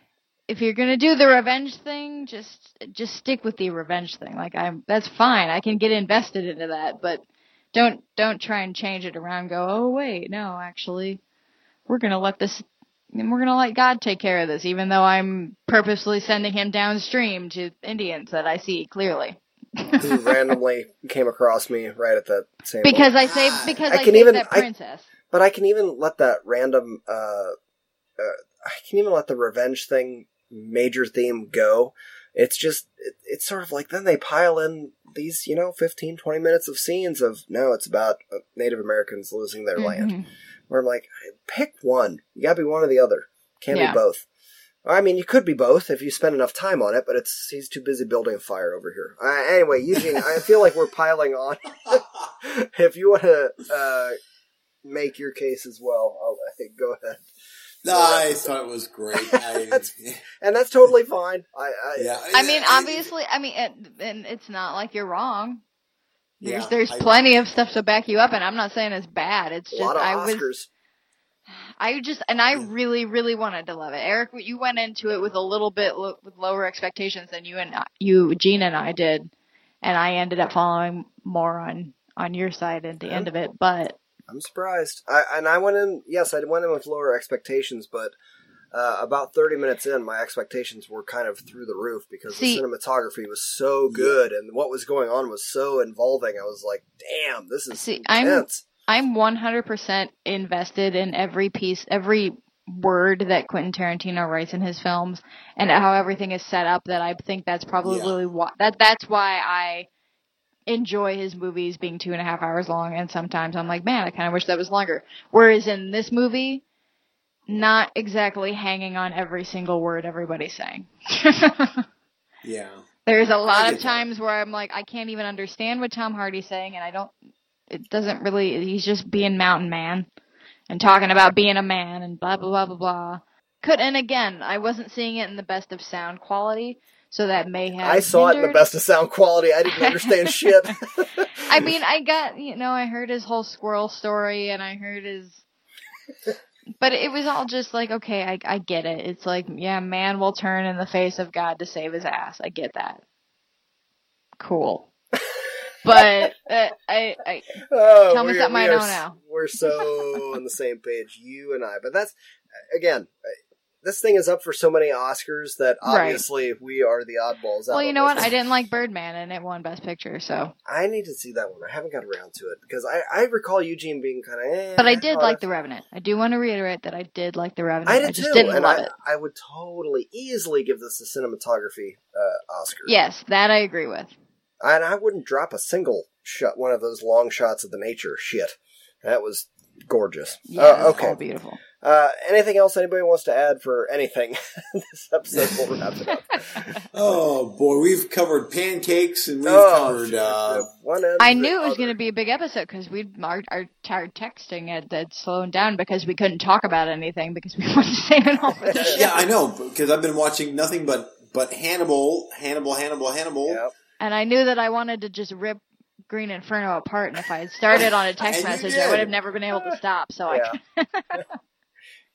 if you're gonna do the revenge thing, just just stick with the revenge thing. Like I'm, that's fine. I can get invested into that, but don't don't try and change it around. Go, oh wait, no, actually, we're gonna let this. And we're gonna let God take care of this, even though I'm purposely sending him downstream to Indians that I see clearly. Who randomly came across me right at that same Because moment. I saved because I I, can saved even- that I- But I can even let that random, uh, uh, I can even let the revenge thing major theme go. It's just, it, it's sort of like then they pile in these, you know, 15, 20 minutes of scenes of, no, it's about uh, Native Americans losing their land. Mhm. Where I'm like, pick one. You gotta be one or the other. Can't Yeah. be both. I mean, you could be both if you spend enough time on it, but it's he's too busy building a fire over here. Uh, anyway, Eugene, I feel like we're piling on. if you want to uh, make your case as well, I'll, go ahead. No, I thought it was great. I, That's- And that's totally fine. I, I yeah, I mean, obviously, I mean, and, and it's not like you're wrong. There's Yeah, there's I- plenty of stuff to back you up, and I'm not saying it's bad. It's a just lot of I was Oscars. I just and I really really wanted to love it. Eric, you went into it with a little bit lo- with lower expectations than you and I- you, Gene and I did, and I ended up following more on on your side at the end of it. But I'm surprised. I, and I went in. Yes, I went in with lower expectations, but uh, about 30 minutes in, my expectations were kind of through the roof because See- the cinematography was so good and what was going on was so involving. I was like, "Damn, this is See, intense." I'm 100% invested in every piece, every word that Quentin Tarantino writes in his films, and how everything is set up. That I think that's probably why that that's why I enjoy his movies being two and a half hours long. And sometimes I'm like, man, I kind of wish that was longer. Whereas in this movie, not exactly hanging on every single word everybody's saying. yeah. There's a lot of that. times where I'm like, I can't even understand what Tom Hardy's saying, and I don't. It doesn't really. He's just being mountain man, and talking about being a man, and blah blah blah blah blah. Could and again, I wasn't seeing it in the best of sound quality, so that may have. I saw it in the best of sound quality. I didn't understand shit. I mean, I got you know, I heard his whole squirrel story, and I heard his. But it was all just like, okay, I I get it. It's like, yeah, man will turn in the face of God to save his ass. I get that. Cool. But uh, I I Oh, Tell me something I don't know. We're so on the same page, you and I. But that's again, this thing is up for so many Oscars that Right. obviously we are the oddballs. out well, you know what? I didn't like Birdman, and it won Best Picture. So, I need to see that one. I haven't got around to it because I, I recall Eugene being kind of. Eh, but I did like The Revenant. I do want to reiterate that I did like The Revenant. I did I just too, didn't and love I, it. I would totally easily give this a cinematography uh, Oscar. Yes, that I agree with. And I wouldn't drop a single shot, one of those long shots of the nature. Shit, that was gorgeous. Yeah, Uh, it's all okay. beautiful. Uh, anything else anybody wants to add for anything? this episode will wrap it up. Oh boy, we've covered pancakes and we've Oh, covered. Uh, One I knew it was going to be a big episode because we our, our our texting had, had slowed down because we couldn't talk about anything because we wanted to save it all for the show. yeah, I know because I've been watching nothing but but Hannibal, Hannibal, Hannibal, Hannibal. Yep. And I knew that I wanted to just rip Green Inferno apart, and if I had started on a text message, did. I would have never been able to stop. So I Yeah.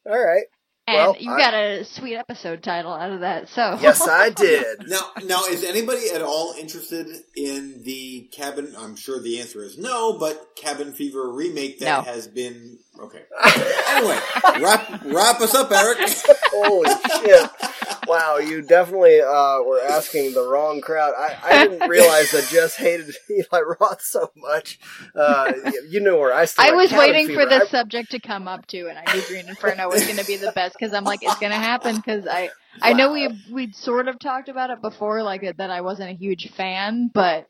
All right. and Well, you I- got a sweet episode title out of that. So Yes, I did. Now, now, is anybody at all interested in the cabin? I'm sure the answer is no, but Cabin Fever remake that No. has been okay. Anyway, wrap wrap us up, Eric. Holy shit! Wow, you definitely uh, were asking the wrong crowd. I, I didn't realize that Jess hated Eli Roth so much. Uh, you know where I stood. I was Cabin waiting for Fever. this I- subject to come up too, and I knew Green Inferno was going to be the best because I'm like, it's going to happen because I I know we we'd sort of talked about it before, like that I wasn't a huge fan, but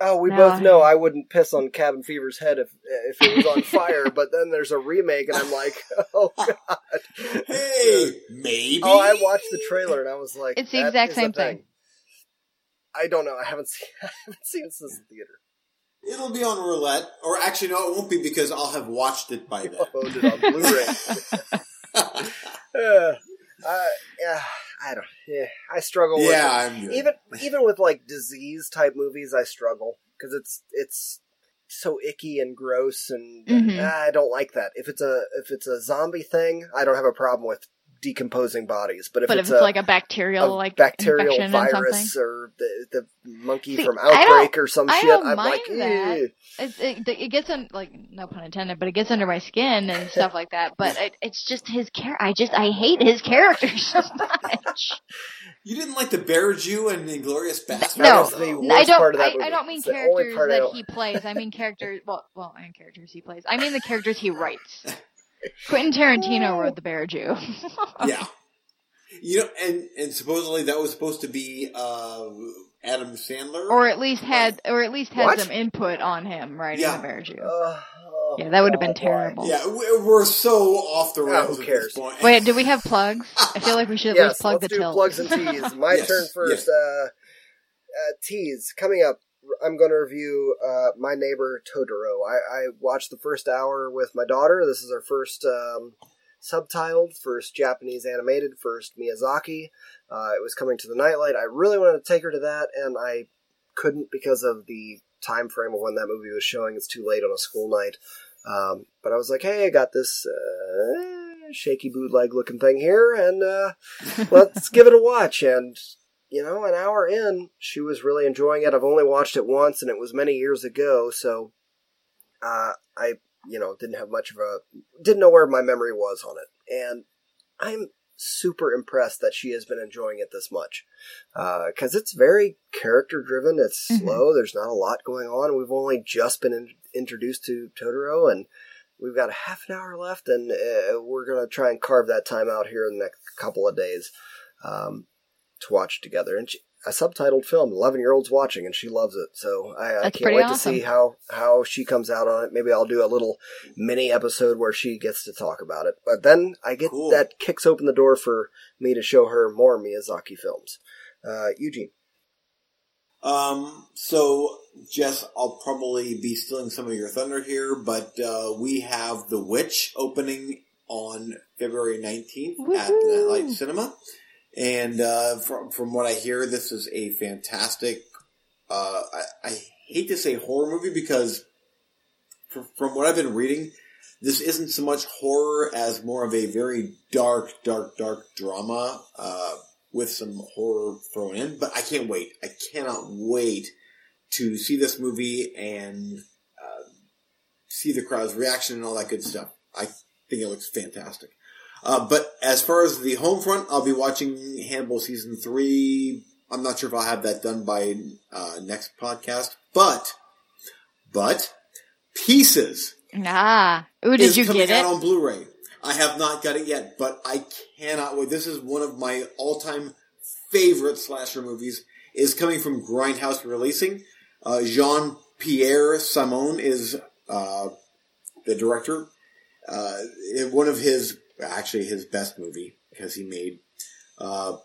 oh, we No, both know I wouldn't piss on Cabin Fever's head if if it was on fire. but then there's a remake, and I'm like, oh god. Hey, maybe. Oh, I watched the trailer, and I was like, It's the exact same thing. I don't know. I haven't seen. I haven't seen it since the theater. It'll be on roulette, or actually, no, it won't be because I'll have watched it by then. Owned it on Blu-ray. uh, uh, yeah, I don't. Yeah, I struggle with yeah, it. I'm good. even even with like disease type movies. I struggle because it's it's so icky and gross, and Mhm. ah, I don't like that. If it's a if it's a zombie thing, I don't have a problem with decomposing bodies. But if but it's, if it's a, like a bacterial a like bacterial infection and something, virus or the, the monkey See, from Outbreak or some I shit, don't I'm mind like, that. "Ew." it, it, it gets in like no pun intended, but it gets under my skin and stuff like that. But it, it's just his character. I just I hate his character so much. You didn't like the Bear Jew and the Inglorious Bastard? No, the No, I don't. part of that I, I don't mean It's characters that he plays. I mean characters. Well, well, I mean characters he plays. I mean the characters he writes. Quentin Tarantino wrote the Bear Jew. Yeah. You know, and, and supposedly that was supposed to be uh, Adam Sandler. or at least had, or at least had What? some input on him writing Yeah. the Bear Jew. Uh, oh, Yeah, that would have been terrible. yeah, we- we're so off the Yeah, rails who at cares? this point. Wait, do we have plugs? I feel like we should at Yes, least plug let's the do tilt. plugs and teas. My Yes, turn first. Uh, uh, teas coming up. I'm going to review uh, My Neighbor Totoro. I, I watched the first hour with my daughter. This is our first um, subtitled, first Japanese animated, first Miyazaki. Uh, it was coming to the nightlight. I really wanted to take her to that, and I couldn't because of the time frame of when that movie was showing. It's too late on a school night. Um, but I was like, hey, I got this uh, shaky bootleg looking thing here, and uh, let's give it a watch. And you know, an hour in, she was really enjoying it. I've only watched it once, and it was many years ago, so uh, I, you know, didn't have much of a, didn't know where my memory was on it. And I'm super impressed that she has been enjoying it this much, because it's very character driven. It's Mhm. slow. There's not a lot going on. We've only just been in, introduced to Totoro, and we've got a half an hour left, and uh, we're gonna try and carve that time out here in the next couple of days. Um, to watch together. And she, a subtitled film, eleven year olds watching, and she loves it. So I, I can't wait awesome. to see how how she comes out on it. Maybe I'll do a little mini episode where she gets to talk about it. But then I get Cool. that kicks open the door for me to show her more Miyazaki films. Uh, Eugene, Um, so, Jess, I'll probably be stealing some of your thunder here, but uh, we have The Witch opening on February 19th at the Woohoo! Nightlight Cinema. And uh, from, from what I hear, this is a fantastic, uh, I, I hate to say horror movie because from, from what I've been reading, this isn't so much horror as more of a very dark, dark, dark drama. Uh, with some horror thrown in, but I can't wait. I cannot wait to see this movie and uh, see the crowd's reaction and all that good stuff. I think it looks fantastic. Uh, but as far as the home front, I'll be watching Hannibal season three. I'm not sure if I'll have that done by uh, next podcast, but but Pieces Nah, ooh, did you get it? on Blu-ray. I have not got it yet, but I cannot wait. This is one of my all-time favorite slasher movies. Is coming from Grindhouse Releasing. Uh, Juan Piquer Simon is uh, the director. Uh, one of his, actually his best movie because he made. Uh,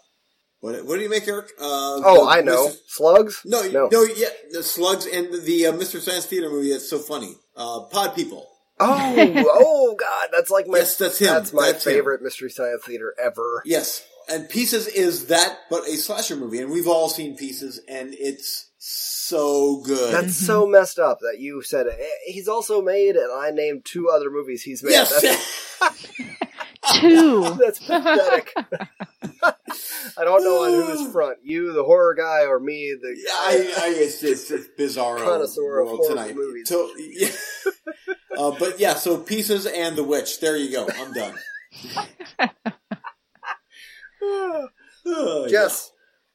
what, what did he make, Eric? Uh, oh, the I know Mr. Slugs. No, No. no, yeah, the Slugs and the uh, Mystery Science Theater movie. That's so funny. Uh, Pod People. Oh, oh God, that's like my Yes, that's him. That's my That's him. favorite Mystery Science Theater ever. Yes, and Pieces is that, but a slasher movie, and we've all seen Pieces, and it's so good. That's so messed up that you said it. He's also made, and I named two other movies he's made. yes, Two. that's pathetic. I don't know on who's front. You, the horror guy, or me, the Yeah, I, I, it's, it's, it's bizarre Connoisseur world horror tonight. movies. So, yeah. uh, but yeah, so Pieces and The Witch. There you go. I'm done. Oh, Jess.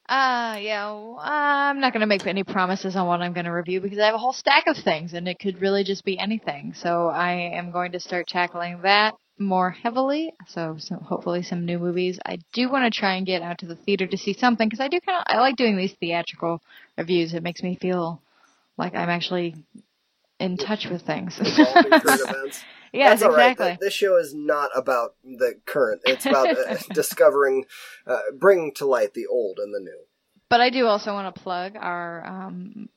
Uh, yeah, well, I'm not going to make any promises on what I'm going to review because I have a whole stack of things and it could really just be anything. So I am going to start tackling that more heavily. So, so hopefully some new movies. I do want to try and get out to the theater to see something because I do kind of, I like doing these theatrical reviews. It makes me feel like I'm actually in touch with things. Evolving current events. yes, That's right. exactly. Th- This show is not about the current. It's about uh, discovering, uh, bringing to light the old and the new. But I do also want to plug our, um,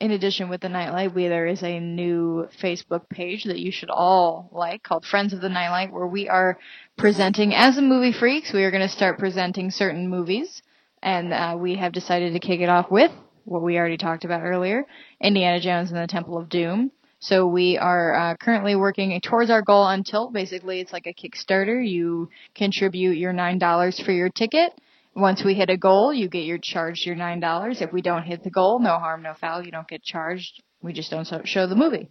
in addition with the Nightlight, we there is a new Facebook page that you should all like called Friends of the Nightlight, where we are presenting as the movie freaks. We are going to start presenting certain movies, and uh, we have decided to kick it off with what we already talked about earlier: Indiana Jones and the Temple of Doom. So we are uh, currently working towards our goal until basically it's like a Kickstarter. You contribute your nine dollars for your ticket. Once we hit a goal, you get your charged your nine dollars. If we don't hit the goal, no harm, no foul. You don't get charged. We just don't show the movie.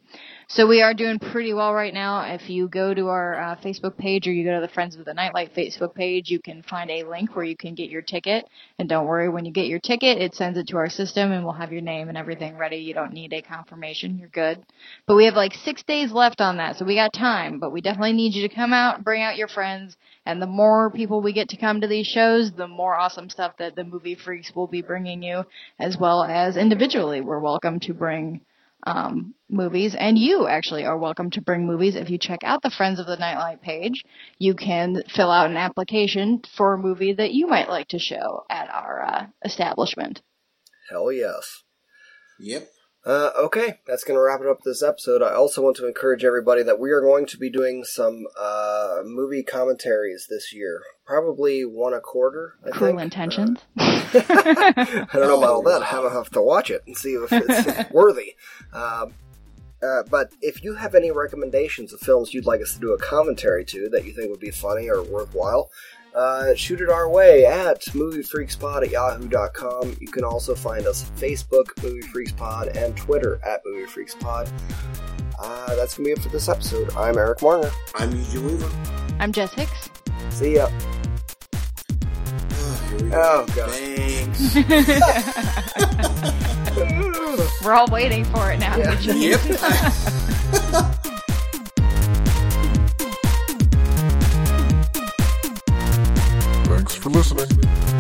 So we are doing pretty well right now. If you go to our uh, Facebook page or you go to the Friends of the Nightlight Facebook page, you can find a link where you can get your ticket. And don't worry, when you get your ticket, it sends it to our system and we'll have your name and everything ready. You don't need a confirmation. You're good. But we have like six days left on that, so we got time. But we definitely need you to come out, bring out your friends, and the more people we get to come to these shows, the more awesome stuff that the movie freaks will be bringing you, as well as individually. We're welcome to bring um, movies, and you actually are welcome to bring movies. If you check out the Friends of the Nightlight page, you can fill out an application for a movie that you might like to show at our uh, establishment. Hell yes. Yep. Uh, okay, that's going to wrap it up this episode. I also want to encourage everybody that we are going to be doing some uh, movie commentaries this year. Probably one a quarter. I Cruel think. Intentions. I don't know about all that. I have, have to watch it and see if it's worthy. Um, uh, but if you have any recommendations of films you'd like us to do a commentary to that you think would be funny or worthwhile, uh, shoot it our way at moviefreakspod at yahoo.com. You can also find us on Facebook, Movie Freaks Pod, and Twitter at Movie Freaks Pod. Uh, that's going to be it for this episode. I'm Eric Marner. I'm Eugene Weaver. I'm Jess Hicks. See ya. Oh, here we go. Oh, God. Thanks. We're all waiting for it now. Yeah. Yep. for listening.